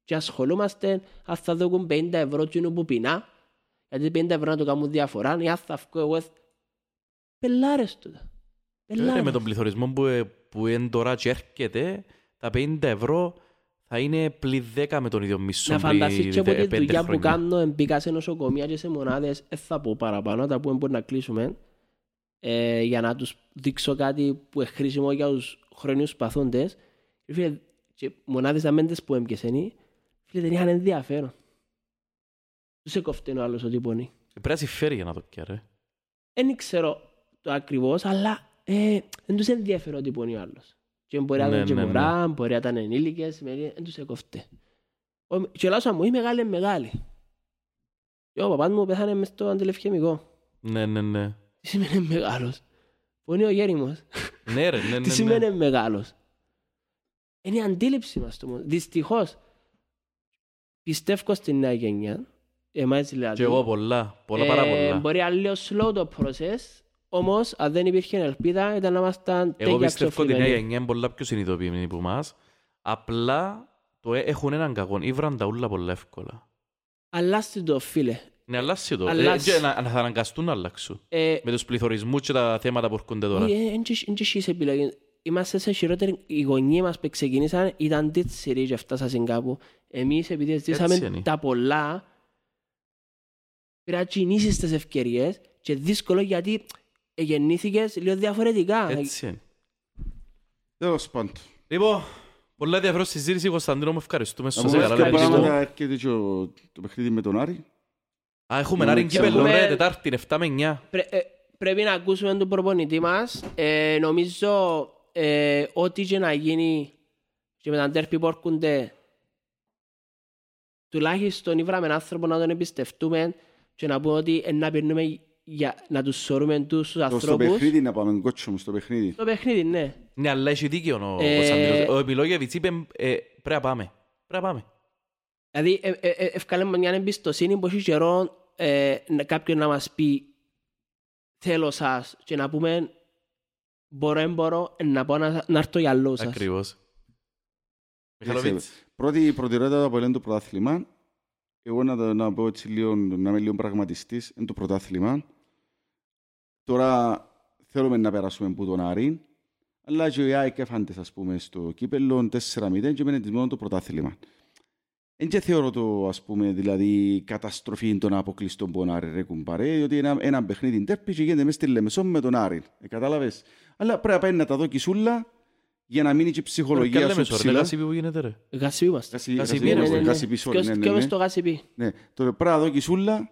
Και ασχολούμαστε αν θα δώκουν 50 ευρώ κοινού που πεινά, γιατί 50 ευρώ να το κάνουν διαφορά, ή αν θα βγω εγώ... Πελάρες τούτα. Ε, Πελάρες. με τον πληθωρισμό που, ε, που είναι τώρα και έρχεται, τα 50 ευρώ θα είναι πλην 10 με τον ίδιο μισό Να φανταστείς και από τη πριν 5 δουλειά που χρόνια. κάνω, μπήκα σε νοσοκομεία και σε μονάδες, δεν θα πω παραπάνω, τα πούμε μπορεί να κλείσουμε, ε, για να τους δείξω κάτι που είναι χρήσιμο για τους χρόνιους παθούντες. Και Φίλε, και μονάδες αμέντες που έμπιεσαν, φίλε, δεν είχαν ενδιαφέρον. Τους έκοφτε ο άλλος ότι πονεί. Πρέπει να συμφέρει για να το πιάρε. ρε. Δεν ξέρω το ακριβώς, αλλά ε, δεν τους ενδιαφέρει ότι πονεί ο άλλος. Και μπορεί να Ναι, ήταν και ναι, ναι. μωρά, μπορεί να ήταν ενήλικες, με- δεν τους έκοφτε. Ο- Και ο λάθος μου, η μεγάλη είναι μεγάλη. Και ο παπάς μου πέθανε μες στο αντιλευκαιμικό. Ναι, ναι, ναι. Τι σημαίνει μεγάλος; Πονεί ο γέριμος. Ναι, ρε, ναι, ναι, Τι ναι. σημαίνει μεγάλος; Είναι η αντίληψη μας το μόνο. Δυστυχώς, πιστεύω στην νέα γενιά, εμάς δηλαδή, Και εγώ πολλά, πολλά πάρα ε, πολλά. Μπορεί να είναι λίγο slow το process, όμως αν δεν υπήρχε ελπίδα ήταν να ήμασταν Εγώ τέλεια πιστεύω ότι η νέα ξεφλημένοι. γενιά είναι πολλά πιο συνειδητοποιημένη από εμάς. Απλά το ε- έχουν έναν κακό. Ήβραν τα ούλα πολλά εύκολα. Αλλάστε το φίλε. Ναι, αλλάσει το. Ε, Αλλάσει. και να, να θα αναγκαστούν να αλλάξουν. Ε, Με τους πληθωρισμούς και τα θέματα που έρχονται τώρα. Δεν έχεις επιλογή. Είμαστε σε χειρότερη... Οι γονείς μας που ξεκινήσαν ήταν τίτσιροι και φτάσαν κάπου. Εμείς επειδή Έτσι ζήσαμε είναι. τα πολλά, πρέπει να κινήσεις τις ευκαιρίες και δύσκολο γιατί γεννήθηκες λίγο διαφορετικά. Έτσι είναι. Τέλος πάντων. Λοιπόν, πολλά ενδιαφέρον συζήτηση. Κωνσταντίνο, μου ευχαριστούμε. Να Σου πούμε σε καλά. κάποια ευχαριστώ. πράγματα έρχεται και ο- το παιχνίδι με τον Άρη. Α, έχουμε Να ένα μην κύπελλο, ξέρουμε. ρε, Τετάρτη, 7 με 9. Πρέ- ε, πρέπει να ακούσουμε τον προπονητή μας. Ε, νομίζω ε, ό,τι και να γίνει και με τα ντέρπι που έρχονται τουλάχιστον ήβραμε έναν άνθρωπο να τον εμπιστευτούμε και να πούμε ότι ε, να περνούμε για να τους σωρούμε τους Στο ανθρώπους. παιχνίδι να πάμε, κότσο μου, στο παιχνίδι. Το παιχνίδι, ναι. Ναι, αλλά έχει δίκιο ο Ε, Κωνσταντίνος. Ο Επιλόγεβιτς είπε, ε, πρέπει να πάμε. Πρέπει να πάμε. Δηλαδή, ε, ε, ε, ευκάλεμε μια εμπιστοσύνη που έχει καιρό ε, να- κάποιον να μας πει θέλω σας και να πούμε μπορώ, δεν μπορώ, ε, να πω να, να έρθω για λόγω σας. Ακριβώς. Εντάξει, Μιχαλοβίτς. Πρώτη προτεραιότητα από ελέγχο το πρωτάθλημα. Εγώ να, το- να πω έτσι λίγο, να είμαι λίγο πραγματιστής, είναι το πρωτάθλημα. Τώρα θέλουμε να περάσουμε από τον Άρη, αλλά και ο ΑΕΚ έφαντες, ας πούμε, στο κύπελλο 4-0 και μένει της μόνο το πρωτάθλημα. Εν και θεωρώ το, ας πούμε, δηλαδή, καταστροφή των αποκλειστών που ο Άρη ρε κουμπάρε, διότι ένα, ένα παιχνίδι τέρπι και γίνεται μες στη Λεμεσό με τον Άρη. Ε, κατάλαβες; Αλλά πρέπει να πάει να τα δω κισούλα για να μείνει και η Ρε, ψυχολογία λέμε σου σωρ, ψηλά. ρε, Κασίπη που γίνεται, ρε. Γασιπί είμαστε. Γασι- Γασιπί, γασιπί, ναι, ναι, ναι, ναι. γασιπί, sorry, Ποιος- ναι, ναι, ποιος ναι. στο Γασιπί. Ναι, τώρα πρέπει να δω κισούλα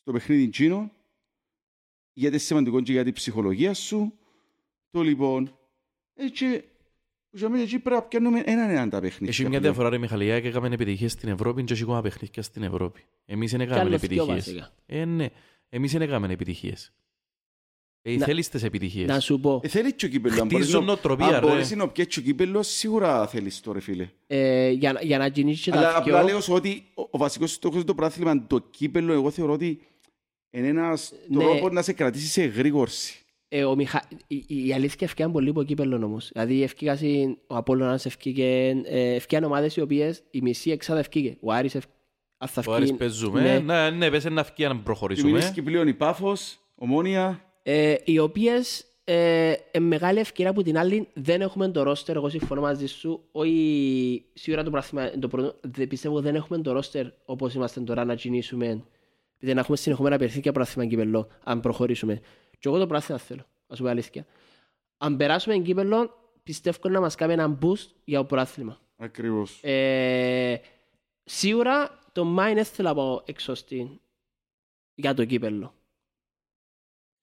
στο παιχνίδι τσίνο, γιατί είναι σημαντικό και για την ψυχολογία σου. Το λοιπόν, έτσι, για μένα εκεί πρέπει να πιάνουμε έναν έναν τα παιχνίδια. Έχει μια πλέον. διαφορά, ρε Μιχαλιά, και έκαμε επιτυχίες στην Ευρώπη και έχει ακόμα παιχνίδια στην Ευρώπη. Εμείς δεν Κι έκαμε άλλες δυο επιτυχίες. βασικά. Ε, ναι. Εμείς δεν έκαμε επιτυχίες. Ε, Να- θέλεις τις επιτυχίες. Να σου πω, Ε, θέλεις και ο κύπελλο. αν μπορείς Χτίζουν να- νοοτροπία, Αν ρε. μπορείς να πιέσεις ο κύπελλο, σίγουρα θέλεις το ρε φίλε. ε, για, να- για να κινήσεις και Αλλά τα απλά δυο, λέω σου ότι ο, ο βασικός στόχος του πρωτάθλημα, το κύπελλο, εγώ θεωρώ ότι είναι ένας Ναι. τρόπος να σε κρατήσει σε γρήγορση. ε, ο Μιχα... η, η, η αλήθεια ευκαιρία πολύ από κύπελλον όμως. Δηλαδή ευκαιρία ο Απόλλωνας ευκαιρία, ε, ευκαιρία ομάδες οι οποίες η μισή εξάδα ευκαιρία. Ο Άρης ευ... αν θα Ο Άρης ευκαιρία- παίζουμε. ναι. Ναι, ναι, πες να φύγει να Και προχωρήσουμε. μιλήσεις και πλέον η Πάφος, Ομόνια, ε, οι οποίες ε, ε, μεγάλη ευκαιρία από την άλλη δεν έχουμε το ρόστερ, εγώ συμφωνώ μαζί σου, όχι σίγουρα το πράγμα, το πρώτο, δεν πιστεύω δεν έχουμε το ρόστερ όπως είμαστε τώρα να κινήσουμε, επειδή να έχουμε συνεχόμενα παιχνίδια πρόθυμα κυπελό, αν προχωρήσουμε. Και εγώ το πράσινο θέλω, να σου πω αλήθεια. Αν περάσουμε εν κύπελλο, πιστεύω να μας κάνει ένα boost για το πράθλημα. Ακριβώς. Ε, σίγουρα το Μάιν δεν θέλω να πάω έξω στην... για το κύπελλο.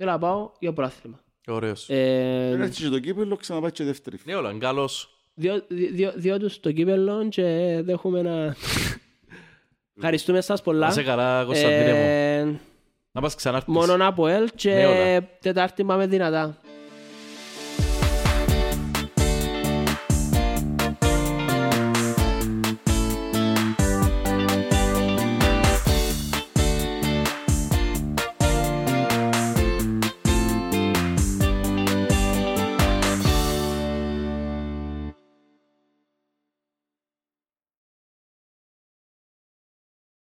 Θέλω να πάω για το πράθλημα. Ωραίος. Ε, Δεν έρθει και το κύπελλο, ξαναπάει και δεύτερη. Ναι, όλα, καλός. Διό- διό- Διότι στο κύπελλο και δέχομαι να... Ευχαριστούμε σας Να πολλά. είσαι καλά, Κωνσταντίνε μου. Ε, Να πας ξανάρθεις. Μόνο από ελ Ναι, όλα. και Τετάρτη πάμε δυνατά.